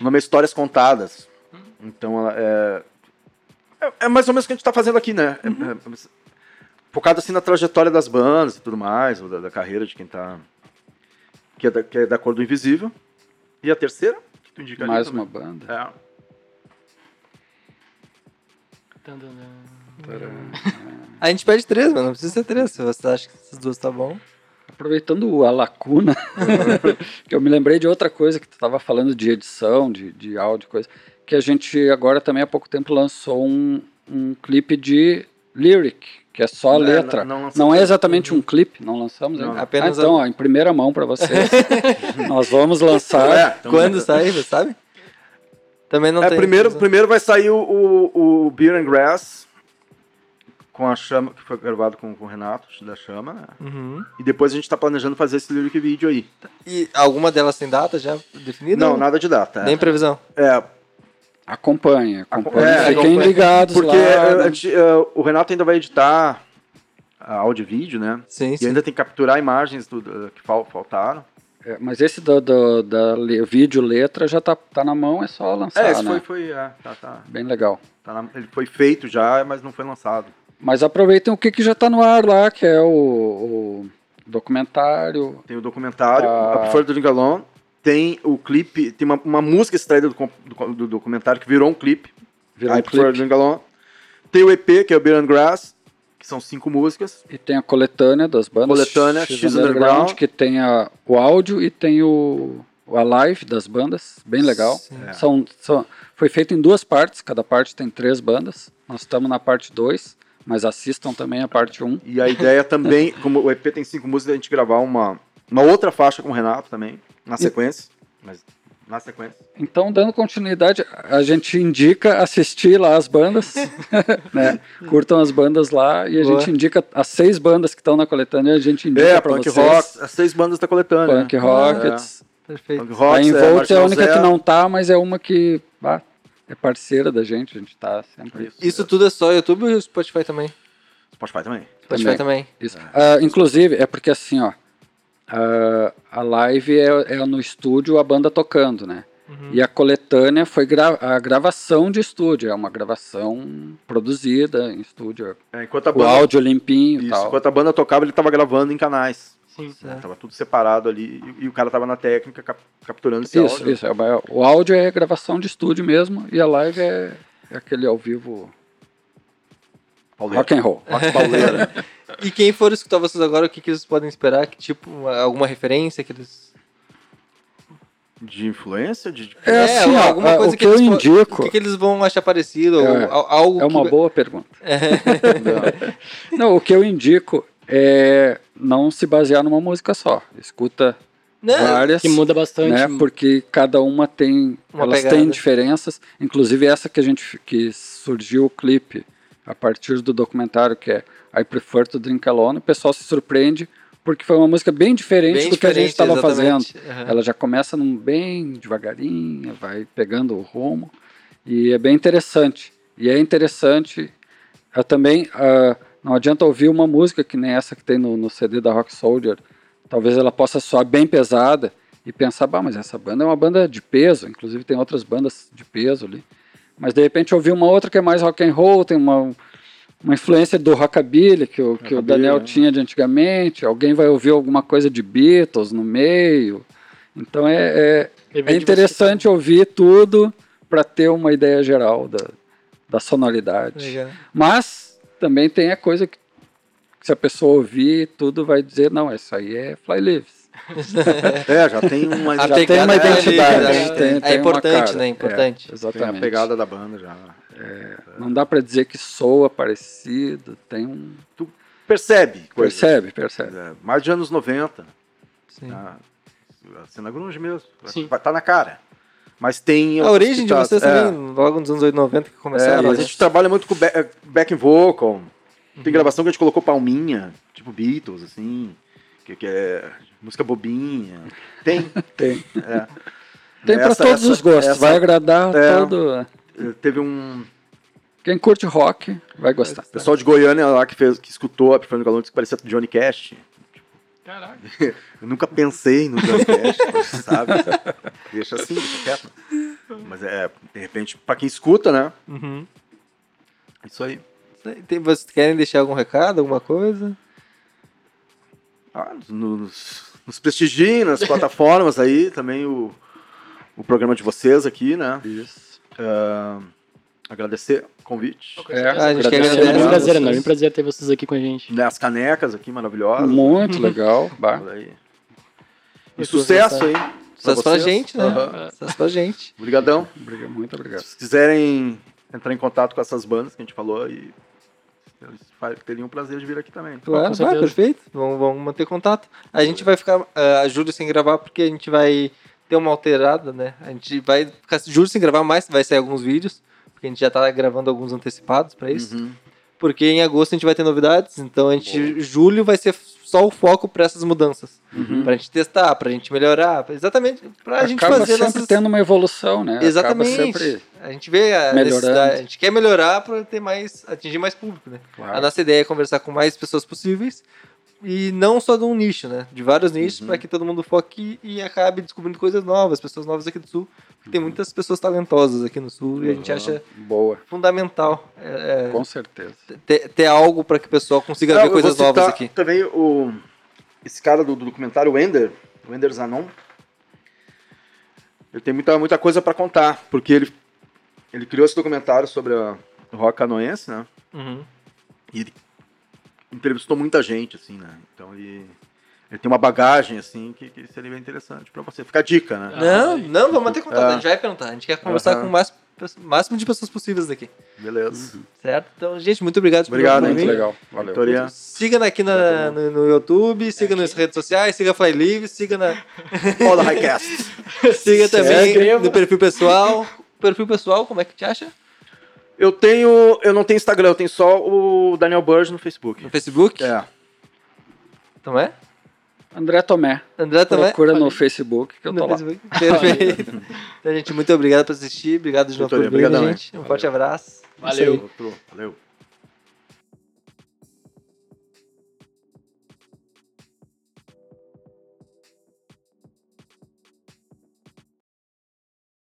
nome é Histórias Contadas. Então, ela é, é, é mais ou menos o que a gente está fazendo aqui, né? É- é- é focado assim na trajetória das bandas e tudo mais, ou da, da carreira de quem tá. Que é, da, que é da cor do invisível. E a terceira? Que tu indica mais também. uma banda. É. A gente pede três, mas não precisa ser três. Se você acha que essas duas tá bom. Aproveitando a lacuna, <laughs> que eu me lembrei de outra coisa que tu estava falando de edição, de, de áudio, coisa, que a gente agora também há pouco tempo lançou um, um clipe de lyric, que é só a letra. não- não Não, é exatamente um clipe, não lançamos Não, apenas ah, então, a- ó, em primeira mão para vocês. <laughs> Nós vamos lançar. É, então- Quando sai, você sabe? Também não É, tem. primeiro, primeiro vai sair o, o, o Beer and Grass com a chama, que foi gravado com, com o Renato da Chama, né? Uhum. E depois a gente tá planejando fazer esse lyric vídeo aí. E alguma delas tem data já definida? Não, nada de data. Nem previsão. É, Acompanhe, acompanhe. É, Fiquem acompanhe. ligados porque lá. é, né? a gente, é, o Renato ainda vai editar a áudio e vídeo, né? Sim, E sim. ainda tem que capturar imagens do, do- que fal- faltaram. É, mas esse do, do- da le- vídeo letra já tá, tá na mão, é só lançar, é, esse né? foi, foi é, tá, tá, Bem legal. tá na- ele foi feito já, mas não foi lançado. Mas aproveitem o que, que já tá no ar lá, que é o, o documentário. Tem o documentário, Ah. A Prefer Drink Alone. Tem o clipe, tem uma, uma música extraída do, do, do documentário que virou um clipe. Virou um I Prefer clipe. Drink Alone. Tem o EP, que é o Beer and Grass, que são cinco músicas. E tem a coletânea das bandas. Coletânea, X Underground. que tem a, o áudio e tem o, a live das bandas. Bem legal. É. São, são, foi feito em duas partes, cada parte tem três bandas. Nós estamos na parte 2, mas assistam também a parte 1. Um. E a ideia também, <laughs> como o EP tem cinco músicas, é a gente gravar uma, uma outra faixa com o Renato também, na sequência. Mas na sequência. Então, dando continuidade, a gente indica assistir lá as bandas, <laughs> <laughs> né? Curtam as bandas lá e a Boa. gente indica as seis bandas que estão na coletânea, a gente indica É, para Punk vocês. Rock, as seis bandas da coletânea. Punk? Rockets. Perfeito. Punk A Rocks, Involts é, a única que não tá, mas é uma que ah, é parceira da gente, a gente tá sempre. Isso, Isso tudo é só YouTube ou Spotify também? Spotify também. Spotify também. Isso. Ah, inclusive, é porque assim, ó, ah, a live é, é no estúdio a banda tocando, né? Uhum. E a coletânea foi gra a gravação de estúdio, é uma gravação produzida em estúdio, É, enquanto a o banda, áudio limpinho e isso, tal. enquanto a banda tocava, ele tava gravando em canais. Sim. Certo. Tava tudo separado ali e, e o cara tava na técnica cap- capturando esse Isso, áudio. isso. é o- áudio é gravação de estúdio mesmo e a live é, é aquele ao vivo Pauleira. rock and roll. Rock pauleira. <laughs> E quem for escutar vocês agora, o que, que eles podem esperar? Que tipo, uma- alguma referência que eles. de influência? De, de- É assim, ó, alguma coisa o que eu indico- O que, que eles vão achar parecido? ou É, al- algo É uma que... boa pergunta. <laughs> Não, o que eu indico é não se basear numa música só. Escuta Não, várias. Que muda bastante. né? Porque cada uma tem, Uma elas pegada. têm diferenças. Inclusive essa que a gente que surgiu o clipe a partir do documentário que é I Prefer to Drink Alone, o pessoal se surpreende porque foi uma música bem diferente Bem do que a gente diferente, estava fazendo. Aham. Ela já começa num bem devagarinho, vai pegando o rumo e é bem interessante. E é interessante eu também ah, não adianta ouvir uma música que nem essa que tem no, no CD da Rock Soldier. Talvez ela possa soar bem pesada e pensar, bah, mas essa banda é uma banda de peso. Inclusive tem outras bandas de peso ali. Mas de repente ouvir uma outra que é mais rock and roll, tem uma uma influência do rockabilly que o, que o Rockabilly, Daniel né? tinha de antigamente. Alguém vai ouvir alguma coisa de Beatles no meio. Então é, é, é interessante ouvir tudo para ter uma ideia geral da, da sonoridade. Legal. Mas também tem a coisa que se a pessoa ouvir tudo vai dizer, não, isso aí é Fly Lives. <laughs> É, já tem uma, A Já tem uma pegada ali, identidade. né? tem- tem É uma importante, né? É importante. É, tem a exatamente. pegada da banda já. Não dá para dizer que soa parecido, tem um... Percebe coisas. Percebe, percebe. É, mais de anos 90. Sim. tá? A cena grunge mesmo. Sim. Tá na cara. Mas tem. A origem de pitadas. vocês É. também, logo nos anos 80, 90 que É, começaram. mas a né? gente trabalha muito com back, backing vocal. Uhum. Tem gravação que a gente colocou palminha, tipo Beatles, assim. Que, que é música bobinha. Tem. <laughs> Tem. é. Tem para todos essa- os gostos, essa- vai agradar é. todo. Eh, Teve um Quem curte rock vai gostar. pessoal de Goiânia lá que, fez, que escutou a Pifano Galão disse que parecia Johnny Cash. Caraca. <laughs> Eu nunca pensei no Cash, <laughs> sabe? Deixa assim, deixa quieto. Mas é, de repente, pra quem escuta, né? Uhum. Isso aí. Tem, vocês querem deixar algum recado, alguma coisa? Ah, nos, nos prestigiem nas plataformas aí, também o, o programa de vocês aqui, né? Isso. Ah, agradecer o convite. É, a gente que agradecer agradece. É um prazer, enorme prazer ter vocês aqui com a gente. Né, As canecas aqui maravilhosas. Muito legal. <laughs> bah. E sucesso aí. Sucesso pra vocês. gente, né? Aham. Sucesso pra gente. Obrigadão. Obrigado, Muito obrigado. Se quiserem entrar em contato com essas bandas que a gente falou aí, eles teriam o prazer de vir aqui também. Claro, com ah, certeza. perfeito. Vamos, vamos manter contato. A gente vai ficar julho sem gravar porque a gente vai ter uma alterada, né? A gente vai ficar julho sem gravar mais, vai sair alguns vídeos, porque a gente já tá gravando alguns antecipados pra isso. Uhum. Porque em agosto a gente vai ter novidades, então a gente julho vai ser só o foco pra essas mudanças. Uhum. Pra gente testar, pra gente melhorar, pra- exatamente pra gente Acaba fazer sempre nossas tendo uma evolução, né? Exatamente. A gente vê a melhorando. necessidade, a gente quer melhorar para ter mais, atingir mais público, né? Claro. A nossa ideia é conversar com mais pessoas possíveis e não só de um nicho, né? De vários nichos para que todo mundo foque e acabe descobrindo coisas novas, pessoas novas aqui do sul. Porque tem muitas pessoas talentosas aqui no sul e a gente acha boa, fundamental é, com certeza. é, ter, ter algo para que o pessoal consiga Não, ver coisas novas aqui. Também o, esse cara do, do documentário, o Ender, o Ender Zanon, ele tem muita, muita coisa para contar, porque ele, ele criou esse documentário sobre a, o rock canoense, né? Uhum. E ele entrevistou muita gente, assim, né? Então ele, ele tem uma bagagem, assim, que, que seria bem interessante para você. Fica a dica, né? Não, não, vamos manter contato. É. A gente vai perguntar. A gente quer conversar Aham. com o máximo, máximo de pessoas possíveis daqui. Beleza. Certo? Então, gente, muito obrigado por Obrigado, Muito vir. legal. Valeu. Vitória. Siga aqui na, no, no YouTube, siga nas redes sociais, siga a Fly Livre, siga, na, <laughs> Foda Highcast. <laughs> siga também Segue. no perfil pessoal. Perfil pessoal, como é que te acha? Eu tenho. Eu não tenho Instagram, eu tenho só o Daniel Burge no Facebook. No Facebook? É. Então é? André Tomé, André também? procura no Facebook que eu tô No lá. Facebook. Perfeito. então, gente, muito obrigado por assistir. Obrigado de novo por vir, gente. Um forte abraço. Valeu. Valeu.